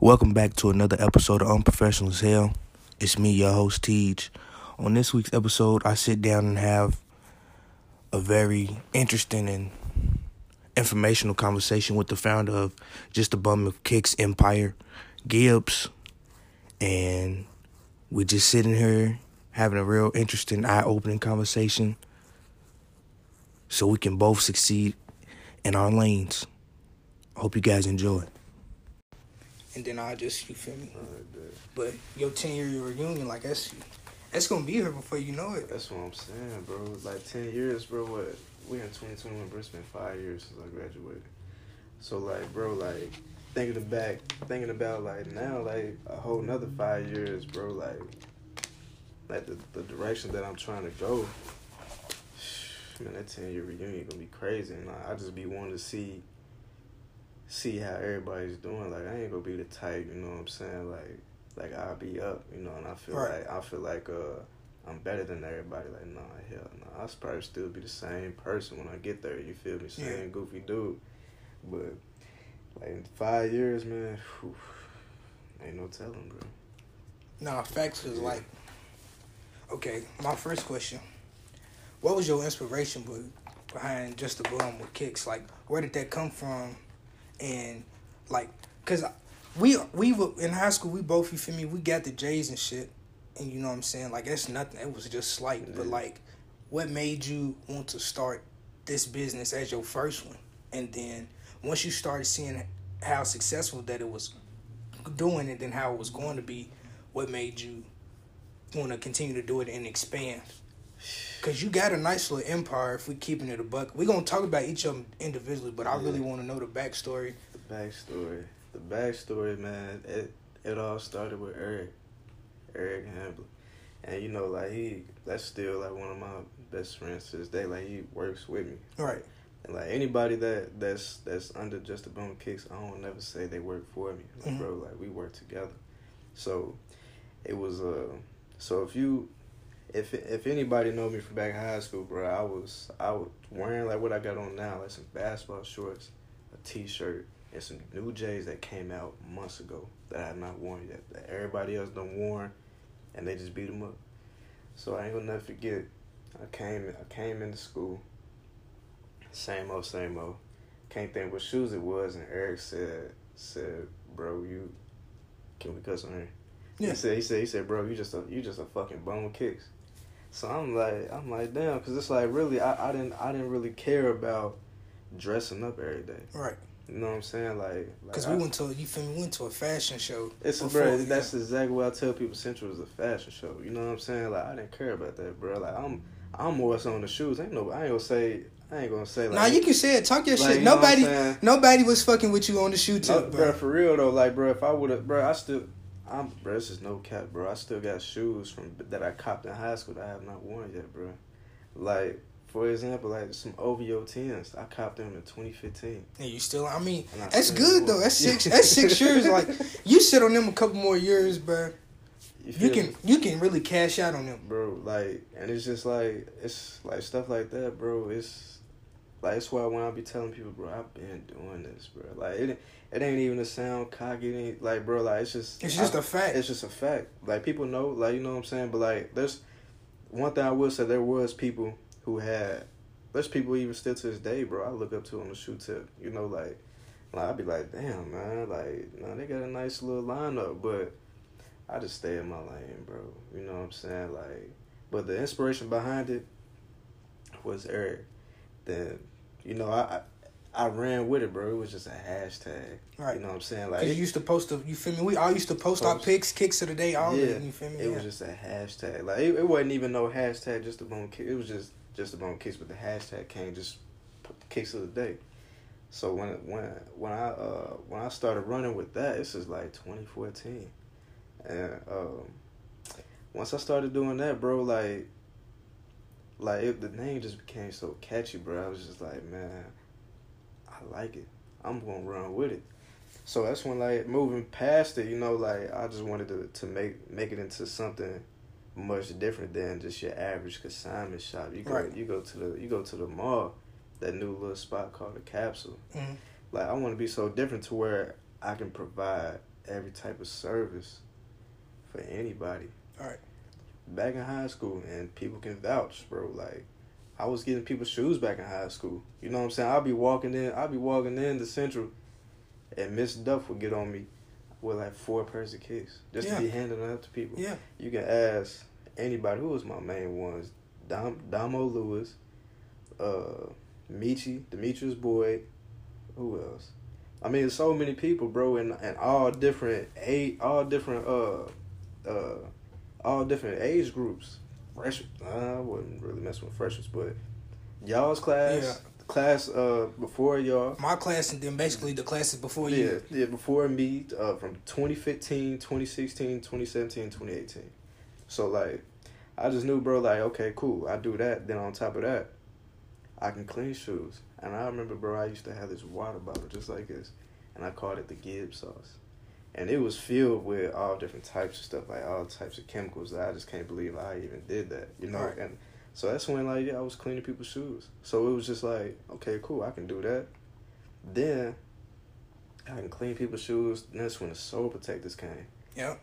Welcome back to another episode of Unprofessional as Hell. It's me, your host, Tej. On this week's episode, I sit down and have a very interesting and informational conversation with the founder of Just a Bum of Kicks Empire, Gibbs. And we're just sitting here having a real interesting, eye opening conversation so we can both succeed in our lanes. Hope you guys enjoy. And then I'll just, you feel me? But your 10 year reunion, like, that's that's gonna be here before you know it. That's what I'm saying, bro. Like 10 years, bro. What? We in 2021, bro. It's been five years since I graduated. So, like, bro, like, thinking back, thinking about, like, now, like, a whole another five years, bro, like, like the, the direction that I'm trying to go. Man, that 10 year reunion gonna be crazy. And like, I just be wanting to see see how everybody's doing. Like I ain't gonna be the type, you know what I'm saying? Like like I'll be up, you know, and I feel Right. like I feel like uh I'm better than everybody. Like nah, hell no, I'll probably still be the same person when I get there. You feel me? Same Yeah. goofy dude, but like in five years, man, whew, ain't no telling, bro. Nah, facts is Yeah. like, okay, my first question. What was your inspiration be- behind Just the Bum with Kicks? Like, where did that come from? And, like, because we, we were in high school, we both, you feel me, we got the J's and shit. And you know what I'm saying? Like, that's nothing. It was just slight. But, like, what made you want to start this business as your first one? And then once you started seeing how successful that it was doing and then how it was going to be, what made you want to continue to do it and expand? Cause you got a nice little empire. If we keeping it a buck, we gonna talk about each of them individually. But I Yeah. really want to know the backstory. The backstory. The backstory, man, it it all started with Eric. Eric Hamblin. And you know, like he that's still like one of my best friends to this day. Like he works with me. Right. And like anybody that that's that's under just a bone kicks, I don't never say they work for me. Like Mhm. bro, like we work together. So it was uh so if you if if anybody know me from back in high school, bro, I was I was wearing like what I got on now, like some basketball shorts, a t shirt, and some new J's that came out months ago that I had not worn yet. That everybody else done worn and they just beat them up. So I ain't gonna never forget. I came I came into school. Same old, same old. Can't think what shoes it was, and Eric said said, Bro, you can we cuss on here? Yeah. He said he said he said, Bro, you just a you just a fucking bone kicks. So I'm like I'm like damn, cause it's like really I, I didn't I didn't really care about dressing up every day. Right. You know what I'm saying? Like, like Cause I- we went to you feel me? Went to a fashion show. it's before, bro. That's exactly what I tell people. Central is a fashion show. You know what I'm saying? Like I didn't care about that, bro. Like I'm, I'm more so on the shoes. Ain't no. I ain't gonna say. I ain't gonna say like. Nah, you can say it. Talk your like, shit. you know what I'm Nobody, nobody was fucking with you on the shoe No, bro, bro. for real though, like, bro, if I would have, bro, I still, I'm, bro, this is no cap, bro. I still got shoes from that I copped in high school that I have not worn yet, bro. Like, for example, like some OVO tens, I copped them in 2015. And you still, I mean, I that's good though. That's six. That's six years. Like you sit on them a couple more years, bro. You feel can me? you can really cash out on them. bro. Like, and it's just like it's like stuff like that, bro. It's like it's why when I be telling people, bro, I've been doing this, bro. Like it, it ain't even a sound cocky. Like, bro, like it's just, It's just a a fact. It's just a fact. Like people know, like you know what I'm saying. But like, there's one thing I will say: there was people who had. There's people even still to this day, bro. I look up to on the shoe tip. You know, like, like I'd be like, damn, man, like, nah, they got a nice little lineup, but I just stay in my lane, bro. You know what I'm saying? Like, but the inspiration behind it was Eric. Then, you know, I. I I ran with it, bro. It was just a hashtag. Right. You know what I'm saying? Like you used to post the, you feel me? We all used to post our Post. pics, kicks of the day, all Yeah, that. You feel me? It Yeah. was just a hashtag. Like it, it wasn't even no hashtag just a bone kick. It was just just a bone kicks, but the hashtag came just put the kicks of the day. So when when when I uh when I started running with that, this is like 2014, and um once I started doing that, bro, like like it, the name just became so catchy, bro. I was just like, man, I like it. I'm gonna run with it. So that's when like moving past it, you know, like I just wanted to to make make it into something much different than just your average consignment shop. You go Right. you go to the you go to the mall, that new little spot called the capsule. Mhm. Like I want to be so different to where I can provide every type of service for anybody. All right. Back in high school, and people can vouch, bro. Like, I was getting people's shoes back in high school. You know what I'm saying? I'll be walking in, I'll be walking in the Central, and Miss Duff would get on me with like four pairs of kicks just Yeah. to be handing out to people. Yeah. You can ask anybody who was my main ones. Dom Damo Lewis, uh Michi, Demetrius Boyd, who else? I mean, so many people, bro, and and all different age, all different uh uh all different age groups. Fresh, I wouldn't really mess with freshers, but y'all's class, Yeah. class uh before y'all, My class and then basically the classes before yeah, you. yeah, before me, uh, from 2015, 2016, 2017, 2018. So, like, I just knew, bro, like, okay, cool, I do that. Then on top of that, I can clean shoes. And I remember, bro, I used to have this water bottle just like this, and I called it the Gibbs sauce. And it was filled with all different types of stuff, like all types of chemicals that I just can't believe I even did that, you know? Right. And so that's when, like, yeah, I was cleaning people's shoes. So it was just like, okay, cool, I can do that. Then I can clean people's shoes. And that's when the sole protectors came. Yeah.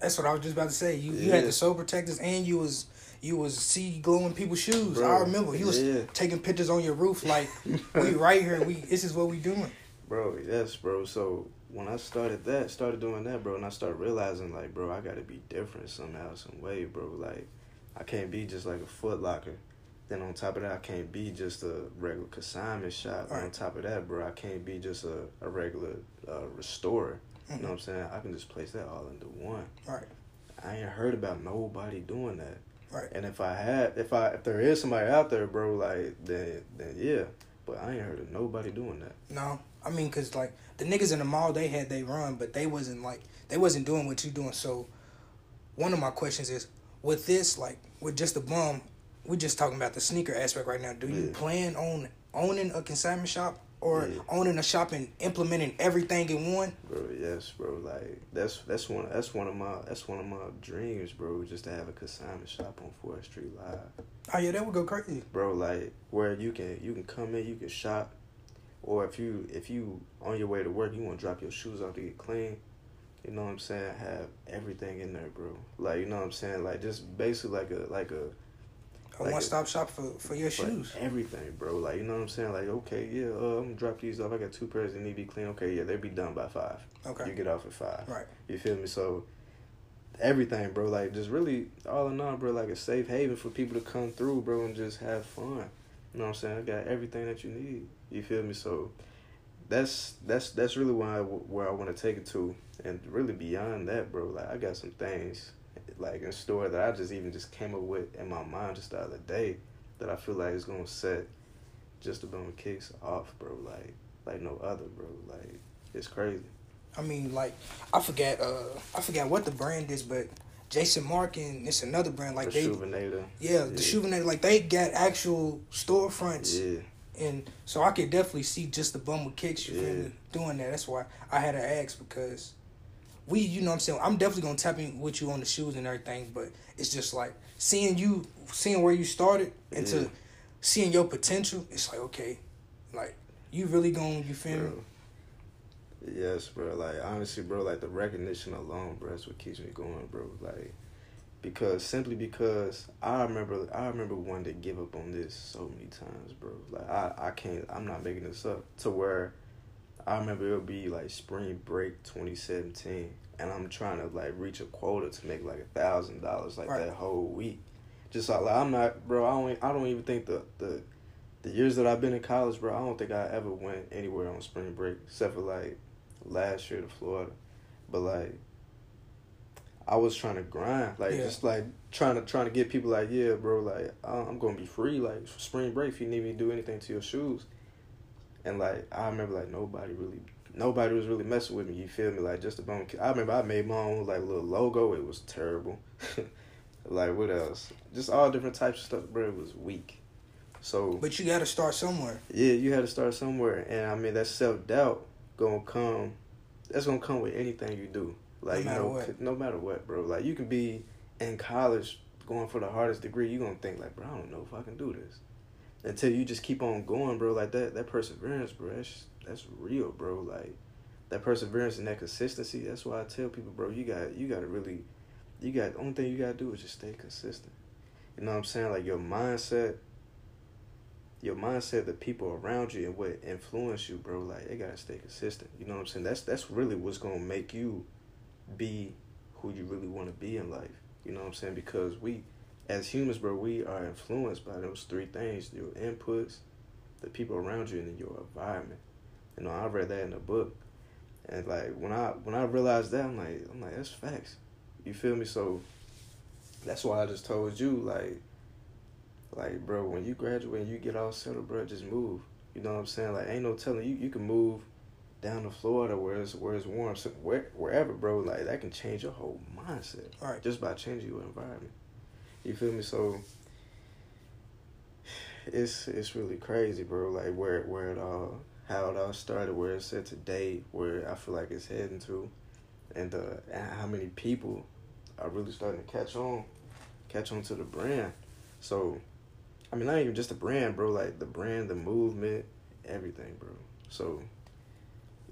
That's what I was just about to say. You you Yeah. had the sole protectors and you was you was see glowing people's shoes. Bro, I remember you was yeah. taking pictures on your roof like we right here. We this is what we doing. Bro, yes, bro. So when I started that, started doing that, bro, and I started realizing, like, bro, I gotta be different somehow, some way, bro. Like, I can't be just like a Foot Locker. Then on top of that, I can't be just a regular consignment shop. Right. On top of that, bro, I can't be just a, a regular uh, restorer. You know what I'm saying? I can just place that all into one. Right. I ain't heard about nobody doing that. Right. And if I had, if I, if there is somebody out there, bro, like then, then yeah. But I ain't heard of nobody doing that. No, I mean, cause like the niggas in the mall, they had they run, but they wasn't like they wasn't doing what you doing. So, one of my questions is, with this, like with just the bum, we're just talking about the sneaker aspect right now. Do you Yeah. plan on owning a consignment shop or Yeah. owning a shop and implementing everything in one? Bro, yes, bro. Like that's that's one that's one of my that's one of my dreams, bro. Just to have a consignment shop on Fourth Street Live, Oh yeah, that would go crazy. bro. Like where you can you can come in, you can shop, or if you if you on your way to work, you want to drop your shoes off to get clean. You know what I'm saying? Have everything in there, bro. Like you know what I'm saying? Like just basically like a like a A Like one stop shop for for your shoes. everything, bro. Like you know what I'm saying? Like okay, yeah, uh, I'm gonna drop these off. I got two pairs that need to be clean. Okay, yeah, they'll be done by five. Okay. You get off at five. Right. You feel me? So everything, bro. Like just really all in all, bro. Like a safe haven for people to come through, bro, and just have fun. You know what I'm saying? I got everything that you need. You feel me? So that's that's that's really why I, where I want to take it to, and really beyond that, bro. Like I got some things like in store that I just even just came up with in my mind just the other day that I feel like is gonna set just the bone kicks off, bro. Like like no other, bro. Like it's crazy. I mean, like I forget uh I forgot what the brand is, but Jason Markk and it's another brand like the they Shuvinator. yeah the Yeah. Shuvinator like they got actual storefronts Yeah. And so I could definitely see just the bum with kicks you feel Yeah. me, doing that. That's why I had to ask because we you know what I'm saying I'm definitely gonna tap in with you on the shoes and everything, but it's just like seeing you seeing where you started and Yeah. to seeing your potential. It's like okay, like you really going you feel me? Yes, bro. Like honestly, bro. Like the recognition alone, bro. That's what keeps me going, bro. Like because simply because I remember I remember wanting to give up on this so many times, bro. Like I I can't. I'm not making this up. To where I remember it'll be like spring break 2017, and I'm trying to like reach a quota to make like a thousand dollars like Right. that whole week. Just like, like I'm not, bro. I don't. I don't even think the the the years that I've been in college, bro, I don't think I ever went anywhere on spring break except for like last year to Florida. But like I was trying to grind, like Yeah. just like trying to trying to get people like, yeah, bro, like I'm gonna be free, like for spring break if you need me to do anything to your shoes. And like I remember, like nobody really, nobody was really messing with me. You feel me? Like just a bone. I remember I made my own like little logo. It was terrible. like what else? Just all different types of stuff, bro. It was weak. So But you got to start somewhere. yeah, you had to start somewhere, and I mean that self doubt gonna come. That's gonna come with anything you do. Like No matter you know, what. no matter what, bro. Like you can be in college going for the hardest degree. you're gonna think like, bro, I don't know if I can do this. Until you just keep on going, bro. Like that, that perseverance, bro. That's that's real, bro. Like that perseverance and that consistency. That's why I tell people, bro, you got you got to really, you got the only thing you got to do is just stay consistent. You know what I'm saying? Like your mindset, your mindset, the people around you, and what influence you, bro. Like they gotta stay consistent. You know what I'm saying? That's that's really what's gonna make you be who you really want to be in life. You know what I'm saying? Because we, as humans, bro, we are influenced by those three things: your inputs, the people around you, and your environment. You know, I read that in a book, and like when I when I realized that, I'm like, I'm like, that's facts. You feel me? So that's why I just told you, like, like, bro, when you graduate and you get all settled, bro, just move. You know what I'm saying? Like, ain't no telling you. You can move down to Florida where it's where it's warm, so where, wherever, bro. Like that can change your whole mindset. All right. Just by changing your environment. You feel me? So it's it's really crazy, bro. Like where where it all how it all started, where it's at today, where I feel like it's heading to, and uh, how many people are really starting to catch on, catch on to the brand. So, I mean, not even just the brand, bro. Like the brand, the movement, everything, bro. So.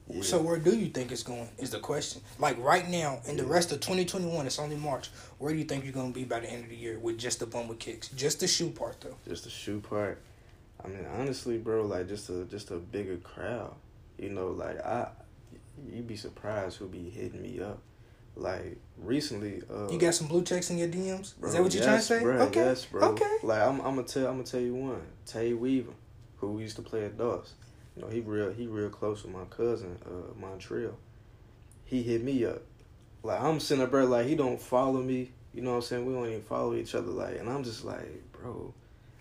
Yeah. So where do you think it's going? Is the question. Like right now, in the rest of 2021, it's only March. Where do you think you're gonna be by the end of the year with just the bum with kicks? Just the shoe part, though. Just the shoe part. I mean, honestly, bro, like just a just a bigger crowd. You know, like I, you'd be surprised who be hitting me up. Like recently, uh, you got some blue checks in your DMs. Bro, Is that what you're trying to say? Bro, okay, yes, bro. Okay. Like I'm, I'm gonna tell, I'm gonna tell you one. Tay Weaver, who used to play at Doss. You know, he real, he real close with my cousin, uh, Montreal. He hit me up. Like I'm sitting up there, like he don't follow me. You know what I'm saying? We don't even follow each other. Like, and I'm just like, bro,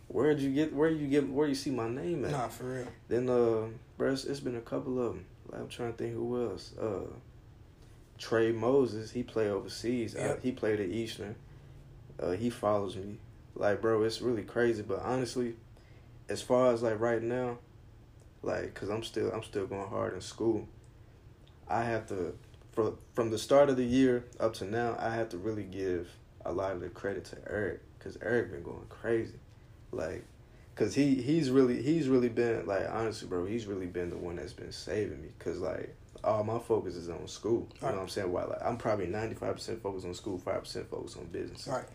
where'd you get where you get where you see my name at? Nah, for real. Then uh bro, it's, it's been a couple of them. Like, I'm trying to think who else. Uh Trey Moses, he play overseas. Yep. I, he played at Eastern. Uh he follows me. Like bro, it's really crazy, but honestly, as far as like right now, like cuz I'm still I'm still going hard in school. I have to for, from the start of the year up to now, I have to really give a lot of the credit to Eric because Eric been going crazy. Like, cause he he's really he's really been like honestly, bro. He's really been the one that's been saving me. Cause like all my focus is on school. You know what I'm saying? Why like I'm probably ninety five percent focused on school, five percent focused on business. Right.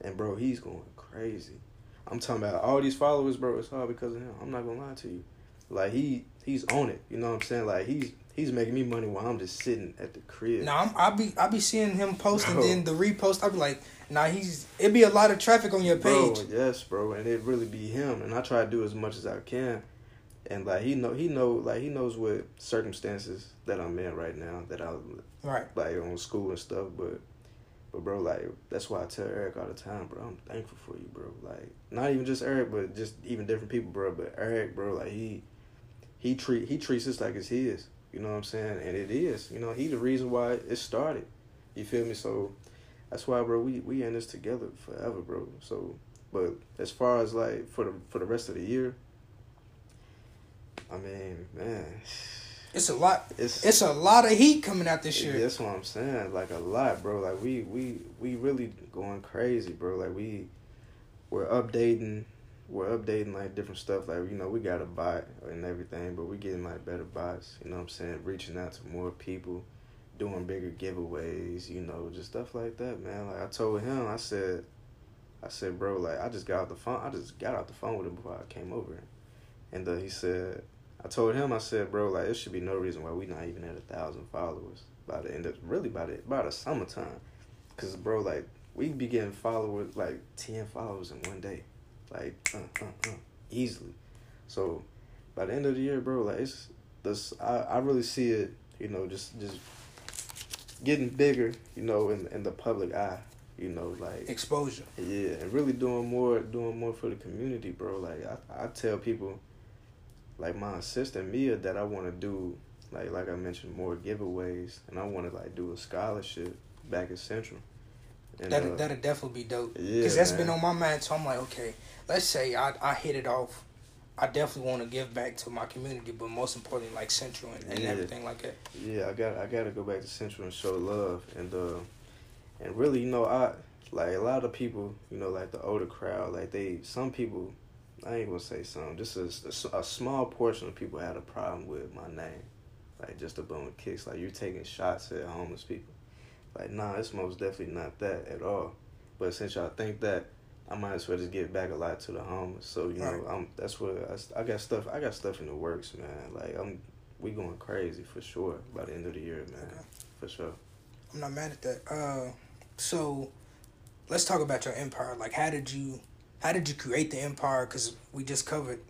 And bro, he's going crazy. I'm talking about all these followers, bro. It's all because of him. I'm not gonna lie to you. Like he he's on it. You know what I'm saying? Like he's he's making me money while I'm just sitting at the crib. Now i will be I be seeing him post and then the repost. I'll be like, now he's it be a lot of traffic on your page. Bro, yes, bro, and it really be him. And I try to do as much as I can. And like he know he know like he knows what circumstances that I'm in right now that I right like on school and stuff. But but bro, like that's why I tell Eric all the time, bro. I'm thankful for you, bro. Like not even just Eric, but just even different people, bro. But Eric, bro, like he he treat he treats us like it's his. You know what I'm saying? And it is. You know, he the reason why it started. You feel me? So that's why, bro. We we in this together forever, bro. So, but as far as like for the for the rest of the year, I mean, man, it's a lot. It's it's a lot of heat coming out this year. That's what I'm saying. Like a lot, bro. Like we we we really going crazy, bro. Like we we're updating. We're updating like different stuff. Like you know, we got a bot and everything, but we're getting like better bots. You know what I'm saying? Reaching out to more people doing bigger giveaways, you know, just stuff like that, man. Like I told him, I said, I said, bro, like I just got out the phone. I just got out the phone with him before I came over, and uh, he said, I told him, I said, bro, like it should be no reason why we not even at a thousand followers by the end of really by the by the summertime, cause bro, like we be getting followers like ten followers in one day, like uh, uh, uh, easily. So by the end of the year, bro, like it's this. I I really see it, you know, just just getting bigger, you know, in in the public eye, you know, like exposure. Yeah, and really doing more, doing more for the community, bro. Like I, I tell people, like my assistant Mia, that I want to do, like like I mentioned, more giveaways, and I want to like do a scholarship back at Central. That that'd definitely be dope. Yeah, because that's man. been on my mind. So I'm like, okay, let's say I I hit it off I definitely want to give back to my community, but most importantly, like Central and, and yeah. everything like that. Yeah, I got I got to go back to Central and show love, and uh, and really, you know, I like a lot of people, you know, like the older crowd, like they some people, I ain't gonna say some, just a, a, a small portion of people had a problem with my name. like just a with kicks. Like you're taking shots at homeless people. Like nah, it's most definitely not that at all. But since y'all think that, I might as well just give back a lot to the homeless. So you know, Right. I'm that's what I, I got stuff. I got stuff in the works, man. Like I'm, we going crazy for sure by the end of the year, man. Okay. For sure. I'm not mad at that. Uh, so let's talk about your empire. Like, how did you, how did you create the empire? Because we just covered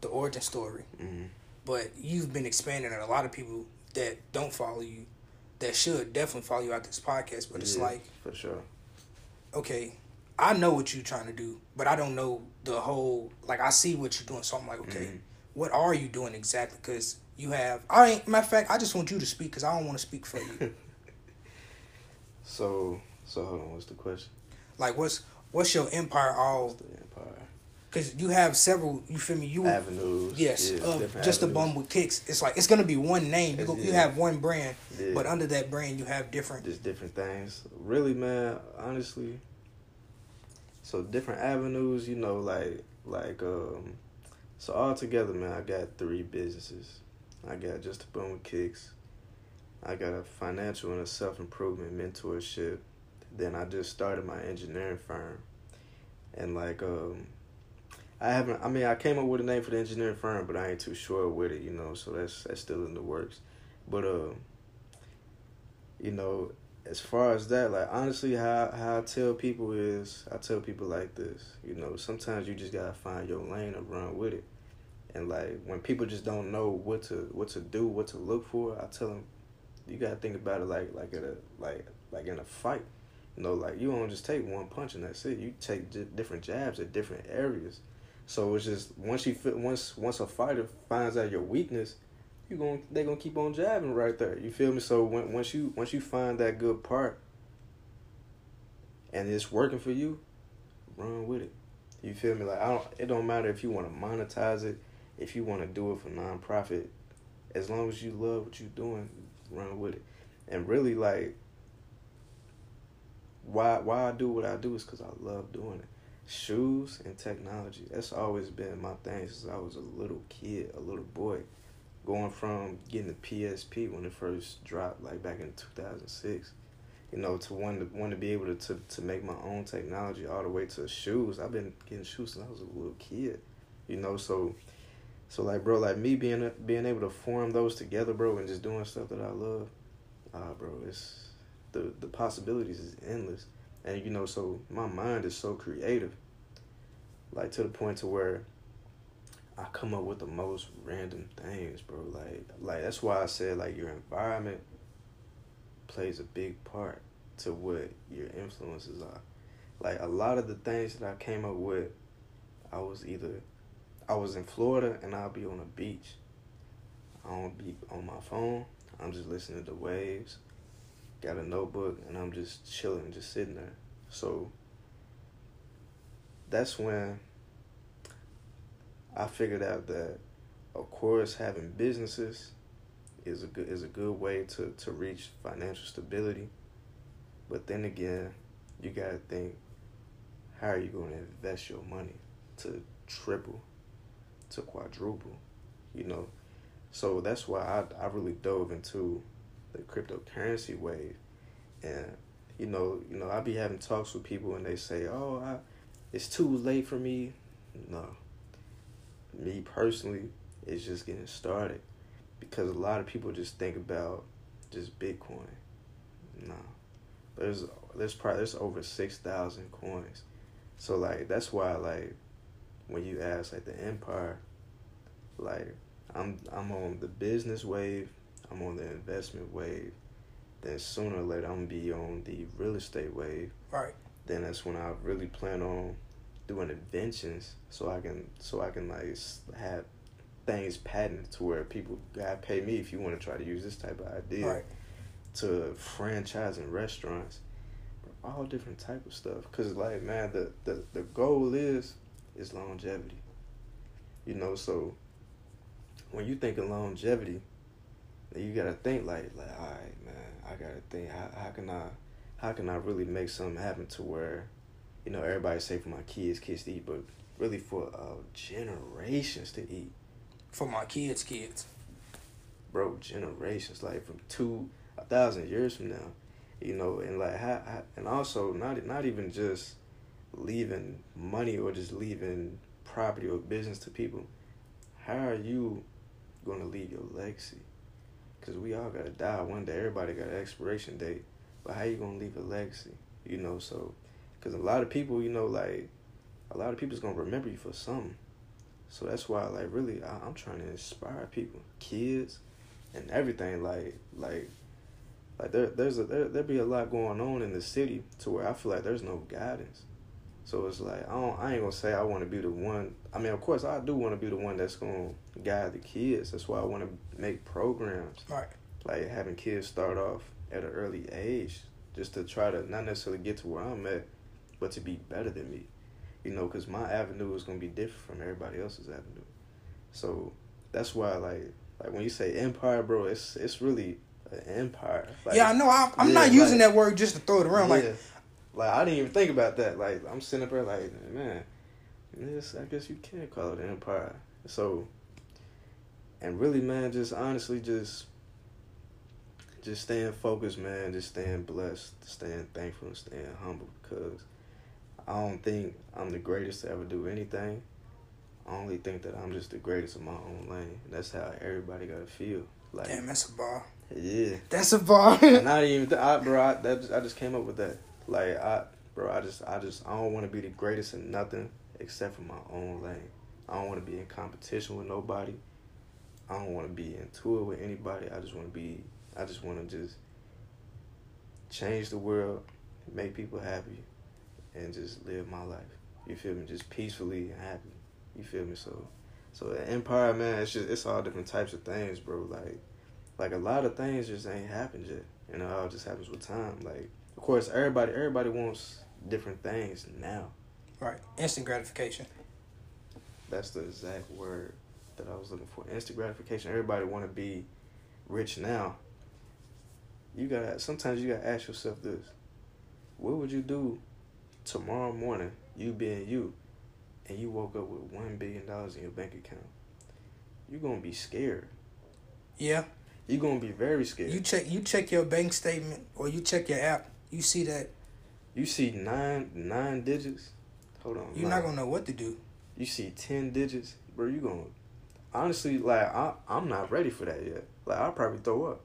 the origin story, hmm but you've been expanding, and a lot of people that don't follow you, that should definitely follow you out this podcast. But it's Yeah, like, for sure. okay, I know what you're trying to do, but I don't know the whole. Like, I see what you're doing, so I'm like, okay, Mhm. what are you doing exactly? Because you have. I ain't. Matter of fact, I just want you to speak because I don't want to speak for you. So so hold on. What's the question? like, what's what's your empire all? What's the empire? Because you have several, you feel me? You Avenues. yes, yeah, different just a avenues. bum with kicks. It's like it's gonna be one name. You, go, you have one brand, Yeah. but under that brand you have different. just different things. Really, man, honestly. So different avenues, you know, like like um so all together, man, I got three businesses. I got just a boom with kicks. I got a financial and a self improvement mentorship. Then I just started my engineering firm. And like um I haven't I mean I came up with a name for the engineering firm, but I ain't too sure with it, you know, so that's that's still in the works. But um you know, as far as that, like honestly, how how I tell people is, I tell people like this. You know, sometimes you just gotta find your lane and run with it. And like when people just don't know what to what to do, what to look for, I tell them, you gotta think about it like like at a like like in a fight. You know, like you don't just take one punch and that's it. You take di- different jabs at different areas. So it's just once you fit once once a fighter finds out your weakness, you going they gonna keep on jabbing right there. You feel me? So when, once you once you find that good part, and it's working for you, run with it. You feel me? Like I don't. It don't matter if you want to monetize it, if you want to do it for nonprofit. As long as you love what you're doing, run with it. And really, like, why why I do what I do is because I love doing it. Shoes and technology. That's always been my thing since I was a little kid, a little boy going from getting the PSP when it first dropped, like back in two thousand six, you know, to one to one to be able to, to to make my own technology all the way to shoes. I've been getting shoes since I was a little kid, you know. So, so like, bro, like me being being able to form those together, bro, and just doing stuff that I love, ah, bro, it's the the possibilities is endless, and you know, so my mind is so creative, like to the point to where I come up with the most random things, bro. Like, like that's why I said like your environment plays a big part to what your influences are. Like a lot of the things that I came up with, I was either I was in Florida and I'll be on a beach. I don't be on my phone. I'm just listening to waves. Got a notebook and I'm just chilling, just sitting there. So that's when I figured out that, of course, having businesses is a good is a good way to, to reach financial stability. But then again, you gotta think, how are you to invest your money to triple, to quadruple, you know? So that's why I I really dove into the cryptocurrency wave, and you know you know I be having talks with people and they say, oh, I, it's too late for me. No, me personally, it's just getting started because a lot of people just think about just Bitcoin. No, there's there's probably there's over six thousand coins, so like that's why like when you ask like the empire, like I'm I'm on the business wave, I'm on the investment wave, then sooner or later I'm gonna be on the real estate wave. Right. Then that's when I really plan on doing inventions so I can so I can like have things patented to where people gotta pay me if you want to try to use this type of idea Right. to franchising restaurants, all different type of stuff. Cause like man, the the the goal is is longevity. You know, so when you think of longevity, you gotta think like like all right, man, I gotta think how how can I how can I really make something happen to where, you know, everybody say for my kids, kids to eat, but really for uh, generations to eat. For my kids' kids. bro, generations, like from two a thousand years from now, you know, and like how, how and also not not even just leaving money or just leaving property or business to people. How are you going to leave your legacy? Because we all got to die one day. Everybody got an expiration date. But how you to leave a legacy? You know, so, because a lot of people, you know, like, a lot of people's to remember you for something. So that's why, like, really, I, I'm trying to inspire people, kids, and everything. Like, like, like there, there's a there, there be a lot going on in the city to where I feel like there's no guidance. So it's like I don't I ain't gonna say I want to be the one. I mean, of course, I do want to be the one that's gonna guide the kids. That's why I want to make programs, Right. like having kids start off at an early age, just to try to not necessarily get to where I'm at, but to be better than me. You know, because my avenue is gonna be different from everybody else's avenue. So that's why, like, like when you say empire, bro, it's it's really an empire. Like, yeah, I know. I, I'm yeah, not using like- that word just to throw it around. Yeah. Like I didn't even think about that. Like I'm sitting up there like, man, this I guess you can call it an empire. So and really man, just honestly just just staying focused, man, just staying blessed, staying thankful and staying humble because I don't think I'm the greatest to ever do anything. I only think that I'm just the greatest in my own lane. That's how everybody gotta feel. Like damn, that's a bar. yeah. That's a bar. And I didn't even, I, bro. I, that I just came up with that. Like, I, bro, I just, I just, I don't want to be the greatest in nothing except for my own lane. I don't want to be in competition with nobody. I don't want to be in tour with anybody. I just want to be, I just want to just change the world, make people happy, and just live my life. You feel me? Just peacefully and happy. You feel me? So, so empire, man, it's just, it's all different types of things, bro. Like, like a lot of things just ain't happened yet. You know, it all just happens with time. Like, of course, everybody everybody wants different things now. right. Instant gratification. That's the exact word that I was looking for. Instant gratification. Everybody want to be rich now. You gotta. Sometimes you gotta ask yourself this: What would you do tomorrow morning? You being you, and you woke up with one billion dollars in your bank account. You're gonna be scared. Yeah. You're gonna be very scared. You check. You check your bank statement or you check your app. You see that You see nine nine digits. Hold on. you're nine. not gonna know what to do. You see ten digits, bro. You gonna honestly like I I'm not ready for that yet. Like I'll probably throw up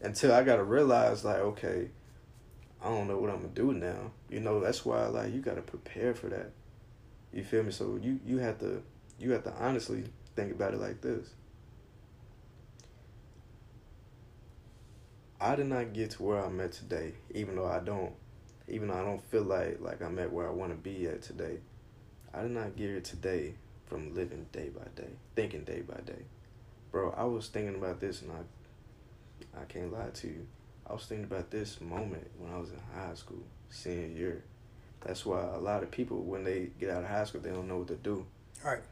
until I gotta realize like okay, I don't know what I'm gonna do now. You know that's why like you gotta prepare for that. You feel me? So you you have to you have to honestly think about it like this. I did not get to where I'm at today, even though I don't, even though I don't feel like like I'm at where I want to be at today. I did not get here today from living day by day, thinking day by day. Bro, I was thinking about this and I I can't lie to you. I was thinking about this moment when I was in high school, senior year. That's why a lot of people, when they get out of high school, they don't know what to do. Right.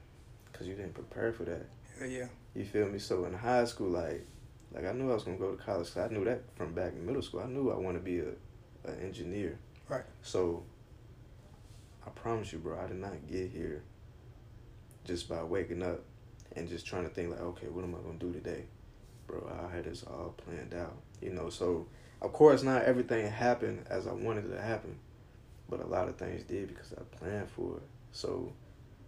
Because you didn't prepare for that. Yeah. yeah. You feel me? So in high school, like, like I knew I was gonna go to college. 'cause I knew that from back in middle school. I knew I want to be a, an engineer. Right. So. I promise you, bro. I did not get here. Just by waking up, and just trying to think like, okay, what am I gonna do today, bro? I had this all planned out. You know, so of course not everything happened as I wanted it to happen, but a lot of things did because I planned for it. So.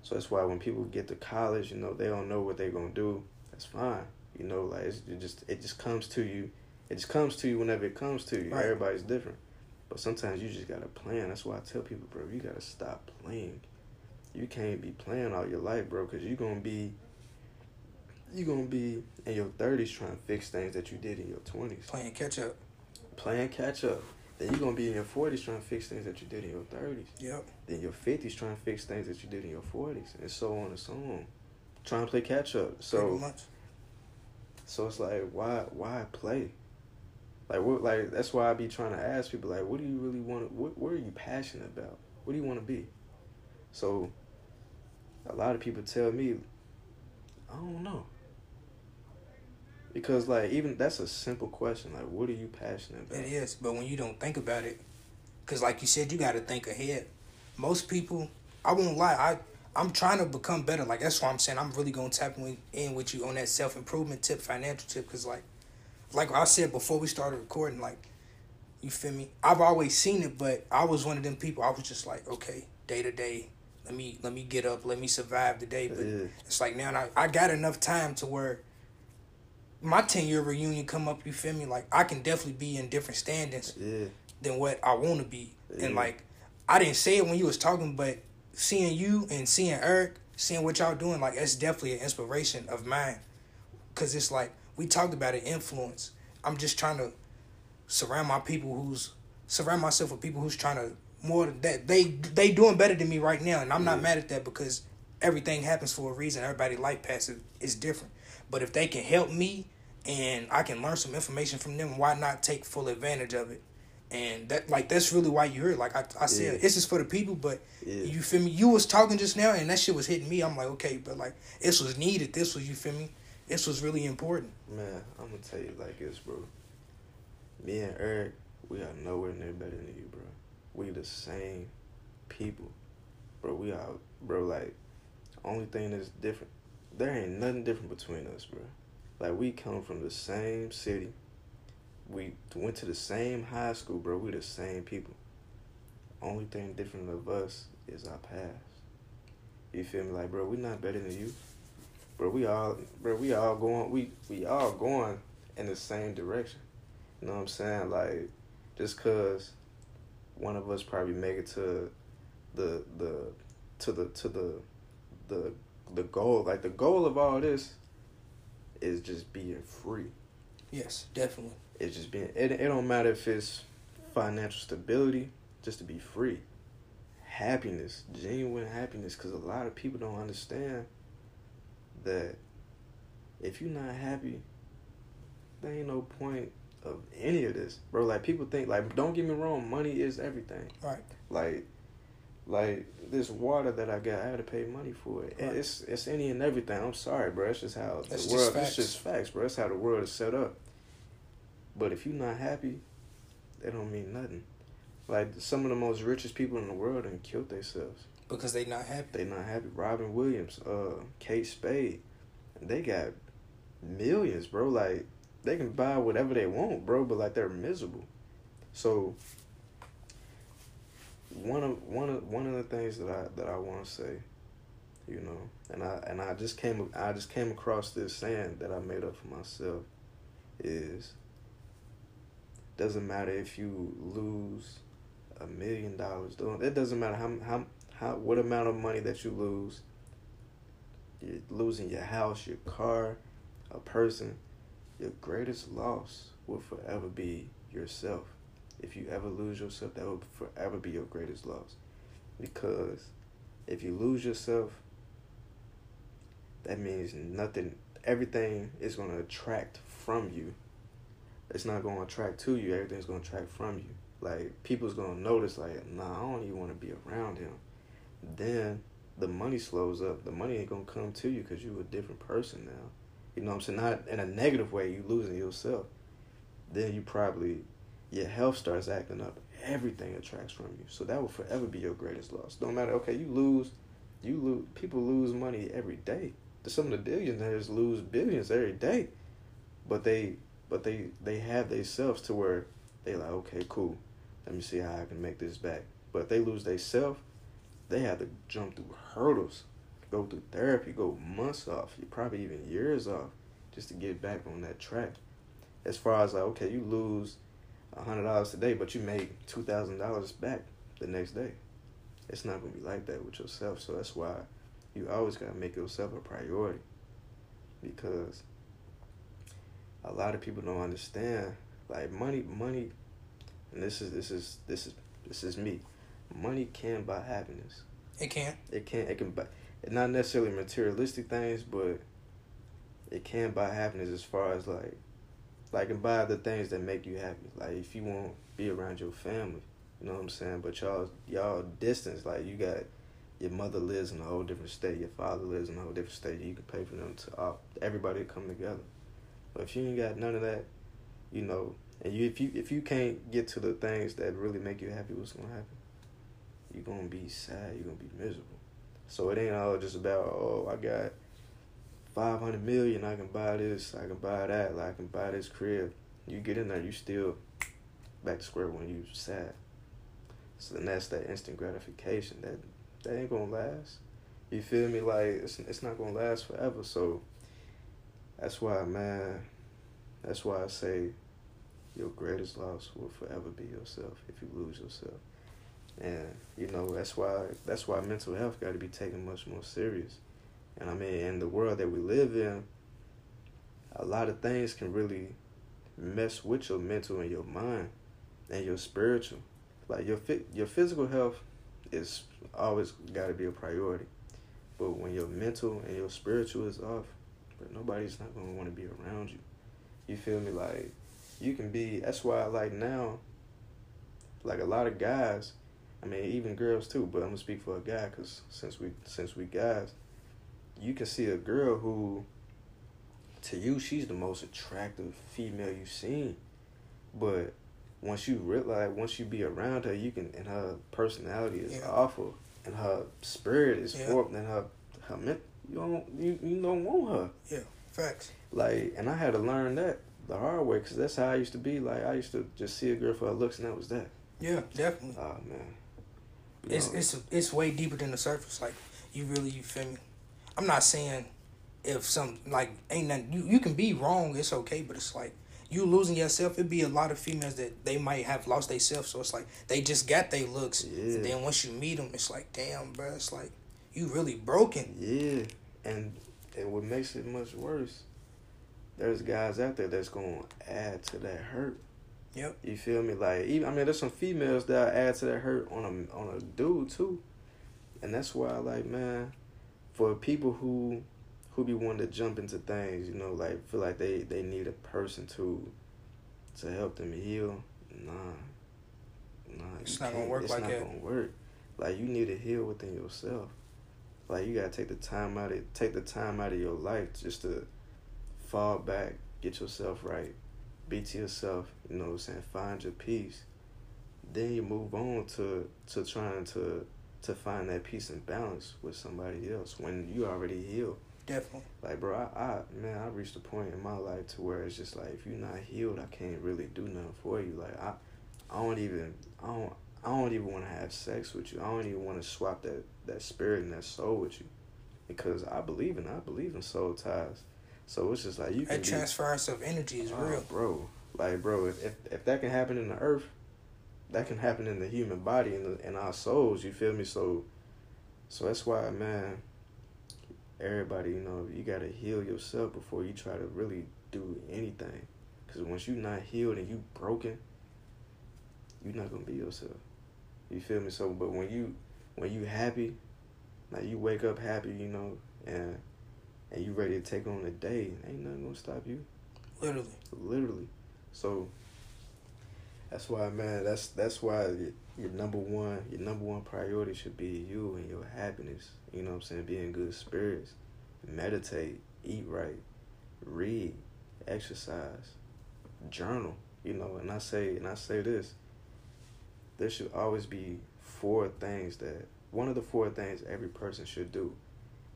So that's why when people get to college, you know, they don't know what they're gonna do. That's fine. You know, like it's, it just it just comes to you. It just comes to you whenever it comes to you. Right. Everybody's different. But sometimes you just gotta plan. That's why I tell people, bro, you gotta stop playing. You can't be playing all your life, bro, because you're gonna be you're gonna be in your thirties trying to fix things that you did in your twenties. Playing catch up. Playing catch up. Then you're gonna be in your forties trying to fix things that you did in your thirties Yep. then your fifties trying to fix things that you did in your forties, and so on and so on. Trying to play catch up. So much. So it's like why why play? Like what like that's why I be trying to ask people like what do you really want to what what are you passionate about? What do you want to be? So a lot of people tell me I don't know. Because like even that's a simple question like what are you passionate about? It is, but when you don't think about it, because like you said, you got to think ahead. Most people, I won't lie, I I'm trying to become better. Like that's why I'm saying I'm really gonna tap in with you on that self improvement tip, financial tip, because like, like I said before we started recording, like, you feel me? I've always seen it, but I was one of them people. I was just like, okay, day to day, let me let me get up, let me survive the day. But Yeah. it's like now I, I got enough time to where my ten year reunion come up. You feel me? Like I can definitely be in different standings Yeah. than what I want to be. And like, I didn't say it when you was talking, but seeing you and seeing Eric, seeing what y'all doing, like, that's definitely an inspiration of mine. Cause it's like we talked about it, influence. I'm just trying to surround my people who's surround myself with people who's trying to more than that they they doing better than me right now, and I'm not Yeah. mad at that because everything happens for a reason. Everybody life path is different, but if they can help me and I can learn some information from them, why not take full advantage of it? And that like that's really why you heard. Like I, I said, Yeah. it's just for the people. But Yeah. you feel me? You was talking just now, and that shit was hitting me. I'm like, okay, but like this was needed. This was you feel me? This was really important. Man, I'm gonna tell you like this, bro. Me and Eric, we are nowhere near better than you, bro. We the same people, bro. We are, bro. Like, only thing that's different, there ain't nothing different between us, bro. Like, we come from the same city. We went to the same high school, bro. We the same people. Only thing different of us is our past. You feel me? Like, bro, we not better than you bro, we all, bro, we all going, we we all going in the same direction. You know what I'm saying? Like, just cause one of us probably make it to the the to the to the the the goal. Like the goal of all this is just being free. Yes, definitely. It's just being. It it don't matter if it's financial stability, just to be free. Happiness, genuine happiness, because a lot of people don't understand that if you're not happy, there ain't no point of any of this, bro. Like people think, like don't get me wrong, money is everything. Right. Like, like this water that I got, I had to pay money for it. And Right. It's it's any and everything. I'm sorry, bro. It's just how That's the just world. facts. It's just facts, bro. That's how the world is set up. But if you're not happy, that don't mean nothing. Like some of the most richest people in the world and killed themselves. Because they not happy. They not happy. Robin Williams, uh, Kate Spade, they got millions, bro. Like they can buy whatever they want, bro. But like they're miserable. So one of one of one of the things that I that I want to say, you know, and I and I just came I just came across this saying that I made up for myself, is. Doesn't matter if you lose a million dollars. It doesn't matter how how how what amount of money that you lose. You're losing your house, your car, a person. Your greatest loss will forever be yourself. If you ever lose yourself, that will forever be your greatest loss. Because if you lose yourself, that means nothing. Everything is going to attract from you. It's not to attract to you. Everything's to attract from you. Like people's to notice. Like, nah, I don't even want to be around him. Then the money slows up. The money ain't to come to you because you're a different person now. You know what I'm saying? Not in a negative way. You losing yourself. Then you probably your health starts acting up. Everything attracts from you. So that will forever be your greatest loss. Don't matter. Okay, you lose. You lose. People lose money every day. Some of the billionaires lose billions every day, but they but they they have themselves to where they like okay cool. Let me see how I can make this back. But if they lose themselves, they have to jump through hurdles, go through therapy, go months off, probably even years off, just to get back on that track. As far as like, okay, you lose a hundred dollars today, but you make two thousand dollars back the next day. It's not gonna be like that with yourself. So that's why you always gotta make yourself a priority. Because a lot of people don't understand. Like money money and this is this is this is this is me. Money can buy happiness. It can. It can it can buy not necessarily materialistic things, but it can buy happiness as far as like like and buy the things that make you happy. Like if you want to be around your family, you know what I'm saying. But y'all y'all distance. Like you got your mother lives in a whole different state. Your father lives in a whole different state. You can pay for them to all everybody to come together. But if you ain't got none of that, you know, and you if you if you can't get to the things that really make you happy, what's gonna happen? You're gonna be sad. You're gonna be miserable. So it ain't all just about oh I got five hundred million, I can buy this, I can buy that, like I can buy this crib. You get in there, you still back to square one. You sad. So then that's that instant gratification that that ain't gonna last. You feel me? Like it's it's not gonna last forever. So that's why, man. That's why I say your greatest loss will forever be yourself if you lose yourself. And you know that's why that's why mental health got to be taken much more serious. And I mean, in the world that we live in, a lot of things can really mess with your mental and your mind and your spiritual. Like your your physical health is always got to be a priority. But when your mental and your spiritual is off, but nobody's not gonna want to be around you. You feel me? Like you can be. That's why like now. Like a lot of guys, I mean even girls too. But I'm gonna speak for a guy because since we since we guys, you can see a girl who. To you, she's the most attractive female you've seen, but once you realize, once you be around her, you can, and her personality is Yeah. awful, and her spirit is Yeah. warped, and her her you don't you, you don't want her. Yeah, facts. Like, and I had to learn that the hard way because that's how I used to be. Like, I used to just see a girl for her looks, and that was that. Yeah, definitely. Oh man, You It's know, it's it's way deeper than the surface. Like you really you feel me. I'm not saying if some like ain't nothing you you can be wrong. It's okay, but it's like you losing yourself. It'd be a lot of females that they might have lost themselves. So it's like they just got their looks. Yeah. And then once you meet them, it's like damn, bro. It's like you really broken. yeah, and and what makes it much worse, there's guys out there that's gonna add to that hurt. Yep. You feel me? Like even I mean, there's some females that add to that hurt on a on a dude too, and that's why like man, for people who who be wanting to jump into things, you know, like feel like they they need a person to to help them heal. Nah, nah, It's not gonna work it's like not that. Gonna work. Like you need to heal within yourself. Like you gotta take the time out of take the time out of your life just to fall back, get yourself right, be to yourself. You know what I'm saying? Find your peace. Then you move on to to trying to to find that peace and balance with somebody else when you already healed. Definitely. Like bro, I, I man, I reached a point in my life to where it's just like if you're not healed, I can't really do nothing for you. Like I, I don't even I don't I don't even want to have sex with you. I don't even want to swap that that spirit and that soul with you, because I believe in I believe in soul ties. So it's just like you can That be- transference of energy is Oh, real. bro. Like, bro, if, if if that can happen in the earth, that can happen in the human body and in our souls. You feel me? So, so that's why, man. Everybody, you know, you gotta heal yourself before you try to really do anything. Cause once you're not healed and you broken, you're not gonna be yourself. You feel me? So, but when you when you happy, like you wake up happy, you know, and and you ready to take on the day, ain't nothing gonna stop you Literally. literally. So that's why, man. That's that's why your, your number one, your number one priority should be you and your happiness. You know what I'm saying? Be in good spirits, meditate, eat right, read, exercise, journal. You know, and I say and I say this. There should always be four things that one of the four things every person should do.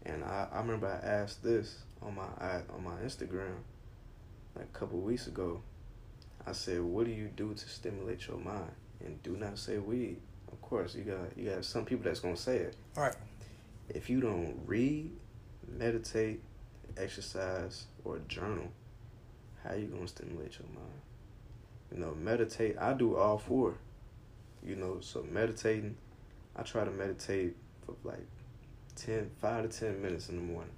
And I, I remember I asked this on my I, on my Instagram like a couple weeks ago. I said, "What do you do to stimulate your mind?" And do not say weed. Of course, you got you got some people that's gonna say it. Right. If you don't read, meditate, exercise, or journal, how you gonna stimulate your mind? You know, meditate. I do all four. You know, so meditating, I try to meditate for like 10, 5 to ten minutes in the morning.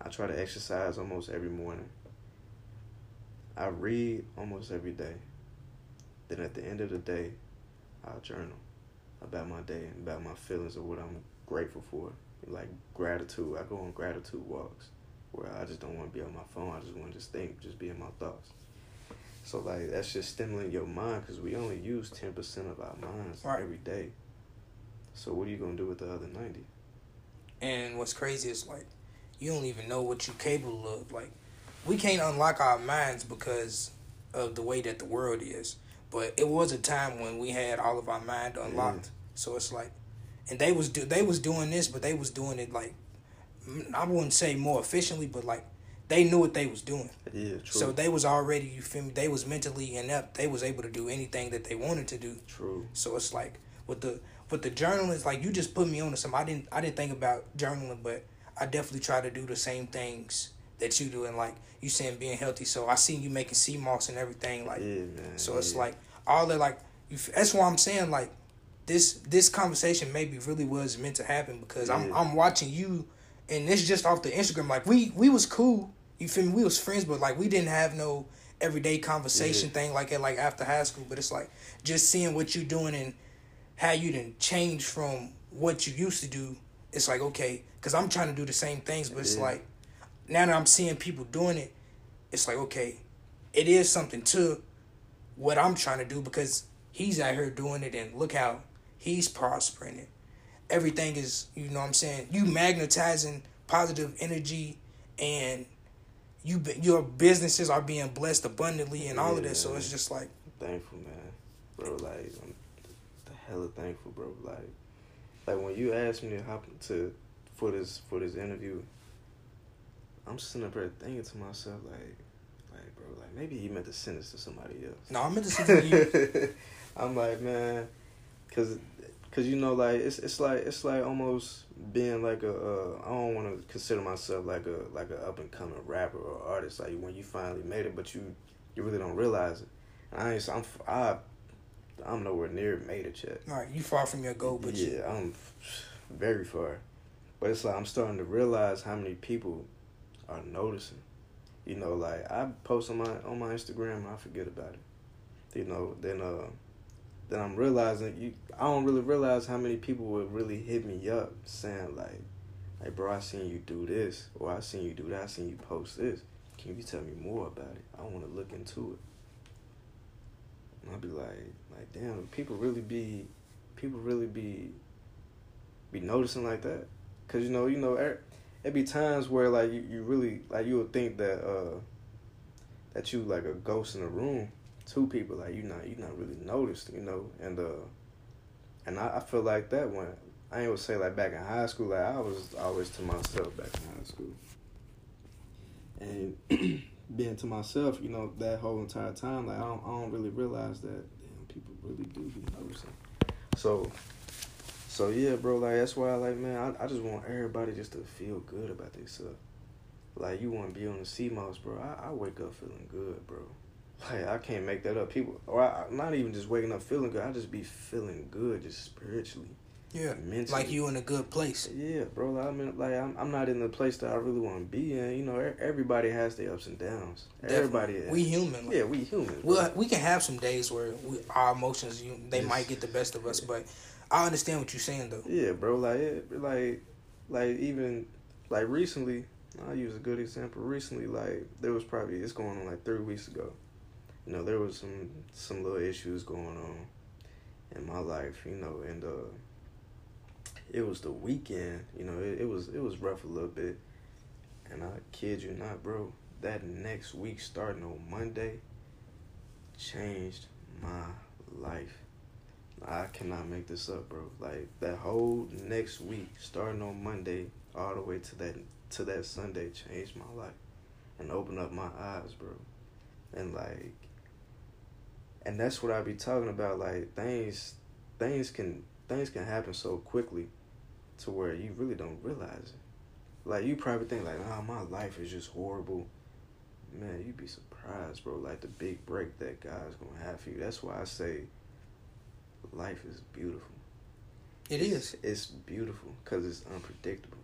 I try to exercise almost every morning. I read almost every day. Then at the end of the day, I'll journal about my day and about my feelings of what I'm grateful for. Like gratitude. I go on gratitude walks where I just don't want to be on my phone. I just want to just think, just be in my thoughts. So like that's just stimulating your mind because we only use ten percent of our minds Right. every day. So what are you gonna do with the other ninety? And what's crazy is like you don't even know what you're capable of. Like we can't unlock our minds because of the way that the world is. But it was a time when we had all of our mind unlocked. So it's like and they was do they was doing this, but they was doing it like I wouldn't say more efficiently, but like they knew what they was doing. Yeah, true. So they was already you feel me. They was mentally inept. They was able to do anything that they wanted to do. True. So it's like with the with the journalists, like you just put me on to something. I didn't I didn't think about journaling, but I definitely try to do the same things that you do, and like you saying being healthy. So I seen you making sea moss and everything, like. yeah, man. So it's yeah. like all that like you. That's why I'm saying like this this conversation maybe really was meant to happen because I'm I'm watching you, and it's just off the Instagram. Like we we was cool. You feel me? We was friends, but like we didn't have no everyday conversation thing like it like after high school. But it's like just seeing what you doing and how you didn't change from what you used to do. It's like okay, because I'm trying to do the same things, but it's Yeah. like now that I'm seeing people doing it, it's like okay, it is something to what I'm trying to do because he's out here doing it and look how he's prospering it. Everything is, you know what I'm saying, you magnetizing positive energy and you your businesses are being blessed abundantly and all of this. So it's just like thankful, man, bro. Like, I'm the hella thankful, bro. Like, like when you asked me to hop to for this for this interview, I'm sitting up here thinking to myself, like, like, bro, like maybe he meant to send this to somebody else. no, I'm in the season you. I'm like, man, cause, cause you know, like it's it's like it's like almost being like a. Uh, I don't want to consider myself like a like a up and coming rapper or artist. Like when you finally made it, but you you really don't realize it. I ain't. I'm I. I'm nowhere near made it yet. All right, you far from your goal, but you, yeah, I'm very far. But it's like I'm starting to realize how many people are noticing. You know, like I post on my on my Instagram and I forget about it. You know, then uh then I'm realizing you I don't really realize how many people would really hit me up saying like like bro I seen you do this or I seen you do that, I seen you post this. Can you tell me more about it? I wanna look into it. And I'll be like like damn, people really be people really be be noticing like that. Cause you know, you know, er, it be times where like you, you really like you would think that uh that you like a ghost in a room. Two people like you not you not really noticed, you know, and uh and I, I feel like that when I ain't would say like back in high school, like I was always to myself back in high school. And being to myself, you know, that whole entire time, like I don't I don't really realize that damn people really do be noticing. So so yeah, bro, like that's why like man, I, I just want everybody just to feel good about themselves. Like you want to be on the sea moss, bro. I, I wake up feeling good, bro. Like I can't make that up. People, or I, I'm not even just waking up feeling good. I just be feeling good, just spiritually, yeah, mentally. like you in a good place. Yeah, bro. Like, I mean, like I'm, I'm not in the place that I really want to be in. You know, everybody has their ups and downs. Everybody, Definitely. is. we human. Like, yeah, we human. Well, we can have some days where we, our emotions, you, they Yes. might get the best of us, but I understand what you're saying though. Yeah, bro. Like, it, like, like even like recently, I'll use a good example. Recently, like there was probably it's going on like three weeks ago. You know, there was some some little issues going on in my life. You know, and uh, it was the weekend. You know, it, it was it was rough a little bit. And I kid you not, bro. That next week, starting on Monday, changed my life. I cannot make this up, bro. Like that whole next week, starting on Monday, all the way to that to that Sunday, changed my life and opened up my eyes, bro. And like, and that's what I be talking about. Like things, things can things can happen so quickly, to where you really don't realize it. Like you probably think like, oh, my life is just horrible. Man, you'd be surprised, bro. Like the big break that God's gonna have for you. That's why I say life is beautiful. It it's, is. It's beautiful because it's unpredictable.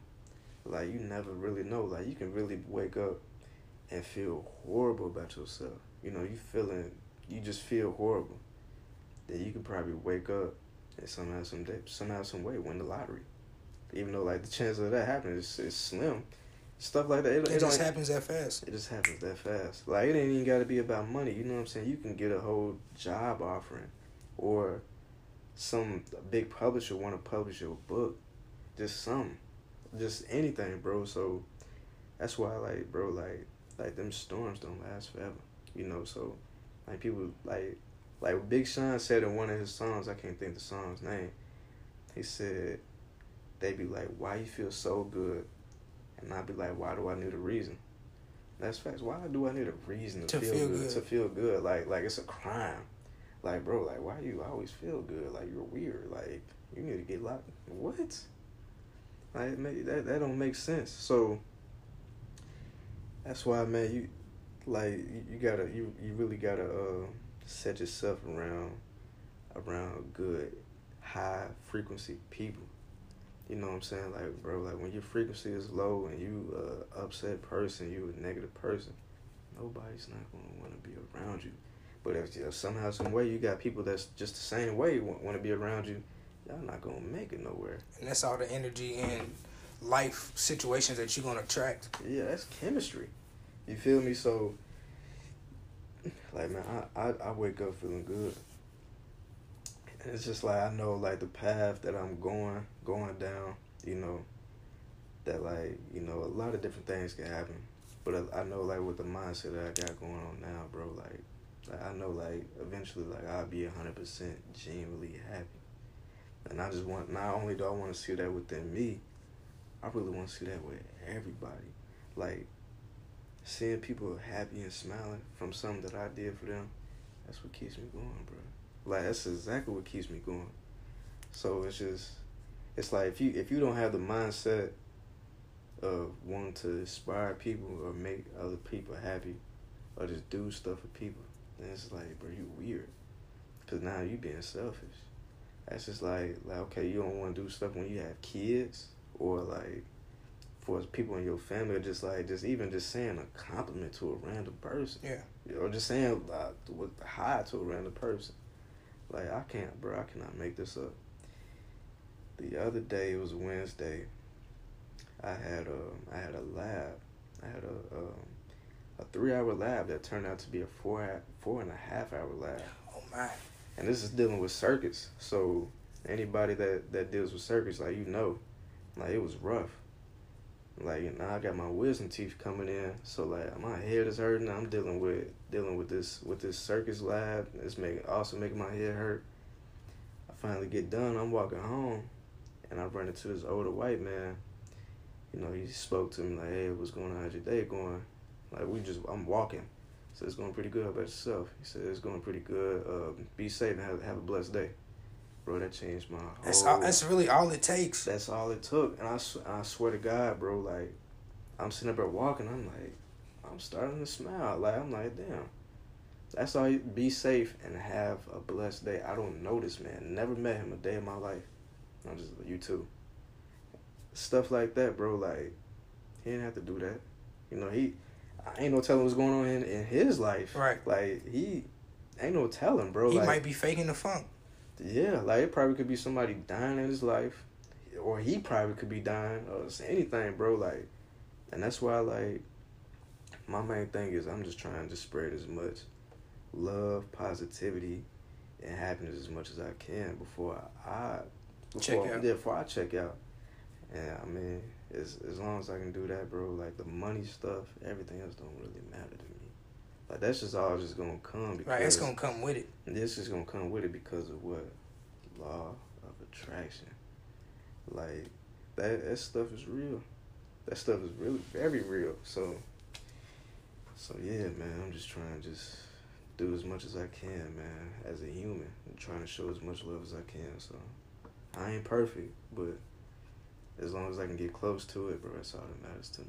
Like you never really know. Like you can really wake up and feel horrible about yourself. You know, you feeling, you just feel horrible. Then you can probably wake up and somehow, some day, somehow, some way win the lottery. Even though like the chance of that happening is, is slim. Stuff like that. It, It, it just happens that fast. it just happens that fast. Like it ain't even got to be about money. You know what I'm saying? You can get a whole job offering, or some big publisher want to publish your book. Just some, just anything, bro. So that's why, like, bro, like, like them storms don't last forever. You know, so like people like, like Big Sean said in one of his songs. I can't think the song's name. He said, they be like, "Why you feel so good?" And I'd be like, "Why do I need a reason?" That's facts. Why do I need a reason to, To feel, feel good, good. To feel good, like like it's a crime. Like bro, like why you always feel good? Like you're weird. Like you need to get locked. What? Like that that don't make sense. So that's why, man. You like you, you gotta you you really gotta uh, set yourself around around good high frequency people. You know what I'm saying? Like, bro, like when your frequency is low and you a upset person, you a negative person, nobody's not gonna want to be around you. But if, if somehow, some way, you got people that's just the same way to be around you, y'all not gonna make it nowhere. And that's all the energy and life situations that you're gonna attract. Yeah, that's chemistry. You feel me? So, like, man, I, I, I wake up feeling good. And it's just like, I know, like, the path that I'm going, going down, you know, that, like, you know, a lot of different things can happen. But I, I know, like, with the mindset that I got going on now, bro, like, like I know, like, eventually, like, I'll be 100% genuinely happy. And I just want, not only do I want to see that within me, I really want to see that with everybody. Like, seeing people happy and smiling from something that I did for them, that's what keeps me going, bro. Like, that's exactly what keeps me going. So it's just, it's like if you if you don't have the mindset of wanting to inspire people or make other people happy, or just do stuff for people, then it's like, bro, you weird. Cause now you being selfish. That's just like like okay, you don't want to do stuff when you have kids or like for people in your family, just like just even just saying a compliment to a random person, Yeah. You know, just saying uh, with hi to a random person. Like I can't, bro. I cannot make this up. The other day it was Wednesday. I had a I had a lab. I had a um, a three hour lab that turned out to be a four four and a half hour lab Oh my. and this is dealing with circuits. So anybody that that deals with circuits, like you know, like it was rough. Like now I got my wisdom teeth coming in, so like my head is hurting. I'm dealing with dealing with this with this circuits lab. It's making also making my head hurt. I finally get done. I'm walking home, and I run into this older white man. You know, he spoke to me like, "Hey, what's going on? How's your day going?" Like we just, I'm walking. So it's going pretty good about yourself. He said it's going pretty good. Um, be safe and have, have a blessed day. Bro, that changed my whole. That's all, that's really all it takes. That's all it took. And I, I swear to God, bro, like, I'm sitting up there walking. I'm like, I'm starting to smile. Like, I'm like, damn. That's all. You, be safe and have a blessed day. I don't know this man. Never met him a day in my life. I'm just, you too. Stuff like that, bro. Like, he didn't have to do that. You know, he, I ain't no telling what's going on in, in his life. Right. Like, he, ain't no telling, bro. he like, might be faking the funk. Yeah, like it probably could be somebody dying in his life, or he probably could be dying, or anything, bro. Like, and that's why, like, my main thing is I'm just trying to spread as much love, positivity, and happiness as much as I can before I, I Check before, out. Yeah, before I check out. And I mean, as as long as I can do that, bro. Like the money stuff, everything else don't really matter to me. Like that's just all just gonna come because Right. It's gonna come with it. this is gonna come with it because of what law of attraction. Like that that stuff is real. That stuff is really very real. So so yeah, man, I'm just trying to just do as much as I can, man, as a human, and trying to show as much love as I can. So I ain't perfect, but as long as I can get close to it, bro, that's all that matters to me.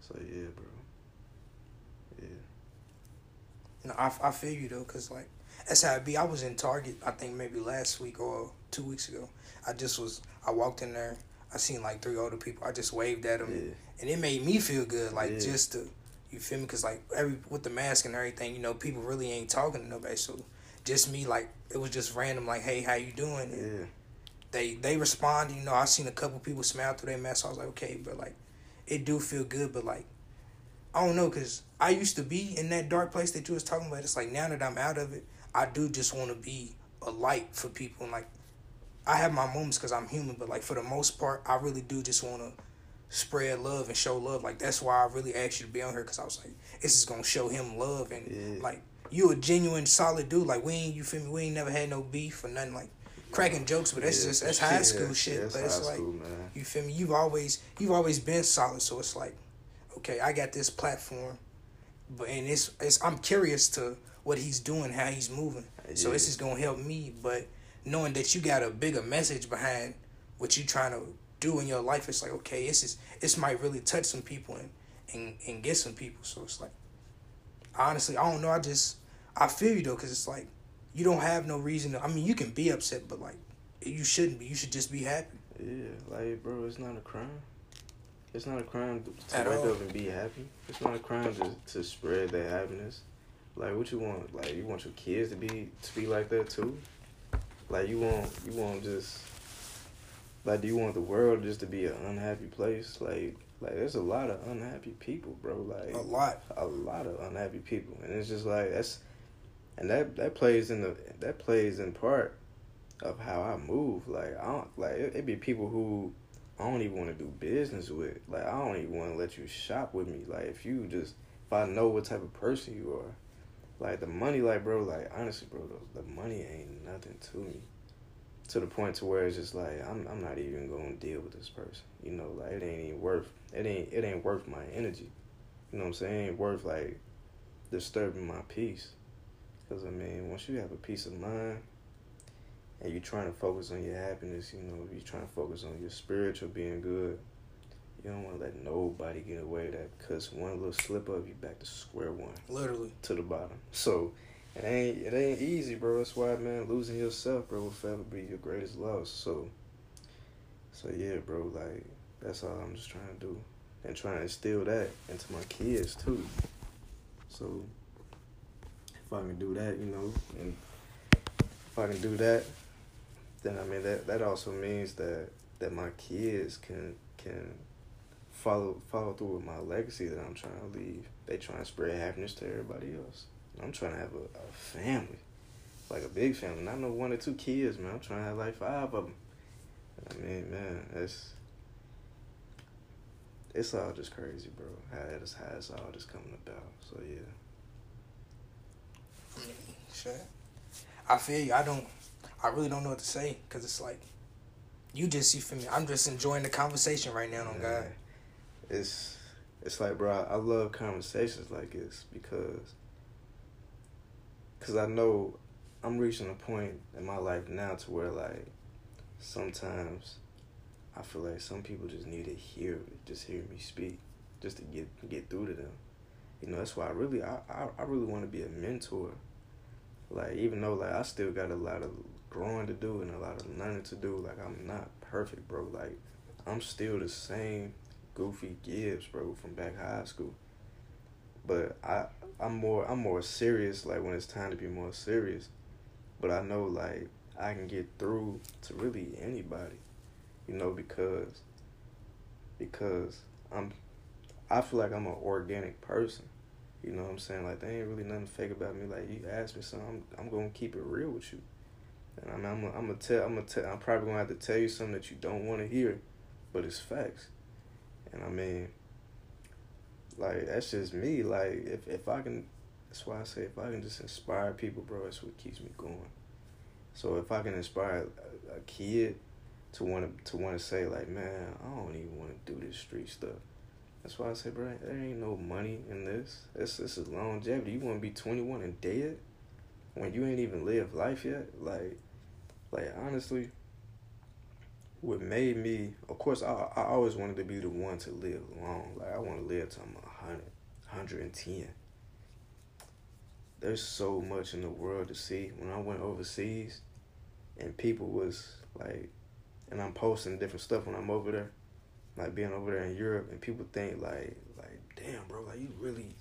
So yeah, bro. Yeah. No, I, I feel you though, cause like that's how it be. I was in Target, I think maybe last week or two weeks ago. I just was, I walked in there, I seen like three older people. I just waved at them, Yeah. and it made me feel good, like Yeah. just to, you feel me? Cause like every with the mask and everything, you know, people really ain't talking to nobody. So just me, like it was just random, like, hey, how you doing? And Yeah. they they respond. You know, I seen a couple people smile through their mask. So I was like, okay, but like, it do feel good, but like, I don't know, cause I used to be in that dark place that you was talking about. It's like now that I'm out of it, I do just want to be a light for people. And like, I have my moments because I'm human, but like for the most part, I really do just want to spread love and show love. Like that's why I really asked you to be on here because I was like, this is gonna show him love and Yeah. like you a genuine solid dude. Like we ain't you feel me? We ain't never had no beef or nothing like cracking jokes, but that's Yeah, just that's high school yeah, shit. but it's like school, you feel me. You've always you've always been solid, so it's like, okay, I got this platform, but and it's it's I'm curious to what he's doing, how he's moving. So this is gonna help me. But knowing that you got a bigger message behind what you're trying to do in your life, it's like okay, this is this might really touch some people and and and get some people. So it's like, honestly, I don't know. I just I feel you though, cause it's like you don't have no reason to. I mean, you can be upset, but like you shouldn't be. You should just be happy. Yeah, like bro, it's not a crime. It's not a crime to At wake all. up and be happy. It's not a crime to to spread that happiness. Like what you want? Like you want your kids to be to be like that too. Like you want you want just like do you want the world just to be an unhappy place? Like like there's a lot of unhappy people, bro. Like A lot. a lot of unhappy people, and it's just like that's, and that that plays in the that plays in part of how I move. Like I don't like it, it be people who I don't even want to do business with. Like I don't even want to let you shop with me. Like if you just if I know what type of person you are, like the money, like bro, like honestly, bro, the, the money ain't nothing to me. To the point to where it's just like I'm I'm not even gonna deal with this person. You know, like it ain't even worth it ain't it ain't worth my energy. You know what I'm saying? It ain't worth like disturbing my peace. Cause I mean, once you have a peace of mind and you're trying to focus on your happiness, you know, you're trying to focus on your spiritual being good. You don't want to let nobody get away with that because one little slip up, you back to square one Literally. to the bottom. So it ain't it ain't easy, bro. That's why, man, losing yourself, bro, will forever be your greatest loss. So, so yeah, bro. Like that's all I'm just trying to do, and trying to instill that into my kids too. So if I can do that, you know, and if I can do that, then I mean that that also means that that my kids can can follow follow through with my legacy that I'm trying to leave. They trying to spread happiness to everybody else. I'm trying to have a, a family, like a big family, not no one or two kids, man. I'm trying to have like five of them. I mean, man, it's it's all just crazy, bro. How it's how it's all just coming about. So yeah. Shit. I feel you. I don't. I really don't know what to say because it's like, you just you feel me. I'm just enjoying the conversation right now. On God. It's it's like, bro, I, I love conversations like this because cause I know I'm reaching a point in my life now to where like sometimes I feel like some people just need to hear just hear me speak just to get get through to them. You know, that's why I really I, I, I really want to be a mentor. Like even though like I still got a lot of growing to do and a lot of learning to do, like I'm not perfect, bro. Like I'm still the same goofy Gibbs, bro, from back high school. But I I'm more I'm more serious like when it's time to be more serious. But I know like I can get through to really anybody. You know, because because I'm I feel like I'm an organic person. You know what I'm saying? Like there ain't really nothing fake about me. Like you ask me something, I'm I'm gonna keep it real with you. And I mean, I'm gonna, I'm tell I'm gonna tell I'm probably gonna have to tell you something that you don't want to hear, but it's facts. And I mean, like that's just me. Like if if I can, that's why I say if I can just inspire people, bro, that's what keeps me going. So if I can inspire a, a kid to want to to want to say like, man, I don't even want to do this street stuff. That's why I say, bro, there ain't no money in this. This this is longevity. You want to be twenty one and dead when you ain't even lived life yet. Like, like honestly, what made me, of course, I I always wanted to be the one to live long. Like I want to live hundred and ten. There's so much in the world to see. When I went overseas, and people was like, and I'm posting different stuff when I'm over there, like being over there in Europe, and people think like, like, damn, bro, like you really,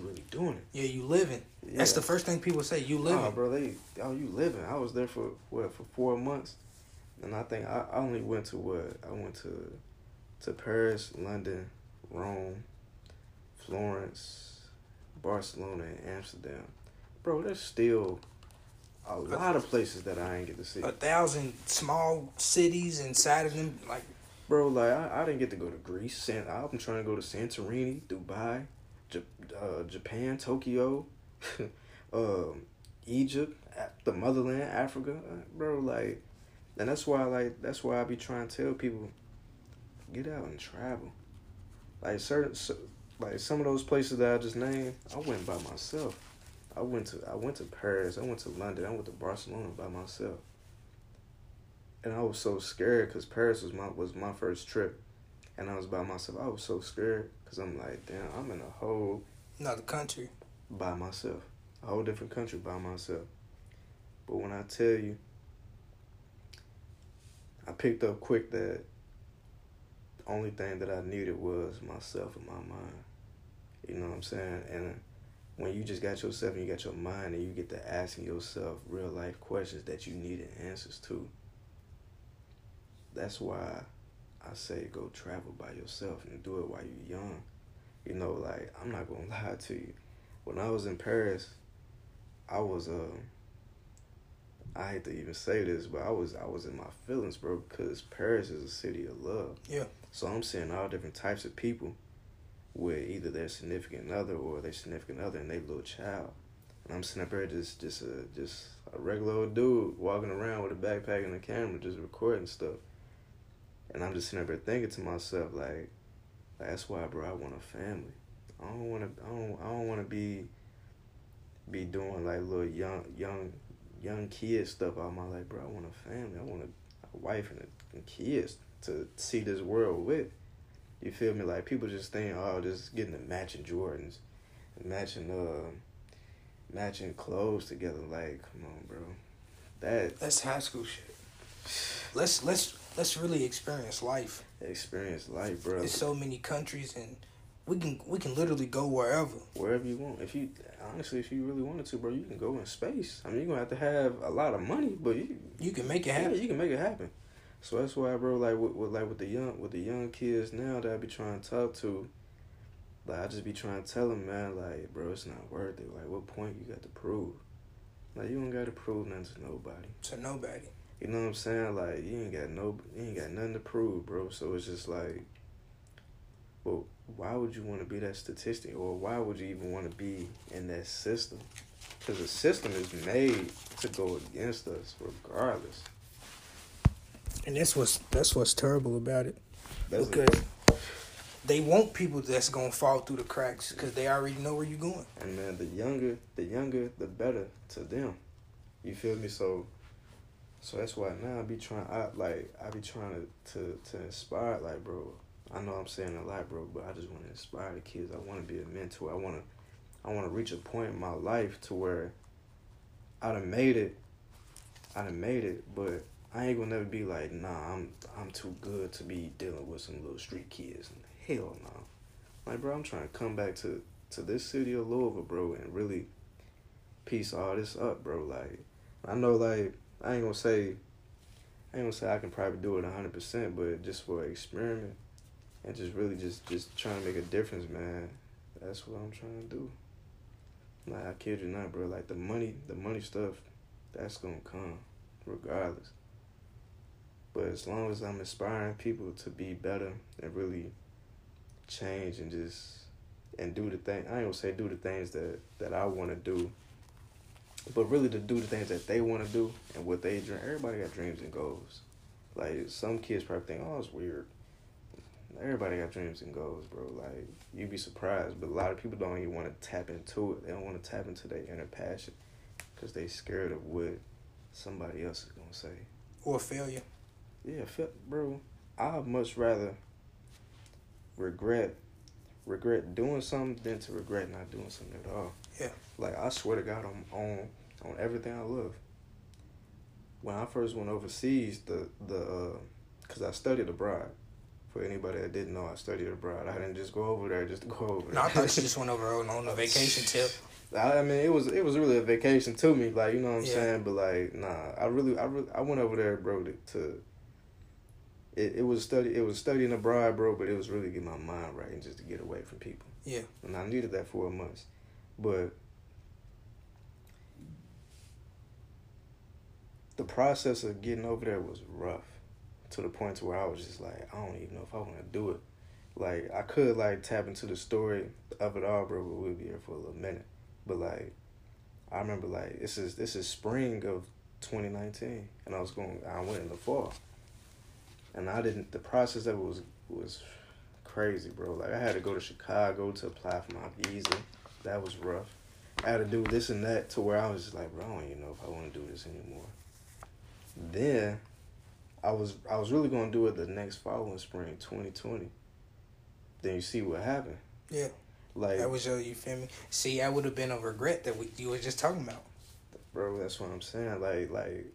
really doing it. Yeah, you living. That's the first thing people say. You living. Oh, bro, they, oh, you living. I was there for what for four months, and I think I, I only went to what I went to, to Paris, London, Rome, Florence, Barcelona, and Amsterdam. Bro, there's still a lot of places that I ain't get to see. a thousand small cities inside of them. Like Bro, like I, I didn't get to go to Greece. San, I'm trying to go to Santorini, Dubai, J- uh, Japan, Tokyo, um, Egypt, the motherland, Africa. Uh, Bro, like And that's why like that's why I be trying to tell people, get out and travel. Like certain so, like some of those places that I just named, I went by myself. I went to I went to Paris, I went to London, I went to Barcelona by myself. And I was so scared because Paris was my was my first trip, and I was by myself. I was so scared because I'm like, damn, I'm in a whole Another country. by myself, a whole different country by myself. But when I tell you, I picked up quick that the only thing that I needed was myself and my mind. You know what I'm saying? And when you just got yourself and you got your mind and you get to asking yourself real life questions that you needed answers to, that's why I say go travel by yourself and do it while you're young. You know, like I'm not gonna lie to you. When I was in Paris, I was uh I hate to even say this, but I was I was in my feelings, bro, because Paris is a city of love. Yeah. So I'm seeing all different types of people with either their significant other or their significant other and their little child. And I'm sitting up there just just a just a regular old dude walking around with a backpack and a camera just recording stuff. And I'm just there thinking to myself like, that's why bro I want a family. I don't wanna I don't I don't wanna be be doing like little young young young kid stuff all my life, bro. I want a family. I want a, a wife and, a, and kids to see this world with. You feel me? Like people just think, oh, just getting the matching Jordans, matching uh, matching clothes together. Like, come on, bro. That That's high school shit. Let's let's let's really experience life. experience life, bro. There's so many countries and we can we can literally go wherever. Wherever you want. If you honestly, if you really wanted to, bro, you can go in space. I mean, you're gonna have to have a lot of money, but you You can make it Yeah, happen. you can make it happen. So that's why, bro. Like with, with like with the young with the young kids now that I be trying to talk to, like I just be trying to tell them, man, like, bro, it's not worth it. Like, what point you got to prove? Like, you don't got to prove nothing to nobody. To nobody. You know what I'm saying? Like, you ain't got no, you ain't got nothing to prove, bro. So it's just like, well, why would you want to be that statistic, or why would you even want to be in that system? Because the system is made to go against us, regardless. And that's what's that's what's terrible about it. That's Because they want people that's gonna fall through the cracks because they already know where you're going. And man, the younger, the younger, the better to them. You feel me? So, so that's why now I be trying. I like I be trying to to to inspire. Like, bro, I know I'm saying a lot, bro, but I just want to inspire the kids. I want to be a mentor. I want to, I want to reach a point in my life to where I'd have made it. I'd have made it, but I ain't gonna never be like, nah, I'm I'm too good to be dealing with some little street kids. Hell no. Like, bro, I'm trying to come back to to this city of Louisville, bro, and really piece all this up, bro. Like, I know, like, I ain't gonna say, I ain't gonna say I can probably do it hundred percent, but just for experiment and just really just just trying to make a difference, man. That's what I'm trying to do. Like, I kid you not, bro. Like the money, the money stuff, that's gonna come, regardless. But as long as I'm inspiring people to be better and really change and just and do the thing. I ain't gonna say do the things that that I want to do, but really to do the things that they want to do and what they dream. Everybody got dreams and goals. Like some kids probably think, oh, it's weird. Everybody got dreams and goals, bro. Like you'd be surprised, but a lot of people don't even want to tap into it. They don't want to tap into their inner passion because they scared of what somebody else is gonna say. Or failure. Yeah, bro. I'd much rather regret regret doing something than to regret not doing something at all. Yeah. Like I swear to God, I'm on on everything I love. When I first went overseas, the the uh, because I studied abroad. For anybody that didn't know, I studied abroad. I didn't just go over there just to go over there. No, I thought you just went over on, on a vacation trip. I I mean, it was it was really a vacation to me, like you know what I'm Yeah. saying. But like, nah, I really, I really, I went over there, bro, to. to it, it was study. It was studying abroad, bro, but it was really get my mind right and just to get away from people. Yeah. And I needed that for a month, but the process of getting over there was rough, to the point to where I was just like, I don't even know if I want to do it. Like I could like tap into the story of it all, bro, but we'll be here for a little minute. But like, I remember like this is this is spring of 2019, and I was going. I went in the fall, and I didn't. The process of it was was crazy, bro. Like I had to go to Chicago to apply for my visa. That was rough. I had to do this and that to where I was just like, bro, I don't even know if I want to do this anymore. Then I was I was really gonna do it the next following spring, 2020. Then you see what happened. Yeah. Like That was your, you feel me? See, that would have been a regret that we you were just talking about. bro that's what i'm saying like like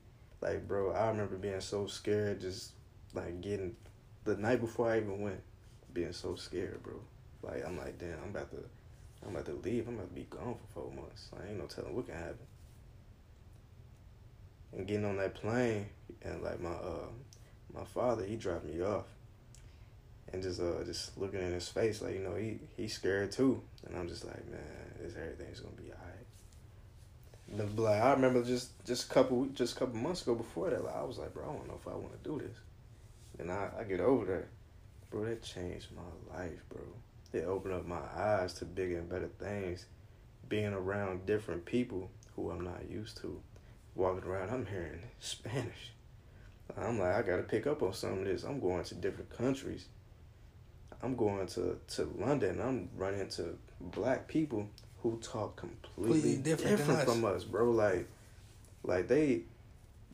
like bro i remember being so scared just like getting the night before i even went being so scared bro like i'm like damn i'm about to i'm about to leave i'm about to be gone for four months i ain't no telling what can happen and getting on that plane and like my uh my father he dropped me off and just uh just looking in his face like you know he he's scared too and i'm just like man this everything's gonna be alright like I remember just just a couple just a couple months ago before that, like, I was like, bro, I don't know if I want to do this. And I, I get over there, bro. That changed my life, bro. It opened up my eyes to bigger and better things. Being around different people who I'm not used to. Walking around, I'm hearing Spanish. I'm like, I gotta pick up on some of this. I'm going to different countries. I'm going to to London. I'm running into black people who talk completely Completely different different, us. from us, bro. Like, like they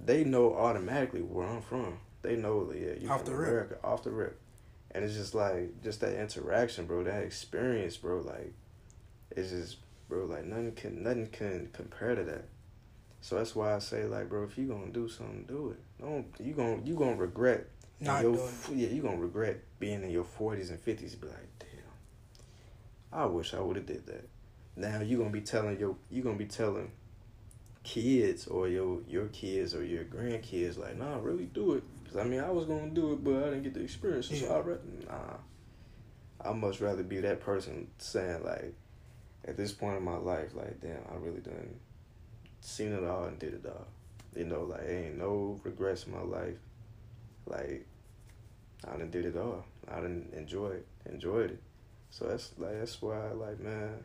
they know automatically where I'm from. They know, yeah, you Off from the rip. America, off the rip. And it's just like just that interaction, bro. That experience, bro. Like, it's just, bro. Like nothing can nothing can compare to that. So that's why I say, like, bro, if you gonna do something, do it. Don't you gonna you gonna regret Not your, doing Yeah, you gonna regret being in your forties and fifties. Be like, damn, I wish I would have did that. Now you gonna be telling your you gonna be telling kids or your your kids or your grandkids like, nah, really do it. Cause I mean, I was gonna do it, but I didn't get the experience. So Yeah. I rather nah. I much rather be that person saying like, at this point in my life, like, damn, I really done seen it all and did it all. You know, like ain't no regrets in my life. Like I done did it all. I done enjoy it, enjoyed it. So that's like that's why like man,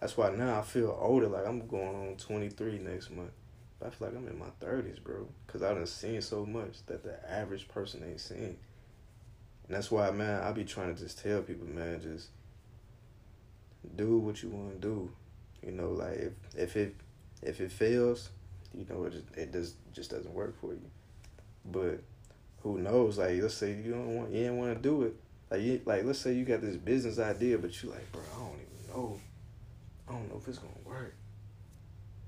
that's why now I feel older. Like I'm going on 23 next month. But I feel like I'm in my 30s, bro. Cause I done seen so much that the average person ain't seen. And that's why, man, I be trying to just tell people, man, just do what you want to do. You know, like if if it if it fails, you know, it just it just just doesn't work for you. But who knows? Like, let's say you don't want you didn't want to do it. Like, you, like let's say you got this business idea, but you like, bro, I don't even know. I don't know if it's gonna work.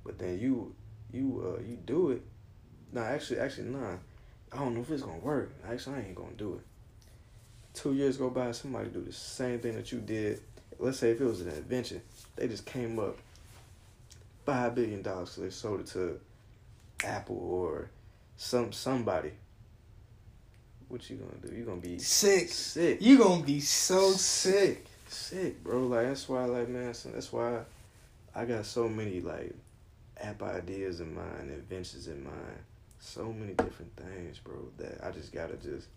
But then you you uh you do it. Nah, actually, actually, nah. I don't know if it's gonna work. Actually, I ain't gonna do it. Two years go by, somebody do the same thing that you did. Let's say if it was an invention, they just came up five billion dollars because they sold it to Apple or some somebody. What you gonna do? You gonna be Sick. sick. You gonna be so sick. sick, bro. Like that's why, like man, so that's why I got so many like app ideas in mind, inventions in mind, so many different things, bro. That I just gotta just,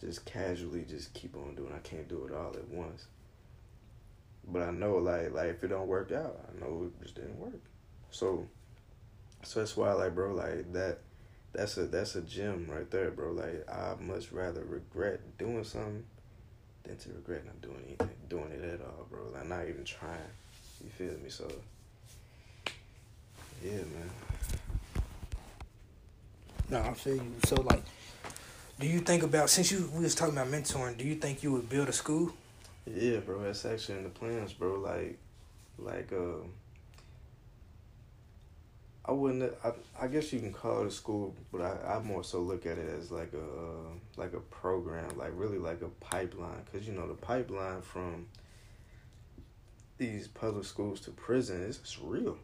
just casually just keep on doing. I can't do it all at once. But I know, like, like if it don't work out, I know it just didn't work. So, so that's why, like, bro, like that. That's a that's a gem right there, bro. Like I much rather regret doing something than to regret not doing anything, doing it at all, bro. Like not even trying. You feel me? So yeah, man. No, I feel you. So like, do you think about since you we was talking about mentoring? Do you think you would build a school? Yeah, bro. That's actually in the plans, bro. Like, like um. I wouldn't. I, I guess you can call it a school, but I, I more so look at it as like a uh, like a program, like really like a pipeline, because you know the pipeline from these public schools to prison is it's real.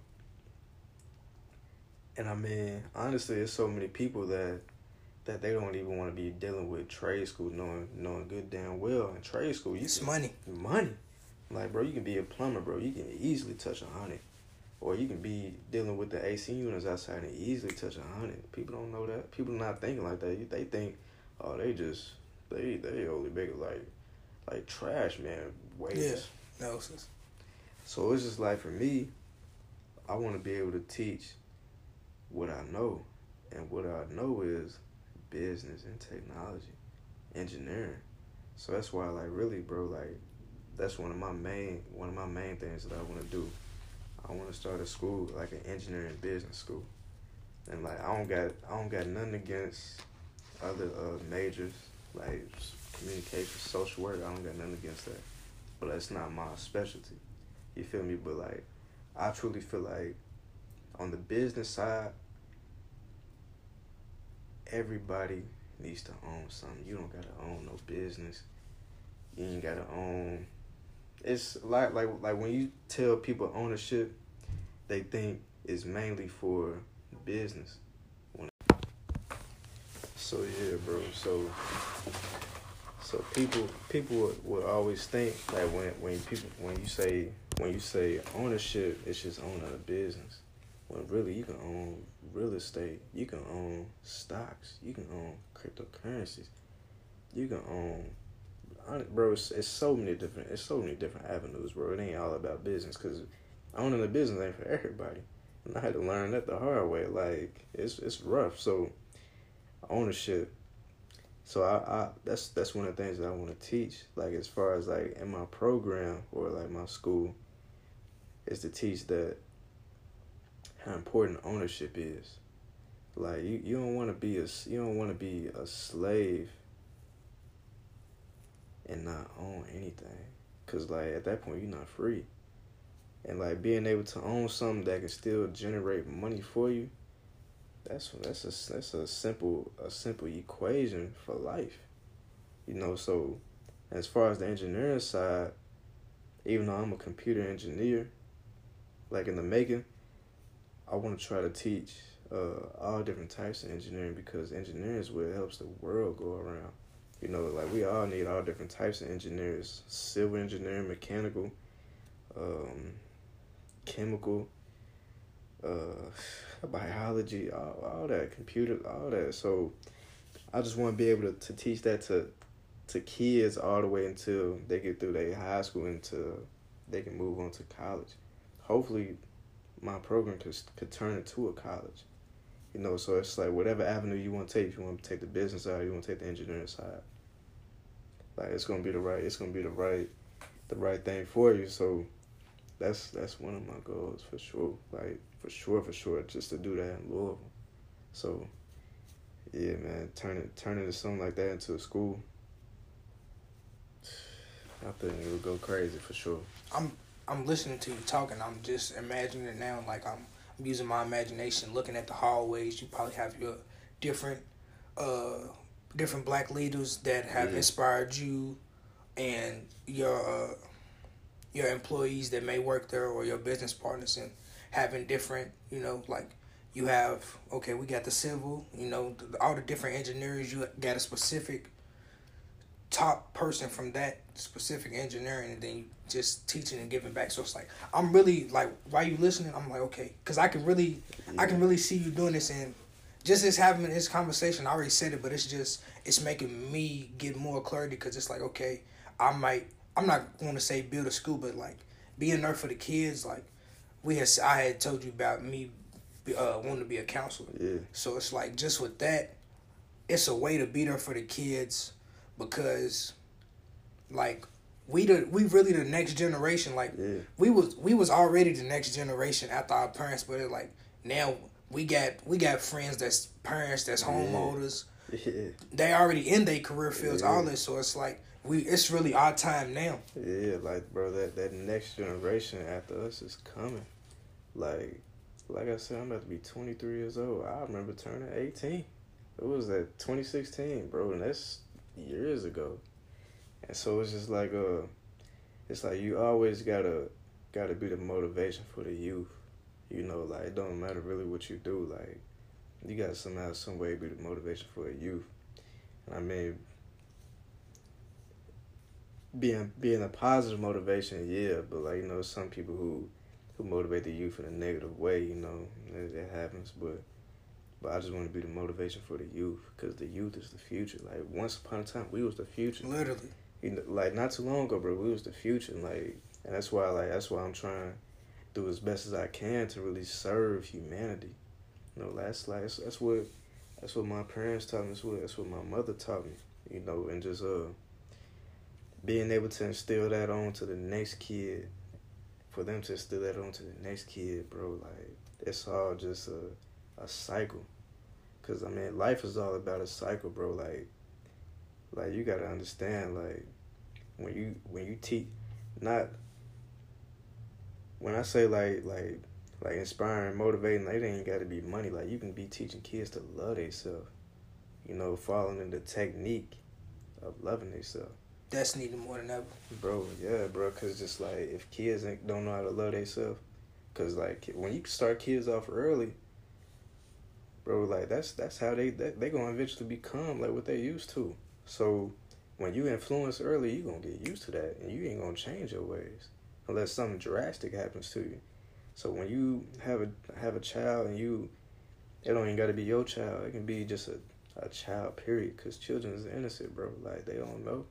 And I mean, honestly, there's so many people that that they don't even want to be dealing with trade school, knowing knowing good damn well in trade school you It's can- money. money. Like, bro, you can be a plumber, bro. You can easily touch a hundred. Or you can be dealing with the AC units outside and easily touch a hundred. People don't know that. People not thinking like that. They think, oh, they just they they only make like like trash man wages. No, sis. So it's just like for me, I want to be able to teach what I know, and what I know is business and technology, engineering. So that's why, like, really, bro, like, that's one of my main one of my main things that I want to do. I want to start a school, like an engineering business school, and like I don't got I don't got nothing against other uh, majors like communication, social work. I don't got nothing against that, but that's not my specialty. You feel me? But like, I truly feel like on the business side, everybody needs to own something. You don't gotta own no business. You ain't gotta own. It's like like like when you tell people ownership, they think it's mainly for business. So yeah, bro. So so people people would, would always think that when when people when you say when you say ownership, it's just owning a business. When really you can own real estate, you can own stocks, you can own cryptocurrencies, you can own bro, it's, it's so many different it's so many different avenues, bro. It ain't all about business because owning a business ain't for everybody. And I had to learn that the hard way. Like it's it's rough. So ownership. So I, I that's that's one of the things that I want to teach. Like as far as like in my program or like my school, is to teach that how important ownership is. Like you, you don't want to be a you don't want to be a slave and not own anything. Cause like at that point you're not free. And like being able to own something that can still generate money for you, that's that's a that's a simple a simple equation for life. You know, so as far as the engineering side, even though I'm a computer engineer, like in the making, I want to try to teach uh, all different types of engineering because engineering is what helps the world go around. You know, like we all need all different types of engineers: civil engineering, mechanical, um, chemical, uh, biology, all, all that, computer, all that. So I just want to be able to, to teach that to to kids all the way until they get through their high school until they can move on to college. Hopefully, my program could could turn into a college. You know, so it's like whatever avenue you want to take. If you want to take the business side, you want to take the engineering side like it's gonna be the right it's gonna be the right the right thing for you. So that's that's one of my goals for sure. Like for sure for sure just to do that in louisville so yeah man turning turning something like that into a school. I think it would go crazy for sure. I'm i'm listening to you talking. I'm just imagining it now. Like i'm, I'm using my imagination looking at the hallways. You probably have your different uh different black leaders that have yeah. inspired you and your uh, your employees that may work there or your business partners and having different you know like you have okay we got the civil you know all the different engineers you got a specific top person from that specific engineering and then you just teaching and giving back so it's like i'm really like while you listening i'm like okay because i can really yeah. i can really see you doing this and just as having this conversation, I already said it, but it's just it's making me get more clarity because it's like okay, I might I'm not going to say build a school, but like being there for the kids. Like we had I had told you about me uh, wanting to be a counselor. Yeah. So it's like just with that, it's a way to be there for the kids because like we the we really the next generation. Like yeah. we was we was already the next generation after our parents, but it like now we got we got friends that's parents that's homeowners. Yeah. They already in their career fields, yeah. all this. So it's like we it's really our time now. Yeah, like bro, that that next generation after us is coming. Like like I said, I'm about to be 23 years old. I remember turning 18. It was that 2016, bro, and that's years ago. And so it's just like uh, it's like you always gotta gotta be the motivation for the youth. You know, like it don't matter really what you do. Like you got somehow, some way be the motivation for a youth. And I mean, being being a positive motivation, yeah, but like you know, some people who who motivate the youth in a negative way, you know, that, that happens. But but I just want to be the motivation for the youth because the youth is the future. Like once upon a time, we was the future. Literally. You know, like not too long ago, bro, we was the future. Like, and that's why, like, that's why I'm trying do as best as I can to really serve humanity. You know, that's like that's, that's what that's what my parents taught me. That's what that's what my mother taught me. You know, and just uh being able to instill that on to the next kid, for them to instill that on to the next kid, bro. Like it's all just a a cycle. Cause I mean, life is all about a cycle, bro. Like, like you gotta understand, like when you when you teach, not when I say like like like inspiring, motivating, like, it ain't got to be money. Like you can be teaching kids to love themselves. You know, following the technique of loving themselves. That's needed more than ever. Bro, yeah, bro. Cause just like if kids don't know how to love themselves, cause like when you start kids off early, bro, like that's that's how they they, they gonna eventually become like what they used to. So when you influence early, you gonna get used to that, and you ain't gonna change your ways unless something drastic happens to you. So when you have a have a child and you, it don't even got to be your child. It can be just a, a child. Period. Cause children is innocent, bro. Like they don't know.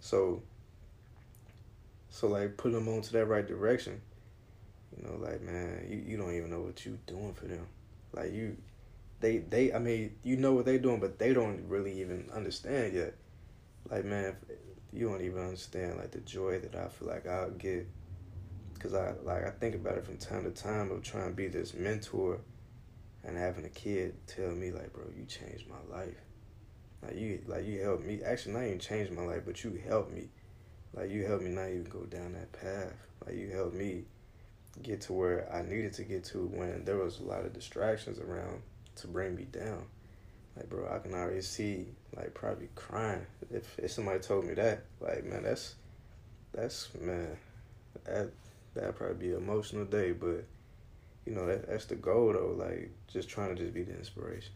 So. So like put them onto that right direction. You know, like man, you, you don't even know what you doing for them. Like you, they they I mean you know what they doing, but they don't really even understand yet. Like man, you don't even understand like the joy that I feel like I'll get because I like I think about it from time to time of trying to be this mentor and having a kid tell me like, bro, you changed my life. Like you like you helped me. Actually, not even changed my life, but you helped me. Like you helped me not even go down that path. Like you helped me get to where I needed to get to when there was a lot of distractions around to bring me down. Like bro, I can already see like probably crying if if somebody told me that. Like man, that's that's man, that that'd probably be an emotional day, but you know that that's the goal though. Like just trying to just be the inspiration.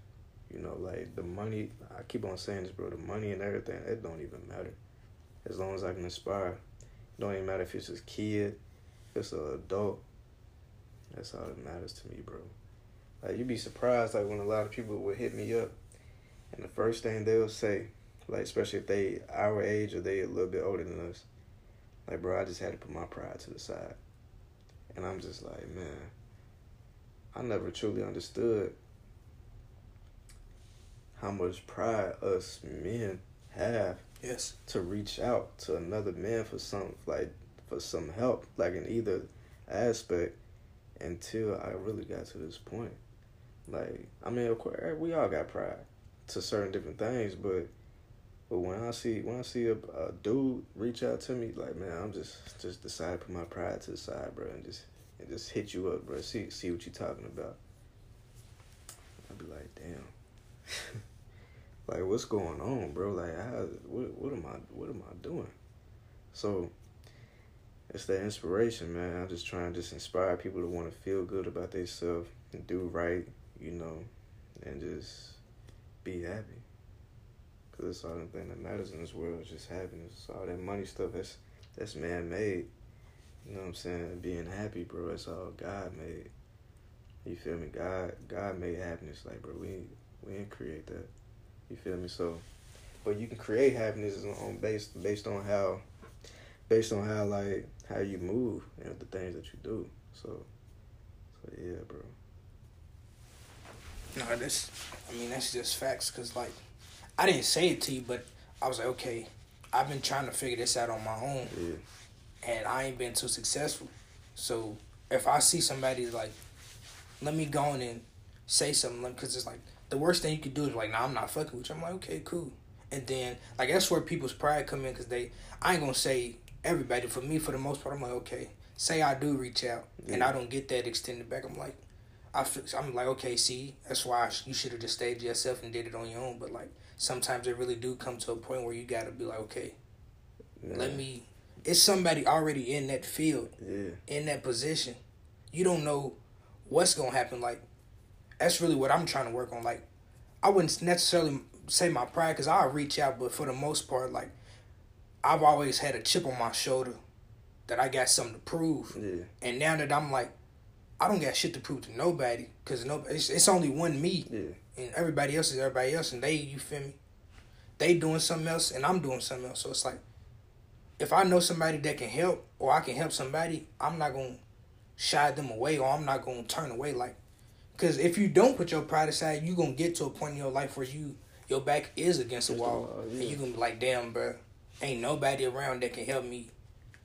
You know, like the money. I keep on saying this, bro. The money and everything. It don't even matter. As long as I can inspire. It don't even matter if it's a kid, if it's an adult. That's all that matters to me, bro. Like you'd be surprised, like when a lot of people would hit me up, and the first thing they'll say, like especially if they our age or they a little bit older than us, like bro, I just had to put my pride to the side. And I'm just like, man, I never truly understood how much pride us men have yes to reach out to another man for some like for some help like in either aspect until I really got to this point. Like I mean, of course, we all got pride to certain different things, but but when I see when I see a, a dude reach out to me, like man, I'm just just decide to put my pride to the side, bro, and just and just hit you up, bro. See see what you talking about. I'd be like, damn, like what's going on, bro? Like, how what what am I what am I doing? So it's that inspiration, man. I'm just trying to just inspire people to want to feel good about themselves and do right, you know, and just be happy. Cause that's all the thing that matters in this world is just happiness. All that money stuff that's that's man made. You know what I'm saying? Being happy, bro. It's all God made. You feel me? God God made happiness. Like, bro, we we didn't create that. You feel me? So, but you can create happiness on based based on how based on how like how you move and the things that you do. So, so yeah, bro. No, that's. I mean, that's just facts. Cause like, I didn't say it to you, but I was like, okay, I've been trying to figure this out on my own, Yeah. And I ain't been too successful. So if I see somebody like, let me go on and say something, because it's like the worst thing you could do is like, nah, I'm not fucking with you. I'm like, okay, cool. And then like that's where people's pride come in, cause they. I ain't gonna say everybody. For me, for the most part, I'm like, okay, say I do reach out, and I don't get that extended back. I'm like. I feel, I'm like, okay, see, that's why I sh- you should have just stayed yourself and did it on your own. But like, sometimes it really do come to a point where you gotta be like, okay, let me. It's somebody already in that field, Yeah. in that position. You don't know what's gonna happen. Like, that's really what I'm trying to work on. Like, I wouldn't necessarily say my pride because I'll reach out, but for the most part, like, I've always had a chip on my shoulder that I got something to prove. Yeah. And now that I'm like, I don't got shit to prove to nobody because no, it's, it's only one me, Yeah. and everybody else is everybody else, and they, you feel me? They doing something else, and I'm doing something else. So it's like, if I know somebody that can help, or I can help somebody, I'm not gonna shy them away, or I'm not gonna turn away. Like, Because if you don't put your pride aside, you're gonna get to a point in your life where you your back is against the wall, wall, and yeah. you gonna be like, damn, bro, ain't nobody around that can help me.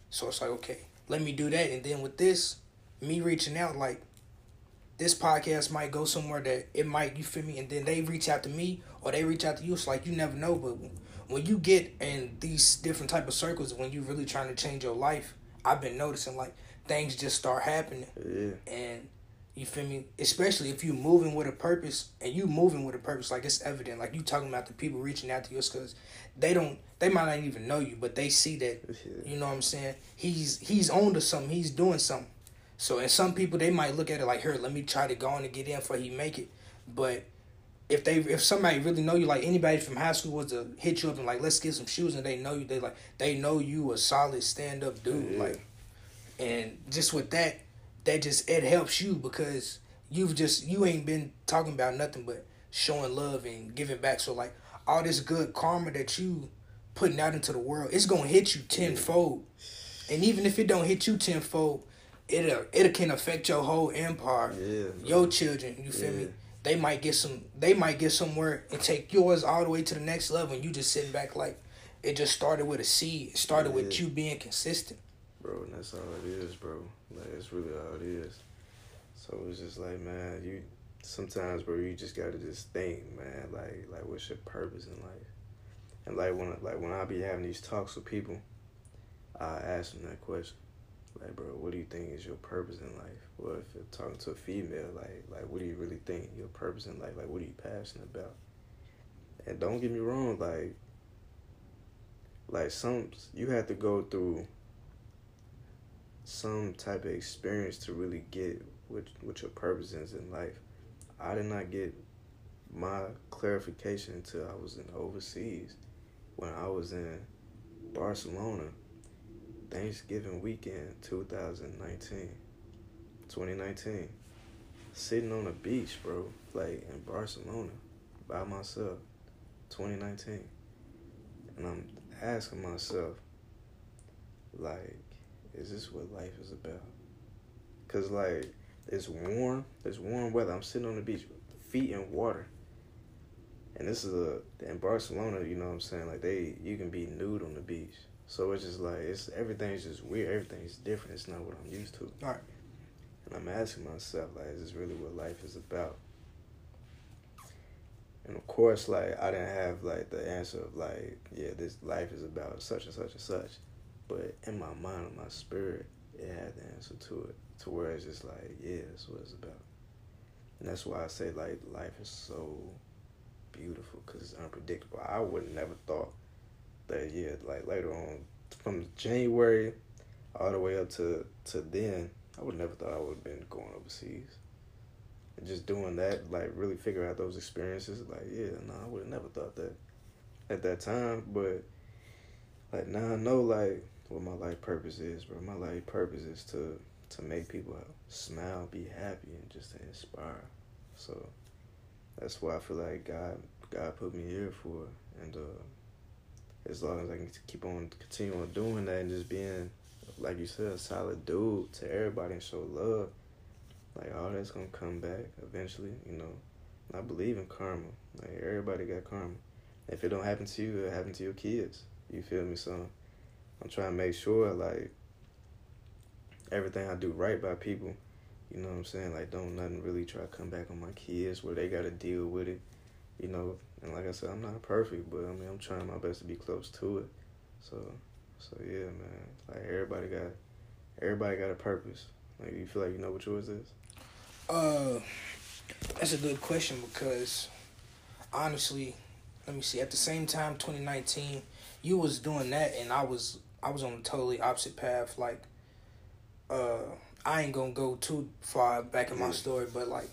So it's like, okay, let me do that, and then with this, me reaching out, like, this podcast might go somewhere that it might, you feel me, and then they reach out to me or they reach out to you. It's like you never know, but when you get in these different type of circles, when you're really trying to change your life, I've been noticing like things just start happening. Yeah. and you feel me? Especially if you moving with a purpose and you moving with a purpose like it's evident. Like you talking about the people reaching out to you because they don't they might not even know you but they see that Yeah. you know what i'm saying? He's he's on to something. He's doing something. So and some people they might look at it like here let me try to go on and get in before he make it. But if they if somebody really know you like anybody from high school was to hit you up and like let's get some shoes and they know you they like they know you a solid stand up dude Yeah. like and just with that that just it helps you because you've just you ain't been talking about nothing but showing love and giving back so like all this good karma that you putting out into the world it's gonna hit you tenfold and even if it don't hit you tenfold it'll it can affect your whole empire Yeah. your children you feel me Yeah. They might get some they might get somewhere and take yours all the way to the next level and you just sitting back like it just started with a seed it started with Yeah. you being consistent bro, and that's all it is, bro. Like it's really all it is. So it's just like, man, you sometimes, bro, you just gotta just think, man, like, like what's your purpose in life? And like when, like when I be having these talks with people, I ask them that question, like, bro, what do you think is your purpose in life? Well, if you're talking to a female, like, like what do you really think your purpose in life? Like, what are you passionate about? And don't get me wrong, like, like some you have to go through some type of experience to really get what what your purpose is in life. I did not get my clarification until I was in overseas when I was in Barcelona Thanksgiving weekend 2019 2019 sitting on the beach bro like in Barcelona by myself 2019 and I'm asking myself like is this what life is about? Cause like it's warm, it's warm weather. I'm sitting on the beach, feet in water. And this is a in Barcelona, you know what I'm saying? Like they you can be nude on the beach. So it's just like it's everything's just weird, everything's different. It's not what I'm used to. Alright. And I'm asking myself, like, is this really what life is about? And of course, like I didn't have like the answer of like, yeah, this life is about such and such and such. But in my mind and my spirit, it had the answer to it. To where it's just like, yeah, that's what it's about. And that's why I say like life is so beautiful because it's unpredictable. I would never thought that yeah, like later on from January all the way up to to then, I would never thought I would have been going overseas. And just doing that, like really figure out those experiences, like yeah, no, I would have never thought that at that time. But like now I know like what my life purpose is, bro. My life purpose is to to make people smile, be happy, and just to inspire. So that's why I feel like God God put me here for, and uh, as long as I can keep on continue on doing that and just being like you said, a solid dude to everybody and show love, like all that's gonna come back eventually, you know. I believe in karma. Like everybody got karma. If it don't happen to you, it'll happen to your kids. You feel me? So I'm trying to make sure like everything I do right by people, you know what I'm saying? Like don't nothing really try to come back on my kids where they gotta deal with it. You know, and like I said, I'm not perfect, but I mean I'm trying my best to be close to it. So so yeah, man. Like everybody got everybody got a purpose. Like you feel like you know what yours is? Uh, that's a good question because honestly, let me see. At the same time, 2019, you was doing that, and I was I was on a totally opposite path. Like, uh, I ain't gonna go too far back in my story, but like,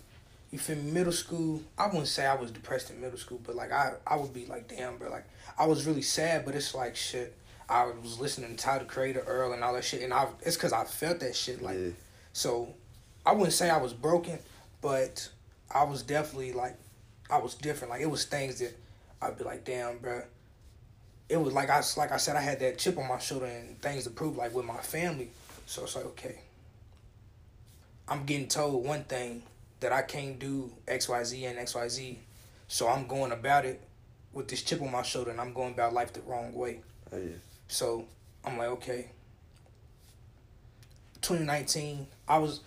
you feel me? Middle school, I wouldn't say I was depressed in middle school, but like I I would be like, damn, bro, like I was really sad, but it's like shit. I was listening to Tyler the Creator, Earl, and all that shit, and I it's because I felt that shit like. yeah. So I wouldn't say I was broken, but I was definitely like I was different. Like it was things that I'd be like, damn, bro. It was like I like I said, I had that chip on my shoulder and things to prove, like with my family. So it's like, okay, I'm getting told one thing, that I can't do X Y Z and X Y Z, so I'm going about it with this chip on my shoulder, and I'm going about life the wrong way. Oh, yeah. So I'm like, okay. 2019, I was,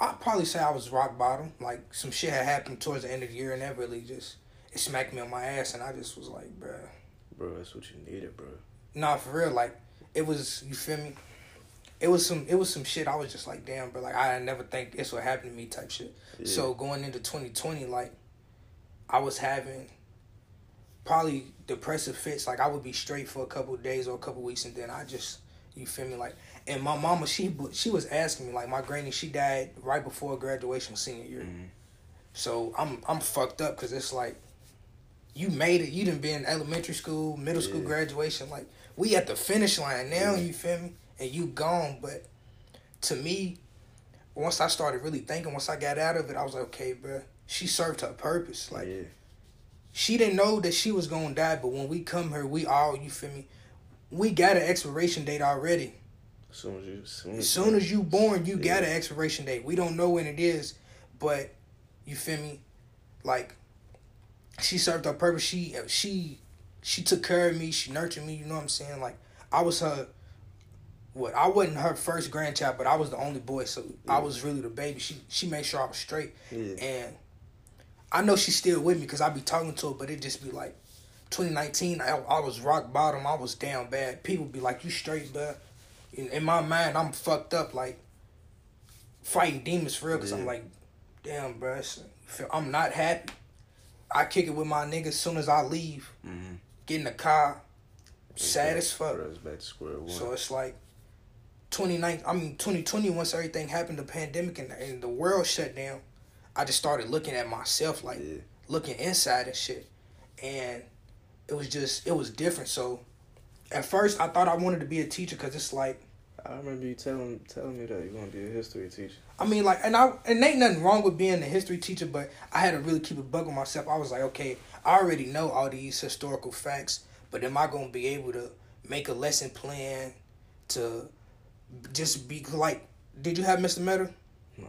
I'd probably say I was rock bottom. Like some shit had happened towards the end of the year, and that really just it smacked me on my ass, and I just was like, bruh. Bro, that's what you needed, bro. Nah, for real. Like it was, you feel me? It was some, it was some shit. I was just like, damn, bro. Like I never think this would happen to me, type shit. Yeah. So going into 2020, like I was having probably depressive fits. Like I would be straight for a couple of days or a couple of weeks, and then I just, you feel me? Like, and my mama, she she was asking me, like my granny, she died right before graduation senior year. Mhm. So I'm I'm fucked up because it's like, you made it. You didn't be in elementary school, middle school graduation. Like we at the finish line now. Yeah. You feel me? And you gone. But to me, once I started really thinking, once I got out of it, I was like, okay, bro. She served her purpose. Like yeah. she didn't know that she was gonna die, but when we come here, we all you feel me. We got an expiration date already. As soon as you, as soon as, As soon as you born, you got an expiration date. We don't know when it is, but you feel me? Like she served her purpose. She she she took care of me. She nurtured me. You know what I'm saying? Like I was her. What I wasn't her first grandchild, but I was the only boy, so I was really the baby. She she made sure I was straight, yeah. and I know she's still with me because I be talking to her, but it just be like 2019. I, I was rock bottom. I was down bad. People be like, "You straight, but in, in my mind, I'm fucked up, like fighting demons for real. Cause I'm like, damn, bro, I'm not happy. I kick it with my niggas soon as I leave. Mm-hmm. Get in the car, sad as fuck. Bro, it's back to square one. So it's like 29 I mean 2020 once everything happened the pandemic and, and the world shut down I just started looking at myself like yeah. looking inside and shit and it was just it was different so at first I thought I wanted to be a teacher cuz it's like I remember you telling telling me that you want to be a history teacher. I mean like and I and ain't nothing wrong with being a history teacher but I had to really keep a bug on myself I was like okay I already know all these historical facts but am I going to be able to make a lesson plan to just be like did you have Mr. Meta? No,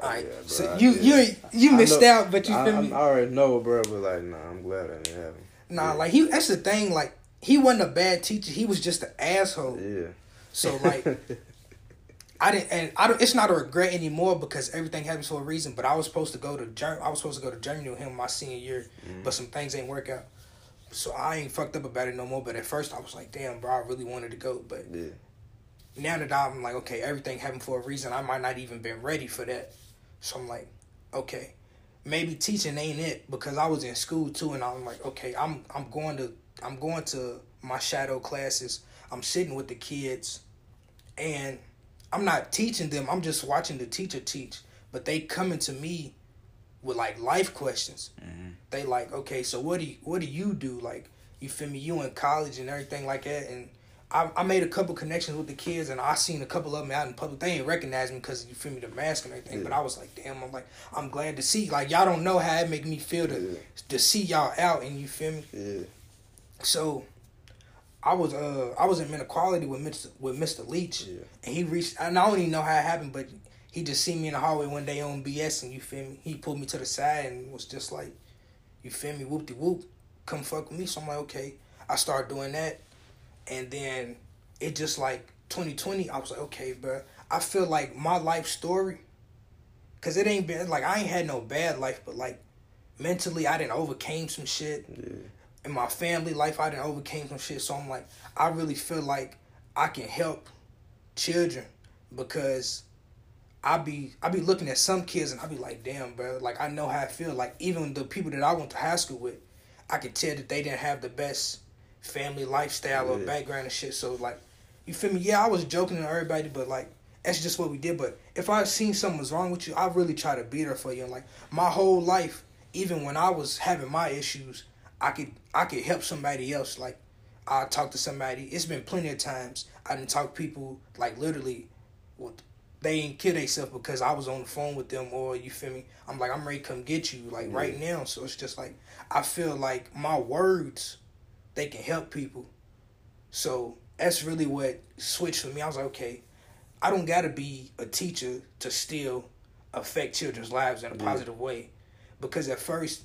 Alright, yeah, bro, so I you did. you you missed know- out, but you I, feel I, me? I already know, bro, but like, nah, I'm glad I didn't have him. Nah, yeah. like he that's the thing. Like he wasn't a bad teacher. He was just an asshole. Yeah. So like I didn't, and I don't. It's not a regret anymore because everything happens for a reason. But I was supposed to go to Germ. I was supposed to go to Germany with him my senior year, mm-hmm. but some things ain't work out. So I ain't fucked up about it no more. But at first I was like, damn, bro, I really wanted to go. But yeah. Now that I'm like, okay, everything happened for a reason. I might not even been ready for that. So I'm like, okay, maybe teaching ain't it because I was in school too, and I'm like, okay, I'm I'm going to I'm going to my shadow classes. I'm sitting with the kids, and I'm not teaching them. I'm just watching the teacher teach. But they coming to me with like life questions. Mm-hmm. They like, okay, so what do you what do you do? Like, you feel me? You in college and everything like that, and I, I made a couple connections with the kids, and I seen a couple of them out in public. They ain't recognize me because you feel me, the mask and everything. But I was like, damn, I'm like, I'm glad to see. Like, y'all don't know how it make me feel to Yeah. to see y'all out, and you feel me. Yeah. So, I was uh I was in inequality with Mr. with Mr. Leach, Yeah. and he reached. And I don't even know how it happened, but he just seen me in the hallway one day on BS, and you feel me. He pulled me to the side and was just like, you feel me, whoop de whoop, come fuck with me. So I'm like, okay. I started doing that, and then it just like 2020. I was like, okay, bro. I feel like my life story, cause it ain't been like I ain't had no bad life, but like mentally I didn't overcame some shit Yeah. in my family life I didn't overcame some shit. So I'm like, I really feel like I can help children because I be I be looking at some kids and I be like, damn, bro. Like I know how I feel. Like even the people that I went to high school with, I could tell that they didn't have the best family lifestyle or Yeah. background and shit. So like, you feel me? Yeah, I was joking to everybody, but like. That's just what we did. But if I seen something was wrong with you, I really try to be there for you. And like my whole life, even when I was having my issues, I could I could help somebody else. Like I talk to somebody. It's been plenty of times I didn't talk to people like literally, what they ain't kill themselves because I was on the phone with them or you feel me. I'm like I'm ready to come get you like right now. So it's just like I feel like my words, they can help people. So that's really what switched for me. I was like, okay, I don't gotta be a teacher to still affect children's lives in a positive way. Because at first,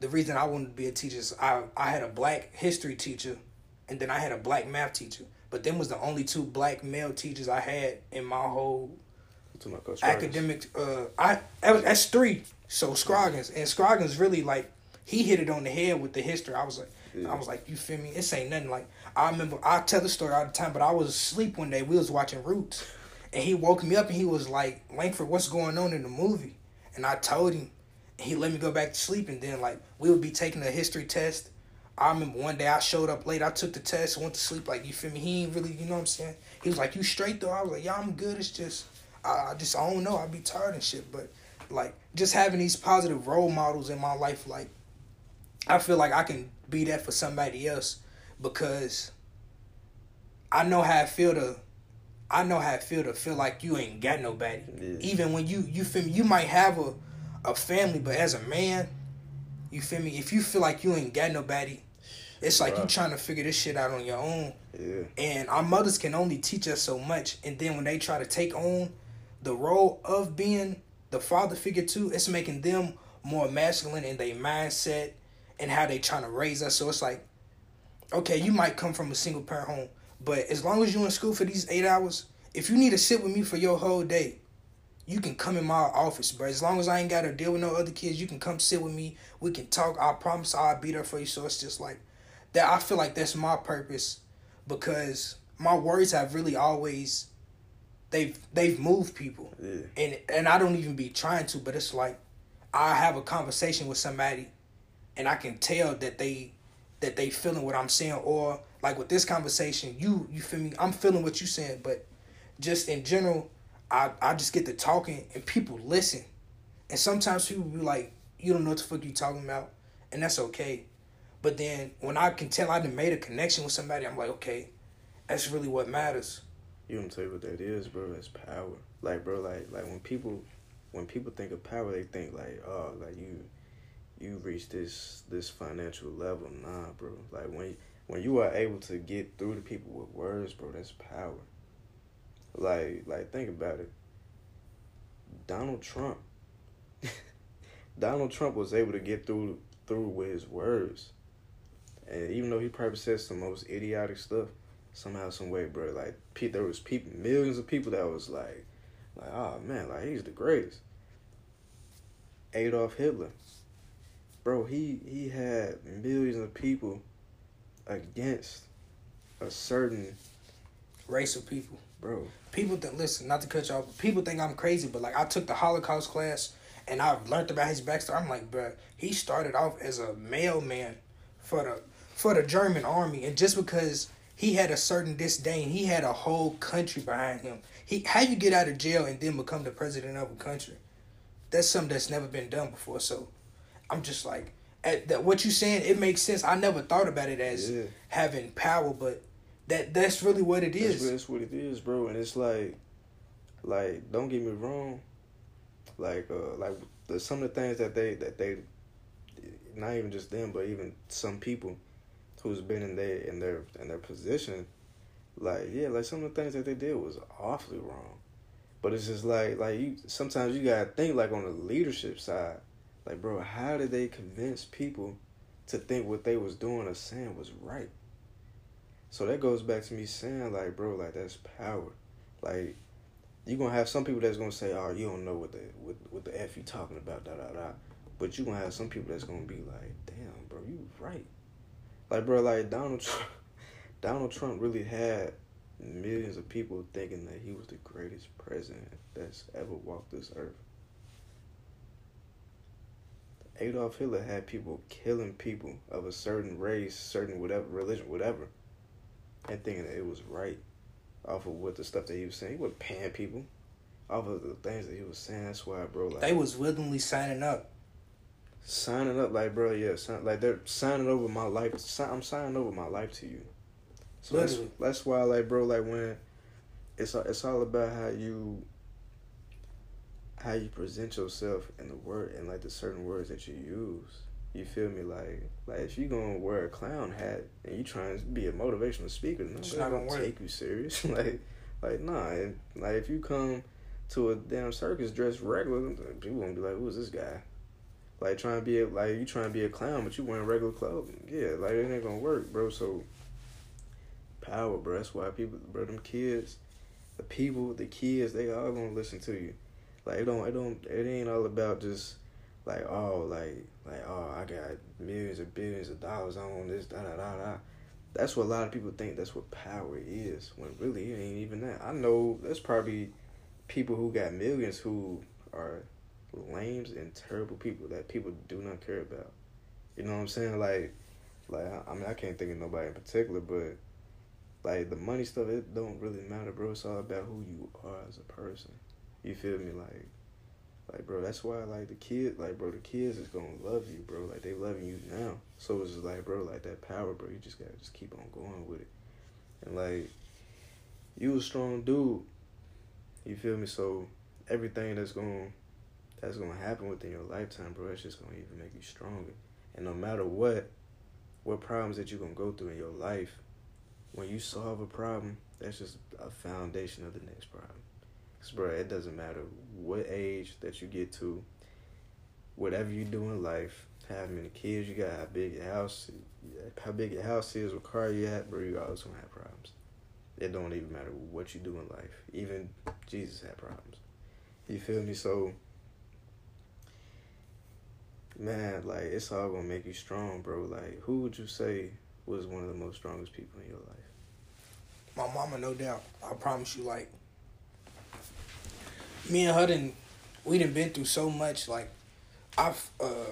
the reason I wanted to be a teacher is I I had a black history teacher, and then I had a black math teacher. But them was the only two black male teachers I had in my whole To my coach academic. Uh, I that's three. So Scroggins and Scroggins really like he hit it on the head with the history. I was like, Yeah. I was like, you feel me? This ain't nothing. Like I remember, I tell the story all the time, but I was asleep one day. We was watching Roots, and he woke me up and he was like, Langford, what's going on in the movie? And I told him, and he let me go back to sleep. And then like we would be taking a history test. I remember one day I showed up late. I took the test, went to sleep. Like you feel me? He ain't really, you know what I'm saying? He was like, "You straight though?" I was like, "Yeah, I'm good. It's just, I, I just, I don't know. I be tired and shit." But like, just having these positive role models in my life, like, I feel like I can be that for somebody else because I know how I feel to, I know how I feel to feel like you ain't got nobody. Yeah. Even when you, you feel me? You might have a, a family, but as a man, you feel me? If you feel like you ain't got nobody, it's like you trying to figure this shit out on your own. Yeah. And our mothers can only teach us so much. And then when they try to take on the role of being the father figure too, it's making them more masculine in their mindset and how they trying to raise us. So it's like, okay, you might come from a single parent home, but as long as you in school for these eight hours, if you need to sit with me for your whole day, you can come in my office, but as long as I ain't got to deal with no other kids, you can come sit with me. We can talk. I promise I'll be there for you. So it's just like that. I feel like that's my purpose because my words have really always they've they've moved people, Yeah. and and I don't even be trying to, but it's like I have a conversation with somebody, and I can tell that they that they feeling what I'm saying, or like with this conversation, you you feel me? I'm feeling what you saying, but just in general, I I just get to talking and people listen, and sometimes people be like, you don't know what the fuck you talking about, and that's okay. But then when I can tell I done made a connection with somebody, I'm like, okay, that's really what matters. You to tell you what that is, bro? That's power. Like, bro, like, like when people, when people think of power, they think like, oh, like you, you reach this this financial level. Nah, bro. Like when when you are able to get through to people with words, bro, that's power. Like, like think about it. Donald Trump. Donald Trump was able to get through through with his words, and even though he probably said some most idiotic stuff, somehow, some way, bro. Like, there was people, millions of people that was like, like, oh man, like he's the greatest. Adolf Hitler, bro. He he had millions of people against a certain Race of people. bro. people that listen, not to cut you off, but people think I'm crazy, but like I took the Holocaust class and I've learned about his backstory. I'm like, bro, he started off as a mailman for the for the German army, and just because he had a certain disdain, he had a whole country behind him. He how you get out of jail and then become the president of a country? That's something that's never been done before. So I'm just like, at that what you saying, it makes sense. I never thought about it as Yeah. having power, but that that's really what it That's what, that's what it is, bro. And it's like, like, don't get me wrong. Like, uh, like the, some of the things that they that they, not even just them, but even some people who's been in their in their in their position, like yeah, like some of the things that they did was awfully wrong. But it's just like like you sometimes you gotta think like on the leadership side, like bro, how did they convince people to think what they was doing or saying was right? So that goes back to me saying like, bro, like that's power. Like you gonna have some people that's gonna say, oh, you don't know what the what, what the f you talking about, da da da. But you gonna have some people that's gonna be like, damn, bro, you right. Like, bro, like Donald Trump, Donald Trump really had millions of people thinking that he was the greatest president that's ever walked this earth. Adolf Hitler had people killing people of a certain race, certain whatever religion, whatever, and thinking that it was right off of what the stuff that he was saying. He wasn't paying people off of the things that he was saying. That's why, bro. Like They was willingly signing up. signing up, like, bro, yeah, sign, like they're signing over my life. Si- I'm signing over my life to you. So that's that's why, like, bro, like when it's it's all about how you how you present yourself in the word and like the certain words that you use. You feel me? Like, like if you gonna wear a clown hat and you trying to be a motivational speaker, no, It's not gonna take you serious. like, like nah. And, like if you come to a damn circus dressed regular, people gonna be like, "Who's this guy?" Like trying to be a, like you trying to be a clown, but you wearing regular clothing. Yeah, like it ain't gonna work, bro. So power, bro. That's why people, bro. Them kids, the people, the kids, they all gonna listen to you. Like it don't, it don't, it ain't all about just like oh, like like oh, I got millions and billions of dollars. on this, da da da da. That's what a lot of people think. That's what power is. When really it ain't even that. I know there's probably people who got millions who are lames and terrible people that people do not care about. You know what I'm saying? Like, like I mean, I can't think of nobody in particular, but like the money stuff, it don't really matter, bro. It's all about who you are as a person. You feel me? Like, like bro, that's why like the kid, like bro, the kids is gonna love you, bro. Like they loving you now. So it's just like, bro, like that power, bro. You just gotta just keep on going with it. And like, you a strong dude. You feel me? So everything that's going that's gonna happen within your lifetime, bro, it's just gonna even make you stronger. And no matter what, what problems that you're gonna go through in your life, when you solve a problem, that's just a foundation of the next problem. Cause bro, it doesn't matter what age that you get to, whatever you do in life, how many kids you got, how big your house, how big your house is, what car you at, bro, you always gonna have problems. It don't even matter what you do in life. Even Jesus had problems. You feel me? So, man, like it's all gonna make you strong, bro. Like, who would you say was one of the most strongest people in your life? My mama, no doubt. I promise you, like me and her we done been through so much. Like I've uh,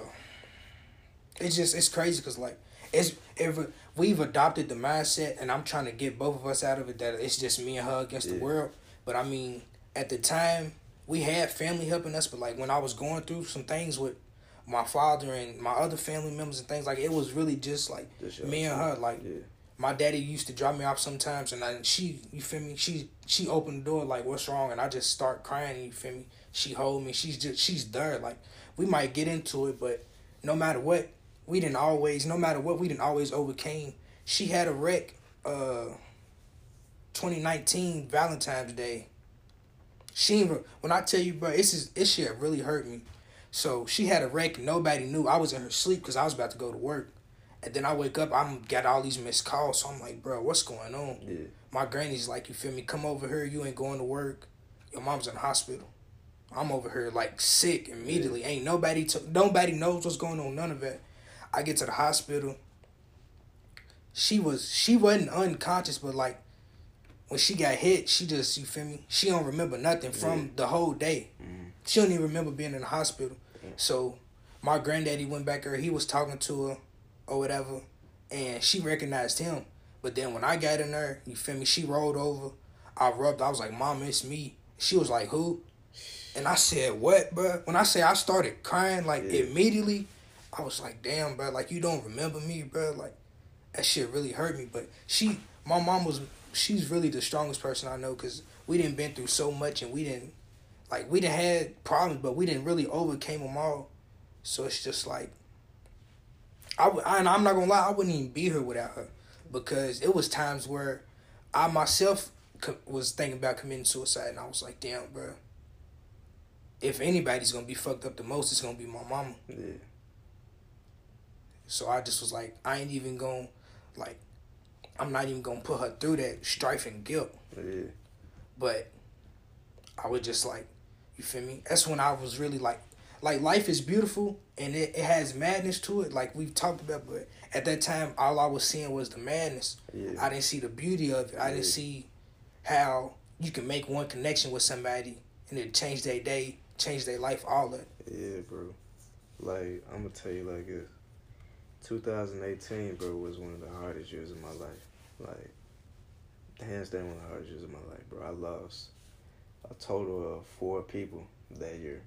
it's just it's crazy because like it's if we've adopted the mindset, and I'm trying to get both of us out of it that it's just me and her against yeah. the world. But I mean, at the time we had family helping us, but like when I was going through some things with my father and my other family members and things like it was really just like just me and her like yeah my daddy used to drop me off sometimes, and I, she, you feel me? She she opened the door like, "What's wrong?" And I just start crying. You feel me? She hold me. She's just she's there. Like we might get into it, but no matter what, we didn't always. No matter what, we didn't always overcame. She had a wreck. Uh, 2019 Valentine's Day. She when I tell you, bro, this is this shit really hurt me. So she had a wreck. Nobody knew. I was in her sleep because I was about to go to work. And then I wake up, I'm got all these missed calls. So I'm like, bro, what's going on? Yeah. My granny's like, you feel me? Come over here. You ain't going to work. Your mom's in the hospital. I'm over here like sick immediately. Yeah. Ain't nobody to, nobody knows what's going on. None of it. I get to the hospital. She was she wasn't unconscious, but like when she got hit, she just you feel me? She don't remember nothing from the whole day. Mm-hmm. She don't even remember being in the hospital. Yeah. So my granddaddy went back there. He was talking to her or whatever, and she recognized him. But then when I got in there, you feel me? She rolled over. I rubbed. I was like, "Mom, it's me." She was like, "Who?" And I said, "What, bro?" When I say I started crying, like yeah. immediately, I was like, "Damn, bro! Like you don't remember me, bro? Like that shit really hurt me." But she, my mom was, she's really the strongest person I know because we didn't been through so much and we didn't, like we didn't had problems, but we didn't really overcame them all. So it's just like I, and I'm not gonna lie, I wouldn't even be here without her because it was times where I myself co- was thinking about committing suicide, and I was like, damn, bro. If anybody's gonna be fucked up the most, it's gonna be my mama. Yeah. So I just was like, I ain't even gonna, like, I'm not even gonna put her through that strife and guilt. Yeah. But I would just like, you feel me? That's when I was really like, like life is beautiful and it, it has madness to it like we've talked about but at that time all i was seeing was the madness. Yeah. i didn't see the beauty of it. I didn't see how you can make one connection with somebody and it change their day change their life all that yeah bro. Like i'm gonna tell you like this 2018 bro was one of the hardest years of my life. Like hands down one of the hardest years of my life bro. I lost a total of four people that year.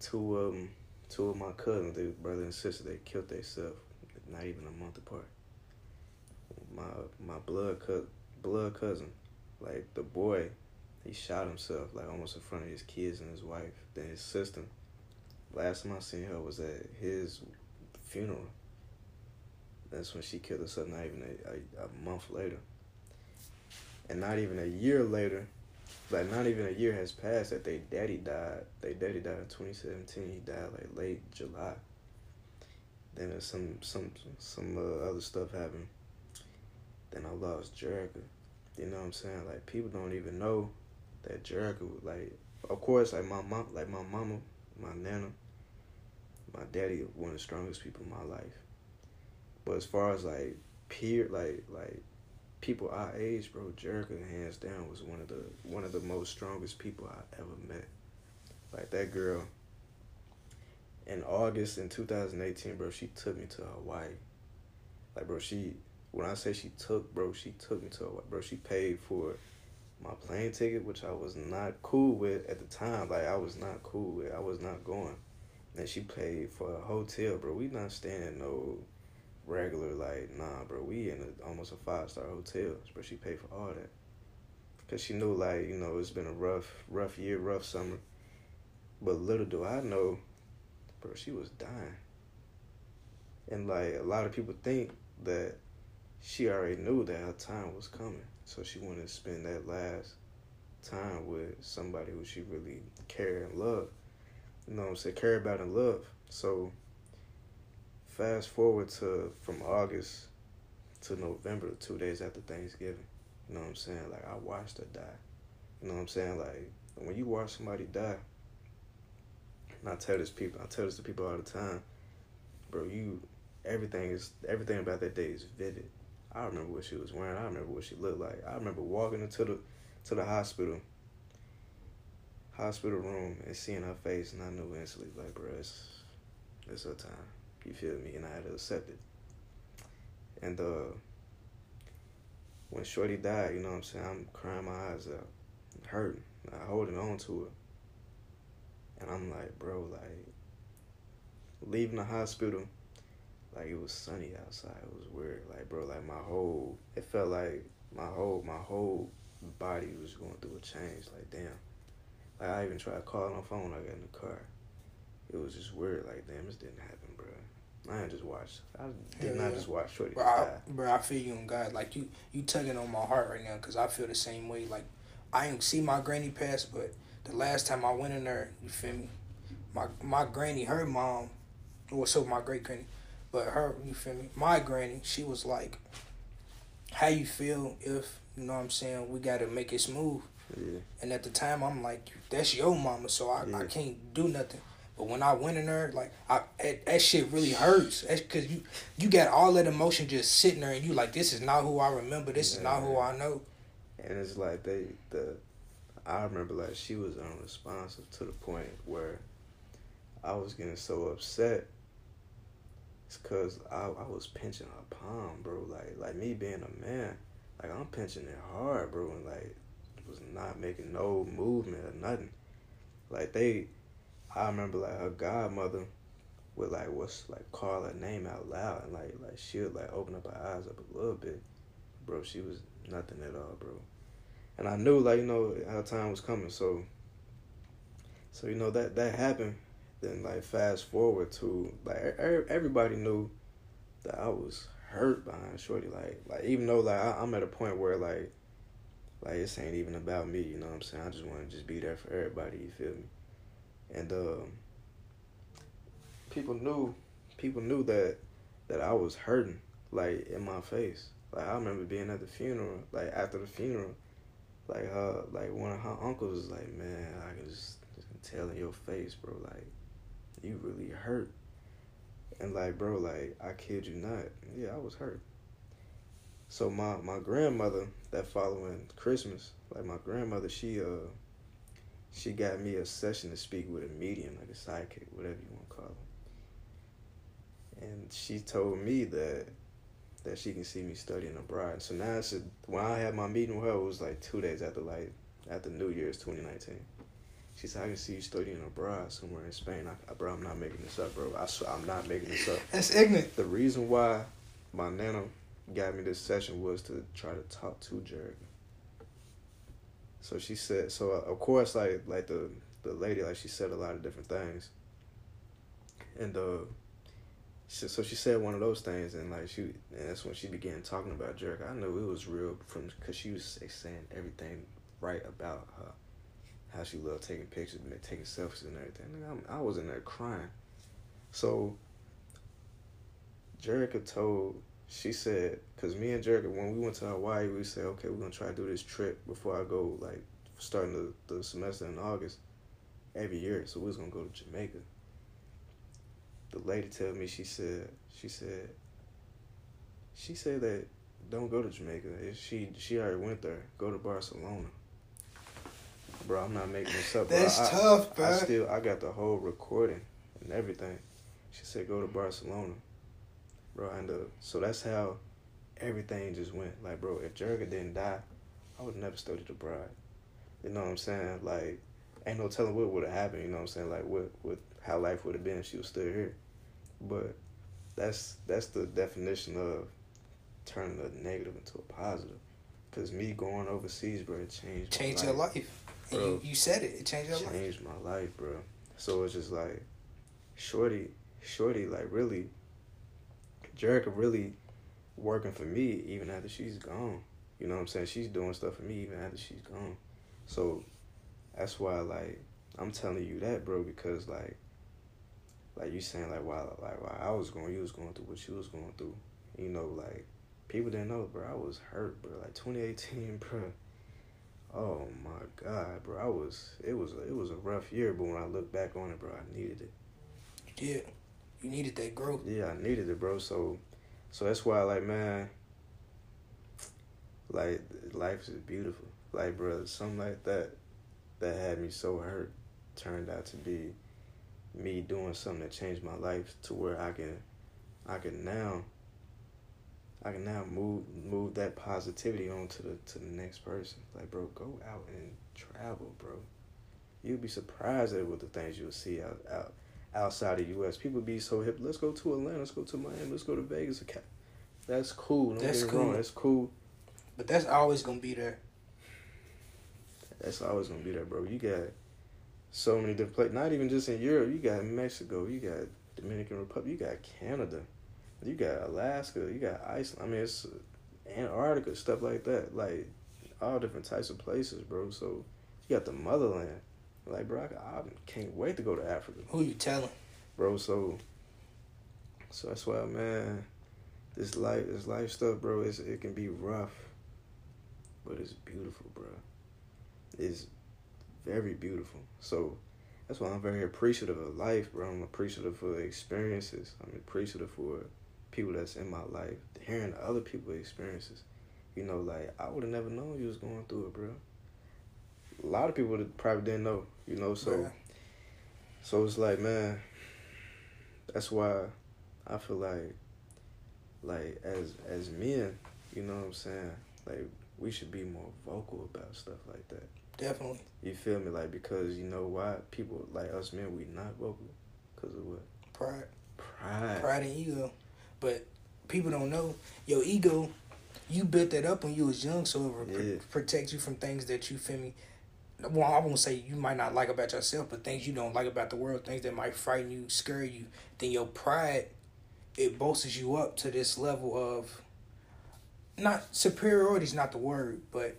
Two of them, two of my cousins, they brother and sister, they killed themselves, not even a month apart. My my blood blood cousin, like the boy, he shot himself like almost in front of his kids and his wife. Then his sister, last time I seen her was at his funeral. That's when she killed herself. Not even a, a, a month later, and not even a year later, like not even a year has passed that they daddy died. They daddy died in 2017. He died like late July. Then there's some some some uh, other stuff happened. Then I lost Jerica. You know what I'm saying? Like people don't even know that Jerica was like. Of course, like my mom, like my mama, my nana, my daddy, one of the strongest people in my life. But as far as like peer, like like people our age, bro, Jerica hands down was one of the one of the most strongest people I ever met. Like that girl. In August in 2018, bro, she took me to Hawaii. Like, bro, she when I say she took, bro, she took me to Hawaii, bro. She paid for my plane ticket, which I was not cool with at the time. Like, I was not cool with. I was not going. And she paid for a hotel, bro. We not staying in no regular like nah, bro. We in a, almost a five star hotel, but she paid for all that. Cause she knew like you know it's been a rough, rough year, rough summer. But little do I know, bro, she was dying. And like a lot of people think that she already knew that her time was coming, so she wanted to spend that last time with somebody who she really cared and loved. You know what I'm saying? Care about and love. So fast forward to from August to November, two days after Thanksgiving. You know what I'm saying? Like I watched her die. You know what I'm saying? Like when you watch somebody die, and I tell this people, I tell this to people all the time, bro. You everything is everything about that day is vivid. I remember what she was wearing. I remember what she looked like. I remember walking into the to the hospital hospital room and seeing her face, and I knew instantly, like, bro, it's it's her time. You feel me? And I had to accept it. And uh, when Shorty died, you know what I'm saying? I'm crying my eyes out, hurting, like, holding on to it. And I'm like, bro, like, leaving the hospital, like it was sunny outside. It was weird. Like, bro, like my whole, it felt like my whole, my whole body was going through a change. Like, damn. Like, I even tried calling on phone when I got in the car. It was just weird. Like, damn, this didn't happen. I just watch. I did Hell not yeah. just watch Shorty Bro, I, bro, I feel you on God. Like you, you tugging on my heart right now because I feel the same way. Like I ain't see my granny pass, but the last time I went in there, you feel me? My my granny, her mom, well, so my great granny, but her, you feel me? My granny, she was like, "How you feel if you know what I'm saying? We got to make it smooth." Yeah, And at the time, I'm like, "That's your mama, so I, I can't do nothing." But when I went in there, like, I that, that shit really hurts. That's because you you got all that emotion just sitting there, and you like, "This is not who I remember. This is not who I know." and it's like they the. I remember like she was unresponsive to the point where I was getting so upset. It's cause I I was pinching her palm, bro. Like like me being a man, like I'm pinching it hard, bro, and like was not making no movement or nothing. Like they, I remember like her godmother would like what's like call her name out loud and like like she would like open up her eyes up a little bit, bro. She was nothing at all, bro. And I knew like you know her time was coming, so. So you know that that happened. Then like fast forward to like everybody knew that I was hurt behind Shorty. Like like even though like I, I'm at a point where like like this ain't even about me. You know what I'm saying? I just want to just be there for everybody. You feel me? And um, people knew people knew that that I was hurting like in my face. Like I remember being at the funeral. Like after the funeral, like her like one of her uncles was like, "Man, I can just, just tell in your face, bro. Like you really hurt." And like, bro, like I kid you not, yeah, I was hurt. So my my grandmother that following Christmas, like my grandmother, she uh she got me a session to speak with a medium, like a sidekick, whatever you want to call him. And she told me that that she can see me studying abroad. So now it's a, when I had my meeting with her, it was like two days after like after New Year's 2019. She said, I can see you studying abroad somewhere in Spain. I, bro, I'm not making this up, bro. I I'm not making this up. That's ignorant. The reason why my nana got me this session was to try to talk to Jared. So she said, so uh, of course, like like the the lady, like she said a lot of different things, and uh, so she said one of those things, and like she, and that's when she began talking about Jerica. I knew it was real from because she was saying everything right about her, how she loved taking pictures and taking selfies and everything. Nigga, I'm, I was in there crying. So, Jerica told, she said, because me and Jerica, when we went to Hawaii, we said, okay, we're going to try to do this trip before I go, like, starting the, the semester in August every year. So we was going to go to Jamaica. The lady told me, she said, she said, she said that don't go to Jamaica. If she she already went there. Go to Barcelona. Bro, I'm not making this up. That's I, tough, bro. I still I got the whole recording and everything. She said go to Barcelona. Bro, and uh, so that's how everything just went. Like, bro, if Jerica didn't die, I would never studied the bride. You know what I'm saying? Like, ain't no telling what would have happened, you know what I'm saying? Like what with how life would have been if she was still here. But that's that's the definition of turning a negative into a positive. Cause me going overseas, bro, it changed. Changed my your life. Bro. And you, you said it. It changed your life. Changed my life, bro. So it's just like, shorty, shorty, like really, Jerica really working for me even after she's gone. You know what I'm saying? She's doing stuff for me even after she's gone. So that's why, like, I'm telling you that, bro, because like, like you saying like while like while I was going, you was going through what you was going through. You know, like people didn't know, bro. I was hurt, bro. Like 2018, bro. Oh my god, bro. I was it was it was a rough year, but when I look back on it, bro, I needed it. Did. You needed that growth. Yeah, I needed it, bro. So, so that's why, like, man, like life is beautiful. Like, bro, something like that that had me so hurt turned out to be me doing something that changed my life to where I can, I can now. I can now move move that positivity on to the to the next person. Like, bro, go out and travel, bro. You'd be surprised at what the things you'll see out out outside of U.S. People be so hip. Let's go to Atlanta. Let's go to Miami. Let's go to Vegas. Okay, That's cool. Don't That's me wrong. cool. That's cool. But that's always gonna be there. That's always gonna be there, bro. You got so many different places. Not even just in Europe. You got Mexico. You got Dominican Republic. You got Canada. You got Alaska. You got Iceland. I mean, it's Antarctica stuff like that. Like all different types of places, bro. So you got the motherland. Like, bro, I, I can't wait to go to Africa. Who you telling? bro. So, so that's why, man, this life, this life stuff, bro. Is it can be rough, but it's beautiful, bro. It's very beautiful. So that's why I'm very appreciative of life, bro. I'm appreciative for the experiences. I'm appreciative for people that's in my life, hearing other people's experiences. You know, like I would have never known you was going through it, bro. A lot of people probably didn't know, you know. So. Bruh. So it's like, man, that's why I feel like, like as as men, you know what I'm saying? Like we should be more vocal about stuff like that. Definitely. You feel me? Like because you know why people like us men we not vocal because of what Pride. pride. Pride and ego. But people don't know your ego. You built that up when you was young, so it Yeah. protect you from things that you feel me. Well, I won't say you might not like about yourself, but things you don't like about the world, things that might frighten you, scare you. Then your pride, it bolsters you up to this level of, not superiority is not the word, but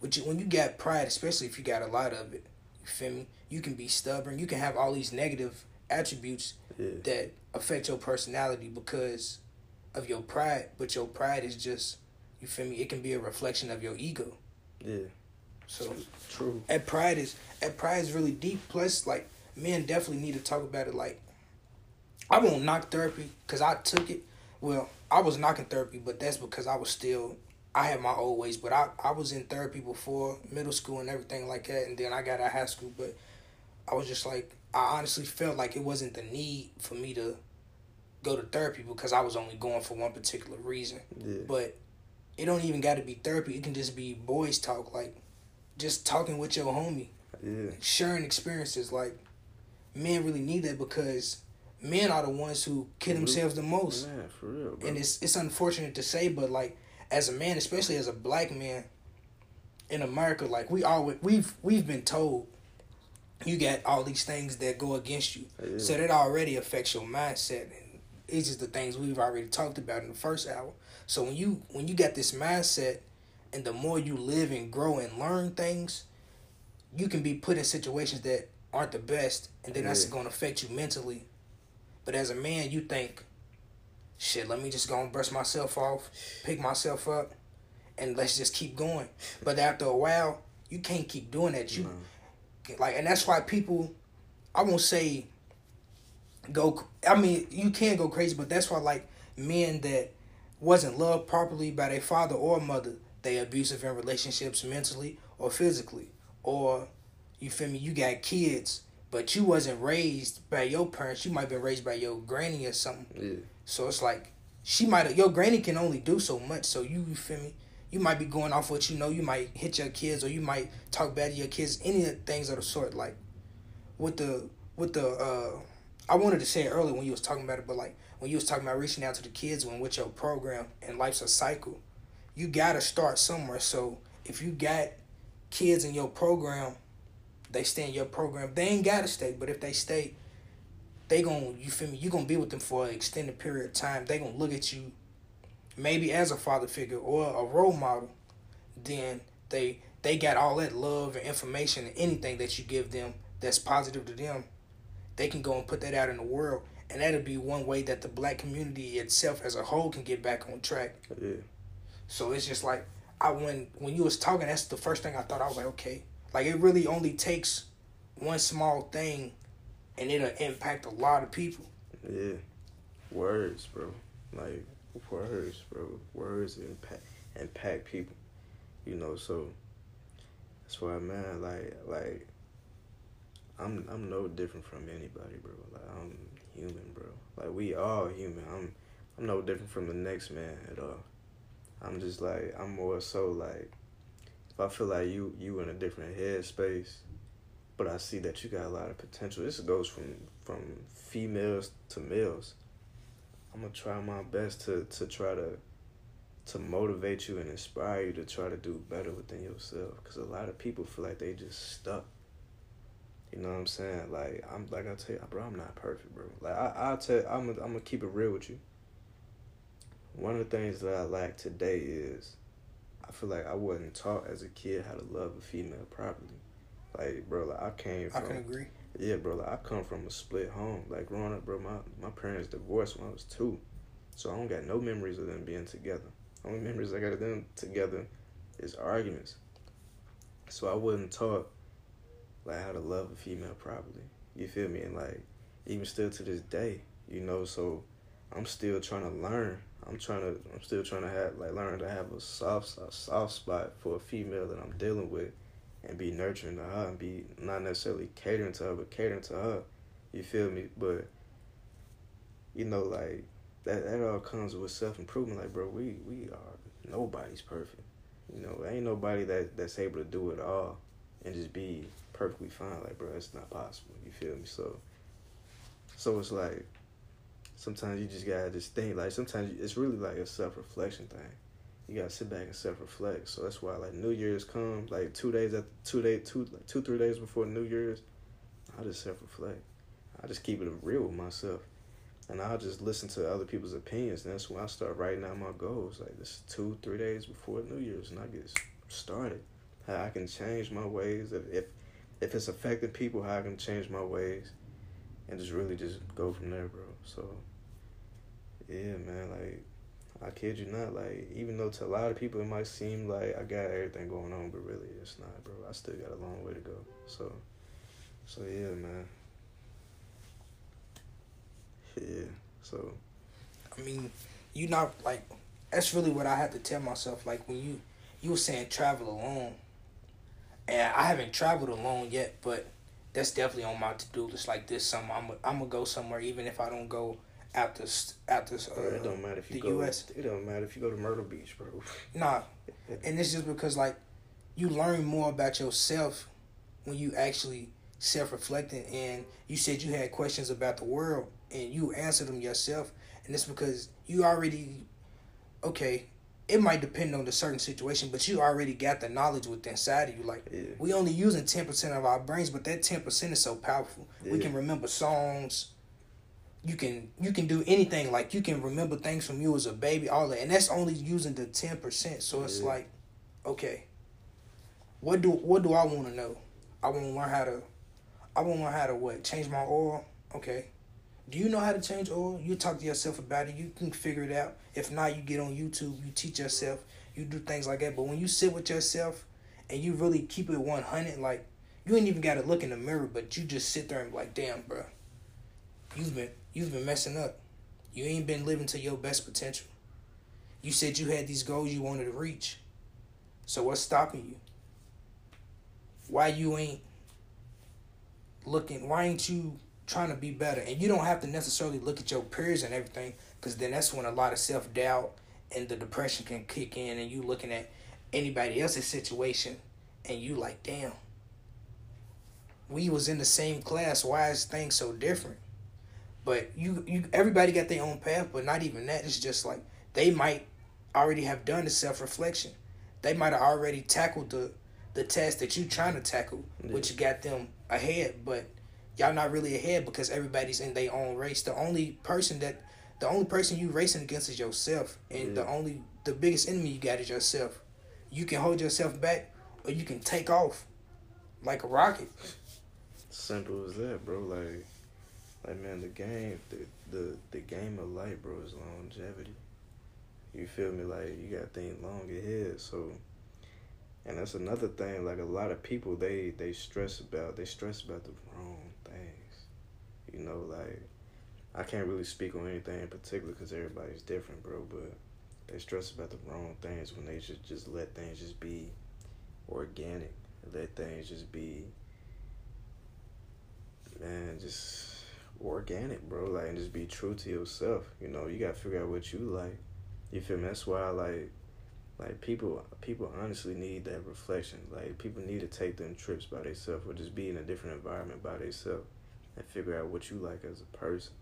when you, when you got pride, especially if you got a lot of it, you feel me? You can be stubborn. You can have all these negative attributes Yeah, that affect your personality because of your pride, but your pride is just you feel me, it can be a reflection of your ego. yeah, So true. At pride is at pride is really deep. Plus like men definitely need to talk about it like I won't knock therapy because I took it. Well, I was knocking therapy, but that's because I was still I had my old ways, but I, I was in therapy before middle school and everything like that, and then I got out of high school. But I was just like, I honestly felt like it wasn't the need for me to go to therapy because I was only going for one particular reason. Yeah, But it don't even got to be therapy. It can just be boys talk, like just talking with your homie, yeah, sharing experiences. Like men really need that because men are the ones who kill themselves the most man, for real, bro. and it's it's unfortunate to say, but like as a man, especially as a black man in America, like we always we've we've been told you got all these things that go against you, Yeah. so that already affects your mindset. And it's just the things we've already talked about in the first hour. So when you when you got this mindset and the more you live and grow and learn things, you can be put in situations that aren't the best, and then that's going to affect you mentally. But as a man, you think, shit, let me just go and brush myself off, pick myself up, and let's just keep going. But after a while, you can't keep doing that. You No. like, and that's why people, I won't say go. I mean, you can go crazy, but that's why like men that wasn't loved properly by their father or mother, they abusive in relationships mentally or physically, or you feel me? You got kids, but you wasn't raised by your parents. You might have been raised by your granny or something. Yeah. So it's like she might your granny can only do so much. So you, you feel me? You might be going off what you know. You might hit your kids, or you might talk bad to your kids. Any of the things of the sort. Like with the with the uh, I wanted to say it earlier when you was talking about it, but like when you was talking about reaching out to the kids when with your program and life's a cycle, you gotta start somewhere. So if you got kids in your program, they stay in your program. They ain't gotta stay, but if they stay, they gon' you feel me? You gonna be with them for an extended period of time. They gonna look at you, maybe as a father figure or a role model. Then they they got all that love and information and anything that you give them that's positive to them. They can go and put that out in the world, and that'll be one way that the black community itself as a whole can get back on track. Yeah. So it's just like I when when you was talking, that's the first thing I thought. I was like, okay, like it really only takes one small thing, and it'll impact a lot of people. Yeah. Words, bro. Like words, bro. Words impact impact people. You know, so that's why man, like like I'm I'm no different from anybody, bro. Like I'm human, bro. Like we all human. I'm I'm no different from the next man at all. I'm just like I'm more so like if I feel like you you in a different headspace, but I see that you got a lot of potential. This goes from from females to males. I'm gonna try my best to to try to to motivate you and inspire you to try to do better within yourself. Cause a lot of people feel like they just stuck. You know what I'm saying? Like I'm like I tell you, bro, I'm not perfect, bro. Like I I tell I'm gonna, I'm gonna keep it real with you. One of the things that I lack today is I feel like I wasn't taught as a kid how to love a female properly. Like, bro, like I came from I can agree. yeah, bro. Like I come from a split home. Like growing up, bro, my my parents divorced when I was two, so I don't got no memories of them being together. Only memories I got of them together is arguments. So I wasn't taught like how to love a female properly. You feel me? And like even still to this day, you know. So I'm still trying to learn. I'm trying to. I'm still trying to have like learn to have a soft a soft spot for a female that I'm dealing with and be nurturing to her and be not necessarily catering to her, but catering to her. You feel me? But you know, like that that all comes with self improvement. Like, bro, we we are nobody's perfect. You know, ain't nobody that that's able to do it all and just be perfectly fine. Like, bro, it's not possible. You feel me? So, so it's like sometimes you just gotta just think. Like, sometimes it's really like a self reflection thing you gotta sit back and self reflect. So that's why like New Year's come like two days at two day two like two three days before New Year's, I just self reflect. I just keep it real with myself, and I'll just listen to other people's opinions. And that's when I start writing out my goals. Like this two three days before New Year's, and I get started. How I can change my ways if if if it's affecting people, how I can change my ways, and just really just go from there, bro. So yeah, man, like. I kid you not, like even though to a lot of people it might seem like I got everything going on, but really it's not, bro. I still got a long way to go. So, so yeah, man. Yeah. So. I mean, you not like that's really what I had to tell myself. Like when you you were saying travel alone, and I haven't traveled alone yet, but that's definitely on my to do list. Like this summer, I'm I'm gonna go somewhere, even if I don't go after after uh, Bro, it don't matter if you the go. US. It don't matter if you go to Myrtle Beach, bro. Nah, and it's just because like you learn more about yourself when you actually self reflecting and you said you had questions about the world and you answered them yourself and it's because you already okay it might depend on the certain situation but you already got the knowledge within inside of you like Yeah. we only using 10% of our brains but that 10% is so powerful we can remember songs you can you can do anything like you can remember things from you as a baby all that and that's only using the 10% so it's Yeah. like okay, what do what do I want to know? I want to learn how to, I want to learn how to what change my oil. Okay, do you know how to change oil? You talk to yourself about it. You can figure it out. If not, you get on YouTube. You teach yourself. You do things like that. But when you sit with yourself and you really keep it one hundred, like you ain't even got to look in the mirror, but you just sit there and be like, damn, bro, you've been you've been messing up. You ain't been living to your best potential. You said you had these goals you wanted to reach. So what's stopping you? Why you ain't looking? Why ain't you trying to be better? And you don't have to necessarily look at your peers and everything, because then that's when a lot of self doubt and the depression can kick in, and you looking at anybody else's situation, and you like, damn. We was in the same class. Why is things so different? But you, you, everybody got their own path. But not even that. It's just like they might already have done the self reflection. They might have already tackled the the task that you're trying to tackle, yeah. which got them ahead. But y'all not really ahead because everybody's in their own race. The only person that the only person you racing against is yourself, and yeah. the only the biggest enemy you got is yourself. You can hold yourself back, or you can take off like a rocket. Simple as that, bro. Like, like man, the game, the the the game of life, bro, is longevity. You feel me? Like you got think long ahead. So, and that's another thing. Like a lot of people, they they stress about they stress about the wrong things. You know, like I can't really speak on anything in particular because everybody's different, bro. But they stress about the wrong things when they should just let things just be organic. Let things just be, man, just organic, bro. Like, and just be true to yourself. You know, you gotta figure out what you like. You feel me? That's why I like like people people honestly need that reflection. Like people need to take them trips by themselves or just be in a different environment by themselves and figure out what you like as a person.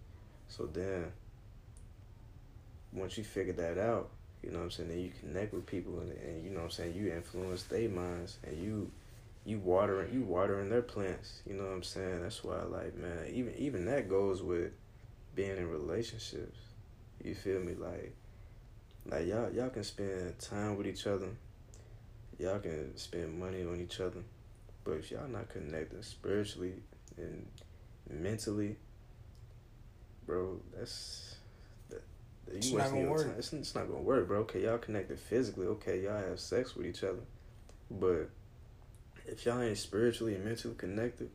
So then once you figure that out, you know what I'm saying, then you connect with people and, and you know what I'm saying, you influence their minds and you you watering you watering their plants, you know what I'm saying? That's why like man, even even that goes with being in relationships. You feel me? Like like y'all y'all can spend time with each other. Y'all can spend money on each other. But if y'all not connected spiritually and mentally, bro, that's that, you it's not gonna work. It's, it's not gonna work, bro. Okay, y'all connected physically. Okay, y'all have sex with each other, but if y'all ain't spiritually and mentally connected,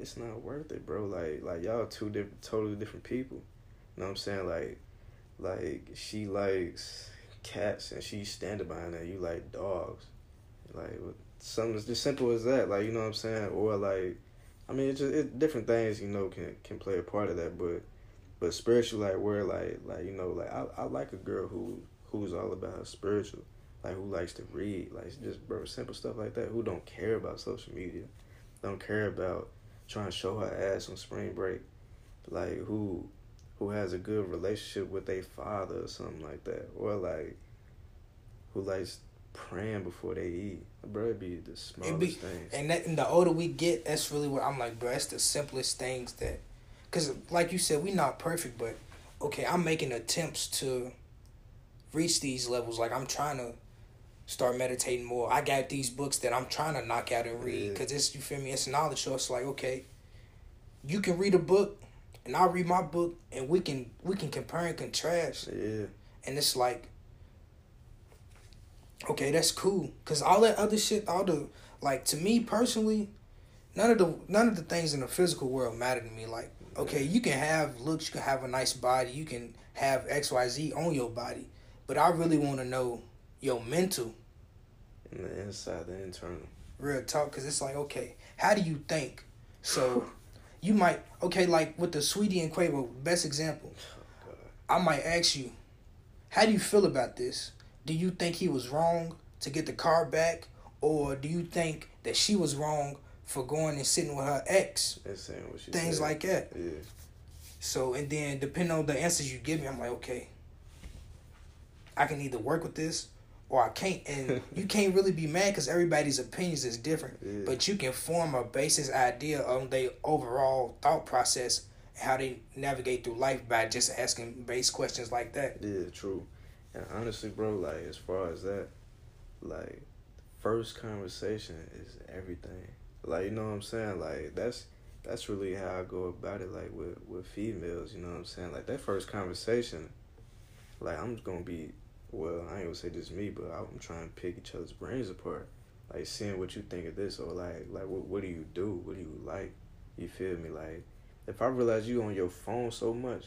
it's not worth it, bro. Like like y'all two different, totally different people. You know what I'm saying? Like like she likes cats and she's standing behind her. You like dogs, like something as just simple as that. Like you know what I'm saying, or like, I mean, it's just it, different things you know can can play a part of that. But but spiritual, like where like like you know like I I like a girl who who's all about spiritual, like who likes to read, like just bro simple stuff like that. Who don't care about social media, don't care about trying to show her ass on spring break, like who who has a good relationship with a father or something like that, or like who likes praying before they eat. Bro, it'd be the smallest be, things. And, that, and the older we get, that's really what I'm like, bro. That's the simplest things that, because like you said, we not perfect, but okay, I'm making attempts to reach these levels. Like I'm trying to start meditating more. I got these books that I'm trying to knock out and read because it's you feel me. It's knowledge, so it's like okay, you can read a book and I'll read my book and we can we can compare and contrast. Yeah. And it's like okay, that's cool cuz all that other shit all the like to me personally none of the none of the things in the physical world matter to me like okay, you can have looks, you can have a nice body, you can have XYZ on your body, but I really want to know your mental and the inside, the internal. Real talk cuz it's like okay, how do you think? So you might okay like with the Saweetie and Quavo best example. Oh, I might ask you, how do you feel about this? Do you think he was wrong to get the car back, or do you think that she was wrong for going and sitting with her ex? Things said. like that. Yeah. So and then depending on the answers you give me, I'm like, okay, I can either work with this or I can't. And you can't really be mad because everybody's opinions is different. Yeah. But you can form a basis idea on their overall thought process and how they navigate through life by just asking base questions like that. Yeah, true. And honestly, bro, like as far as that, like first conversation is everything. Like you know what I'm saying? Like that's that's really how I go about it. Like with with females, you know what I'm saying? Like that first conversation, like I'm just gonna be, well, I ain't gonna say just me, but I'm trying to pick each other's brains apart. Like seeing what you think of this, or like like what what do you do? What do you like? You feel me? Like if I realize you on your phone so much,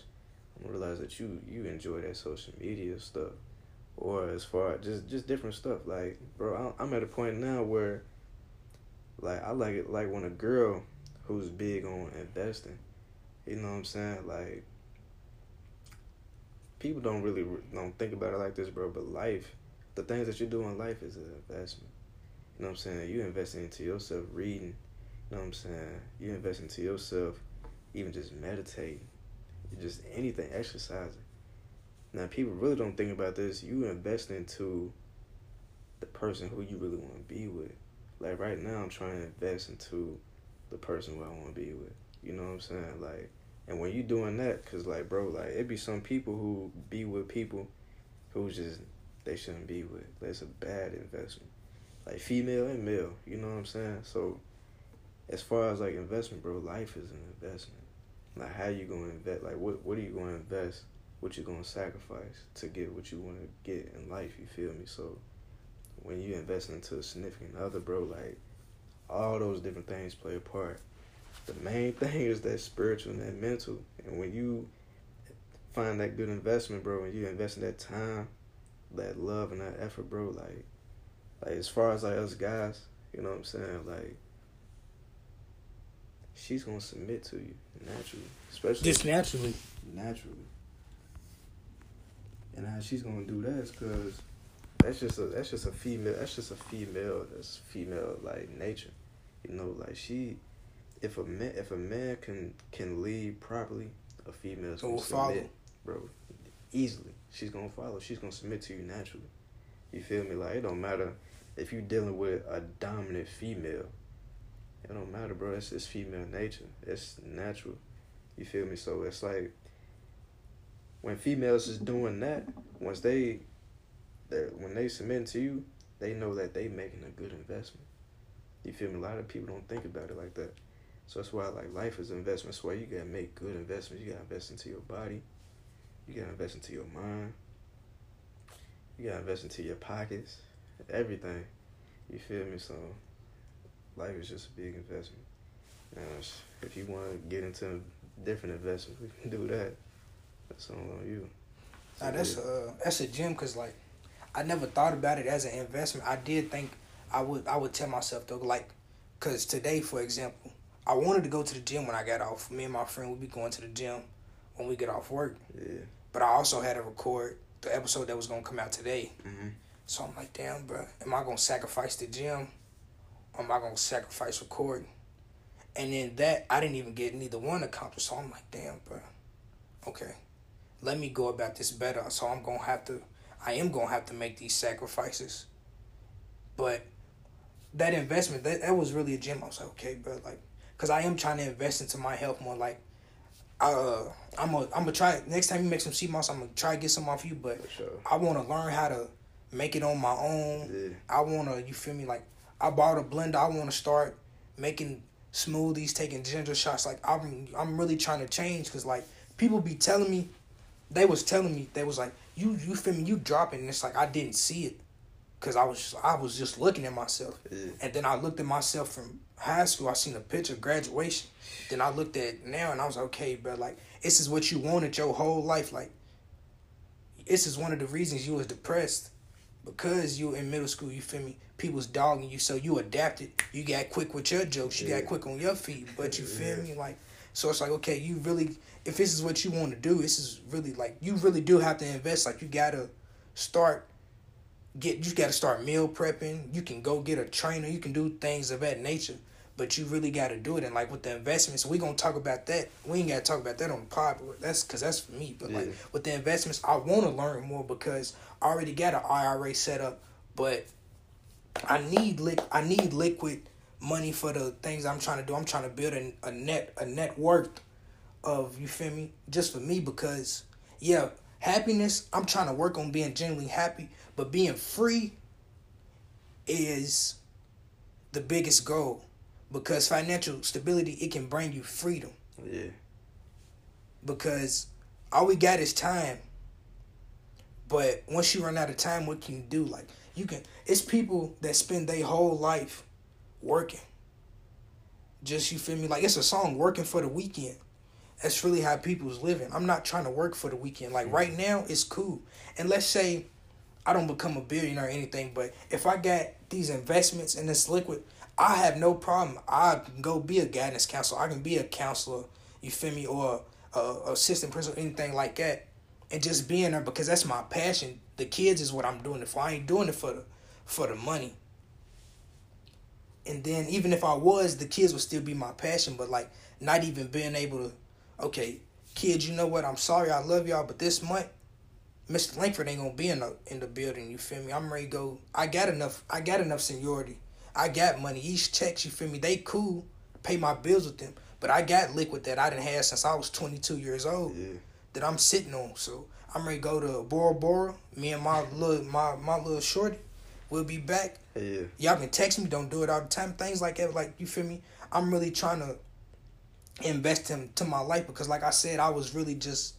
I'm gonna realize that you you enjoy that social media stuff, or as far just just different stuff. Like bro, I'm at a point now where like I like it like when a girl who's big on investing, you know what I'm saying? Like people don't really don't think about it like this, bro. But life, the things that you do in life is an investment. You know what I'm saying? You investing into yourself, reading. You know what I'm saying? You invest into yourself, even just meditating, just anything, exercising. Now people really don't think about this. You invest into the person who you really want to be with. Like right now, I'm trying to invest into the person who I want to be with. You know what I'm saying? Like, and when you doing that, cause like, bro, like it be some people who be with people who just they shouldn't be with. That's a bad investment. Like female and male. You know what I'm saying? So, as far as like investment, bro, life is an investment. Like, how you gonna invest? Like, what what are you gonna invest? What you gonna sacrifice to get what you want to get in life? You feel me? So when you invest into a significant other, bro, like all those different things play a part. The main thing is that spiritual and that mental. And when you find that good investment, bro, and you invest in that time, that love and that effort, bro, like like as far as like us guys, you know what I'm saying? Like she's gonna submit to you naturally. Especially just naturally. Naturally. And how she's gonna do that is cause that's just a that's just a female that's just a female that's female like nature you know like she if a man if a man can can lead properly a female's gonna submit follow. bro easily. She's gonna follow. She's gonna submit to you naturally. You feel me? Like it don't matter if you're dealing with a dominant female. It don't matter bro. It's just female nature. It's natural. You feel me? So it's like when females is doing that once they that when they submit to you, they know that they making a good investment. You feel me? A lot of people don't think about it like that. So that's why like life is an investment. That's why you gotta make good investments. You gotta invest into your body. You gotta invest into your mind. You gotta invest into your pockets. Everything. You feel me? So life is just a big investment. Now, if you want to get into different investments, we can do that. That's all on you. So, nah, that's uh that's a gem because like I never thought about it as an investment. I did think I would I would tell myself though like, cause today for example, I wanted to go to the gym when I got off. Me and my friend would be going to the gym when we get off work. Yeah. But I also had to record the episode that was gonna come out today. Mm-hmm. So I'm like, damn, bro, am I gonna sacrifice the gym? Or am I gonna sacrifice recording? And then that I didn't even get neither one accomplished. So I'm like, damn, bro. Okay, let me go about this better. So I'm gonna have to I am gonna have to make these sacrifices. But that investment, that, that was really a gem. I was like, okay, bro, like, cause I am trying to invest into my health more. Like, uh, I'm a, I'm gonna try next time you make some sea moss. I'm gonna try to get some off you, but sure. I want to learn how to make it on my own. Yeah. I want to, you feel me? Like, I bought a blender. I want to start making smoothies, taking ginger shots. Like, I'm, I'm really trying to change, cause like people be telling me, they was telling me they was like, you you feel me? You dropping? It's like I didn't see it, cause I was just, I was just looking at myself, yeah. and then I looked at myself from high school. I seen a picture of graduation. Then I looked at now, and I was like, okay, but like this is what you wanted your whole life. Like this is one of the reasons you was depressed, because you in middle school. You feel me? People's dogging you, so you adapted. You got quick with your jokes. You yeah. got quick on your feet, but you feel yeah. me? Like so, it's like okay, you really if this is what you want to do, this is really like you really do have to invest. Like you gotta start get you gotta start meal prepping. You can go get a trainer. You can do things of that nature, but you really gotta do it. And like with the investments, we gonna talk about that. We ain't gotta talk about that on the pod. That's because that's for me. But yeah. like with the investments, I want to learn more because I already got an IRA set up, but I need li- I need liquid money for the things I'm trying to do. I'm trying to build a, a net a net worth of you feel me just for me because yeah happiness i'm trying to work on being genuinely happy but being free is the biggest goal because financial stability it can bring you freedom Yeah. because all we got is time. But once you run out of time, what can you do? Like you can it's people that spend their whole life working. Just you feel me? Like it's a song working for the weekend. That's really how people's living. I'm not trying to work for the weekend. Like right now, it's cool. And let's say I don't become a billionaire or anything, but if I got these investments and this liquid, I have no problem. I can go be a guidance counselor. I can be a counselor. You feel me? Or a, assistant principal, anything like that, and just being there because that's my passion. The kids is what I'm doing it for. I ain't doing it for the for the money. And then even if I was, the kids would still be my passion. But like not even being able to, okay, kids, you know what? I'm sorry, I love y'all, but this month, Mr. Langford ain't gonna be in the in the building. You feel me? I'm ready to go. I got enough. I got enough seniority. I got money. Each checks, you feel me? They cool. Pay my bills with them. But I got liquid that I didn't have since I was 22 years old. Yeah. That I'm sitting on. So I'm ready to go to Bora Bora. Me and my little my my little shorty, we'll be back. Yeah. Y'all can text me. Don't do it all the time. Things like that. Like you feel me? I'm really trying to invest into my life because, like I said, I was really just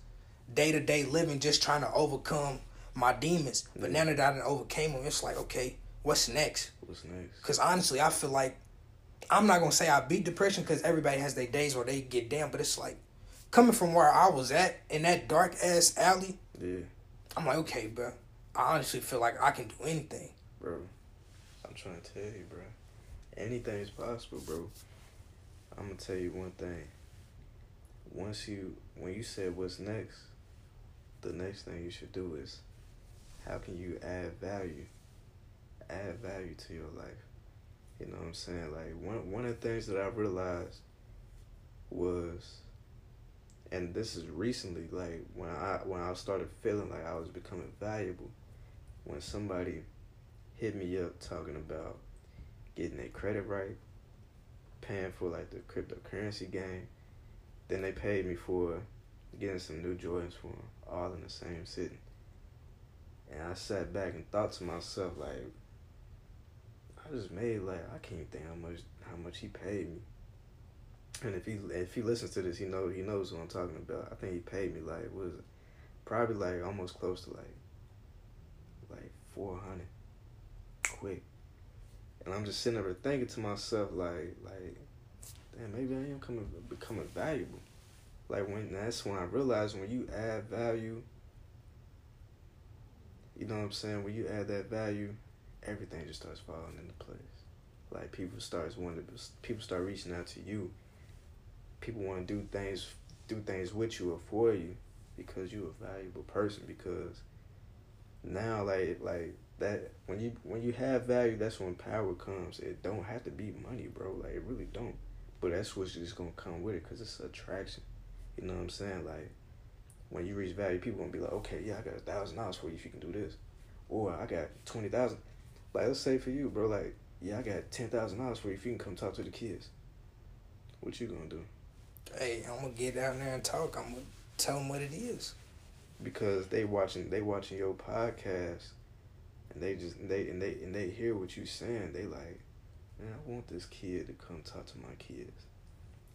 day to day living, just trying to overcome my demons. But now that I done overcame them, it's like, okay, what's next? What's next? Because honestly, I feel like I'm not gonna say I beat depression because everybody has their days where they get down. But it's like coming from where I was at in that dark ass alley. Yeah, I'm like, okay, bro. I honestly feel like I can do anything. bro. I'm trying to tell you, bro. Anything is possible, bro. I'm gonna tell you one thing. Once you, when you said what's next, the next thing you should do is, how can you add value? Add value to your life. You know what I'm saying? Like one one of the things that I realized was, and this is recently, like when I when I started feeling like I was becoming valuable, when somebody hit me up talking about getting their credit right, paying for like the cryptocurrency game. Then they paid me for getting some new Jordans for 'em, all in the same sitting. And I sat back and thought to myself like, Just made like I can't think how much how much he paid me. And if he if he listens to this, he know he knows what I'm talking about. I think he paid me like was? Probably like almost close to like like four hundred quick. And I'm just sitting there thinking to myself, like, like, damn, maybe I am coming becoming valuable. Like when that's when I realized when you add value, you know what I'm saying? When you add that value, everything just starts falling into place. Like people starts wanting to, people start reaching out to you. People want to do things, do things with you or for you, because you're a valuable person. Because now, like, like that when you when you have value, that's when power comes. It don't have to be money, bro. Like it really don't. But that's what's just gonna come with it, cause it's attraction. You know what I'm saying? Like when you reach value, people gonna be like, okay, yeah, I got a thousand dollars for you if you can do this, or I got twenty thousand. Like let's say for you, bro, like yeah, I got ten thousand dollars for you if you can come talk to the kids. What you gonna do? Hey, I'm gonna get down there and talk. I'm gonna tell them what it is. Because they watching they watching your podcast, and they just they and they and they hear what you saying. They like, man, I want this kid to come talk to my kids.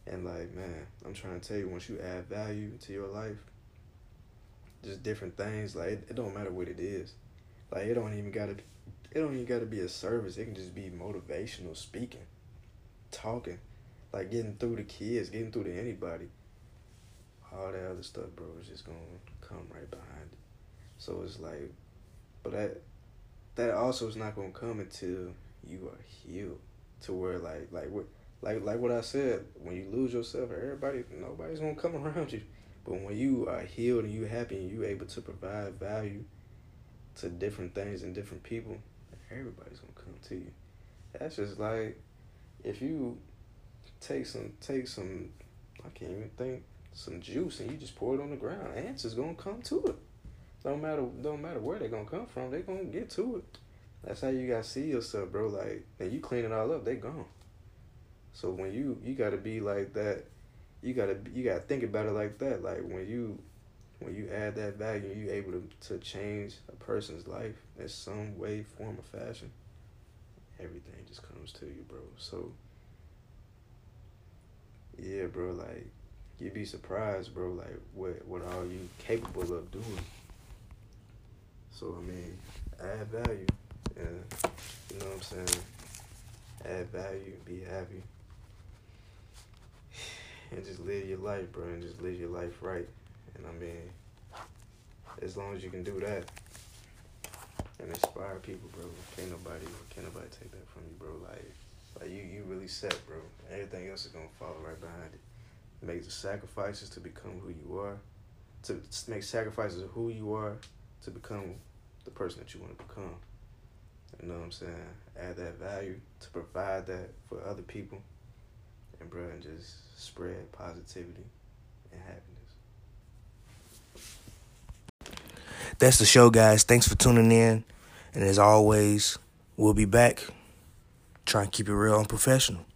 And like, man, I'm trying to tell you, once you add value to your life, just different things. Like, it, it don't matter what it is. Like, it don't even gotta, it don't even gotta be a service. It can just be motivational speaking, talking, like getting through to kids, getting through to anybody. All that other stuff, bro, is just gonna come right behind it. So it's like, but that, that also is not gonna come until you are healed to where like like what like like what I said, when you lose yourself, everybody nobody's gonna come around you. But when you are healed and you happy and you able to provide value to different things and different people, everybody's gonna come to you. That's just like if you take some take some I can't even think some juice and you just pour it on the ground, is gonna come to it. Don't matter don't matter where they're gonna come from, they're gonna get to it. That's how you gotta see yourself, bro. Like, and you clean it all up, they gone. So when you you gotta be like that, you gotta you gotta think about it like that. Like when you when you add that value, you able to to change a person's life in some way, form, or fashion. everything just comes to you, bro. So yeah, bro, like you'd be surprised, bro, like what what all you capable of doing. So I mean, add value. Yeah. You know what I'm saying? Add value, be happy. And just live your life, bro, and just live your life right. And I mean, as long as you can do that and inspire people, bro, can't nobody can't nobody take that from you, bro. Like like you you really set, bro. Everything else is gonna follow right behind it. Make the sacrifices to become who you are. To make sacrifices of who you are to become the person that you want to become. You know what I'm saying? Add that value to provide that for other people. And bro, and just spread positivity and happiness. That's the show, guys. Thanks for tuning in. And as always, we'll be back. Try and keep it real and professional.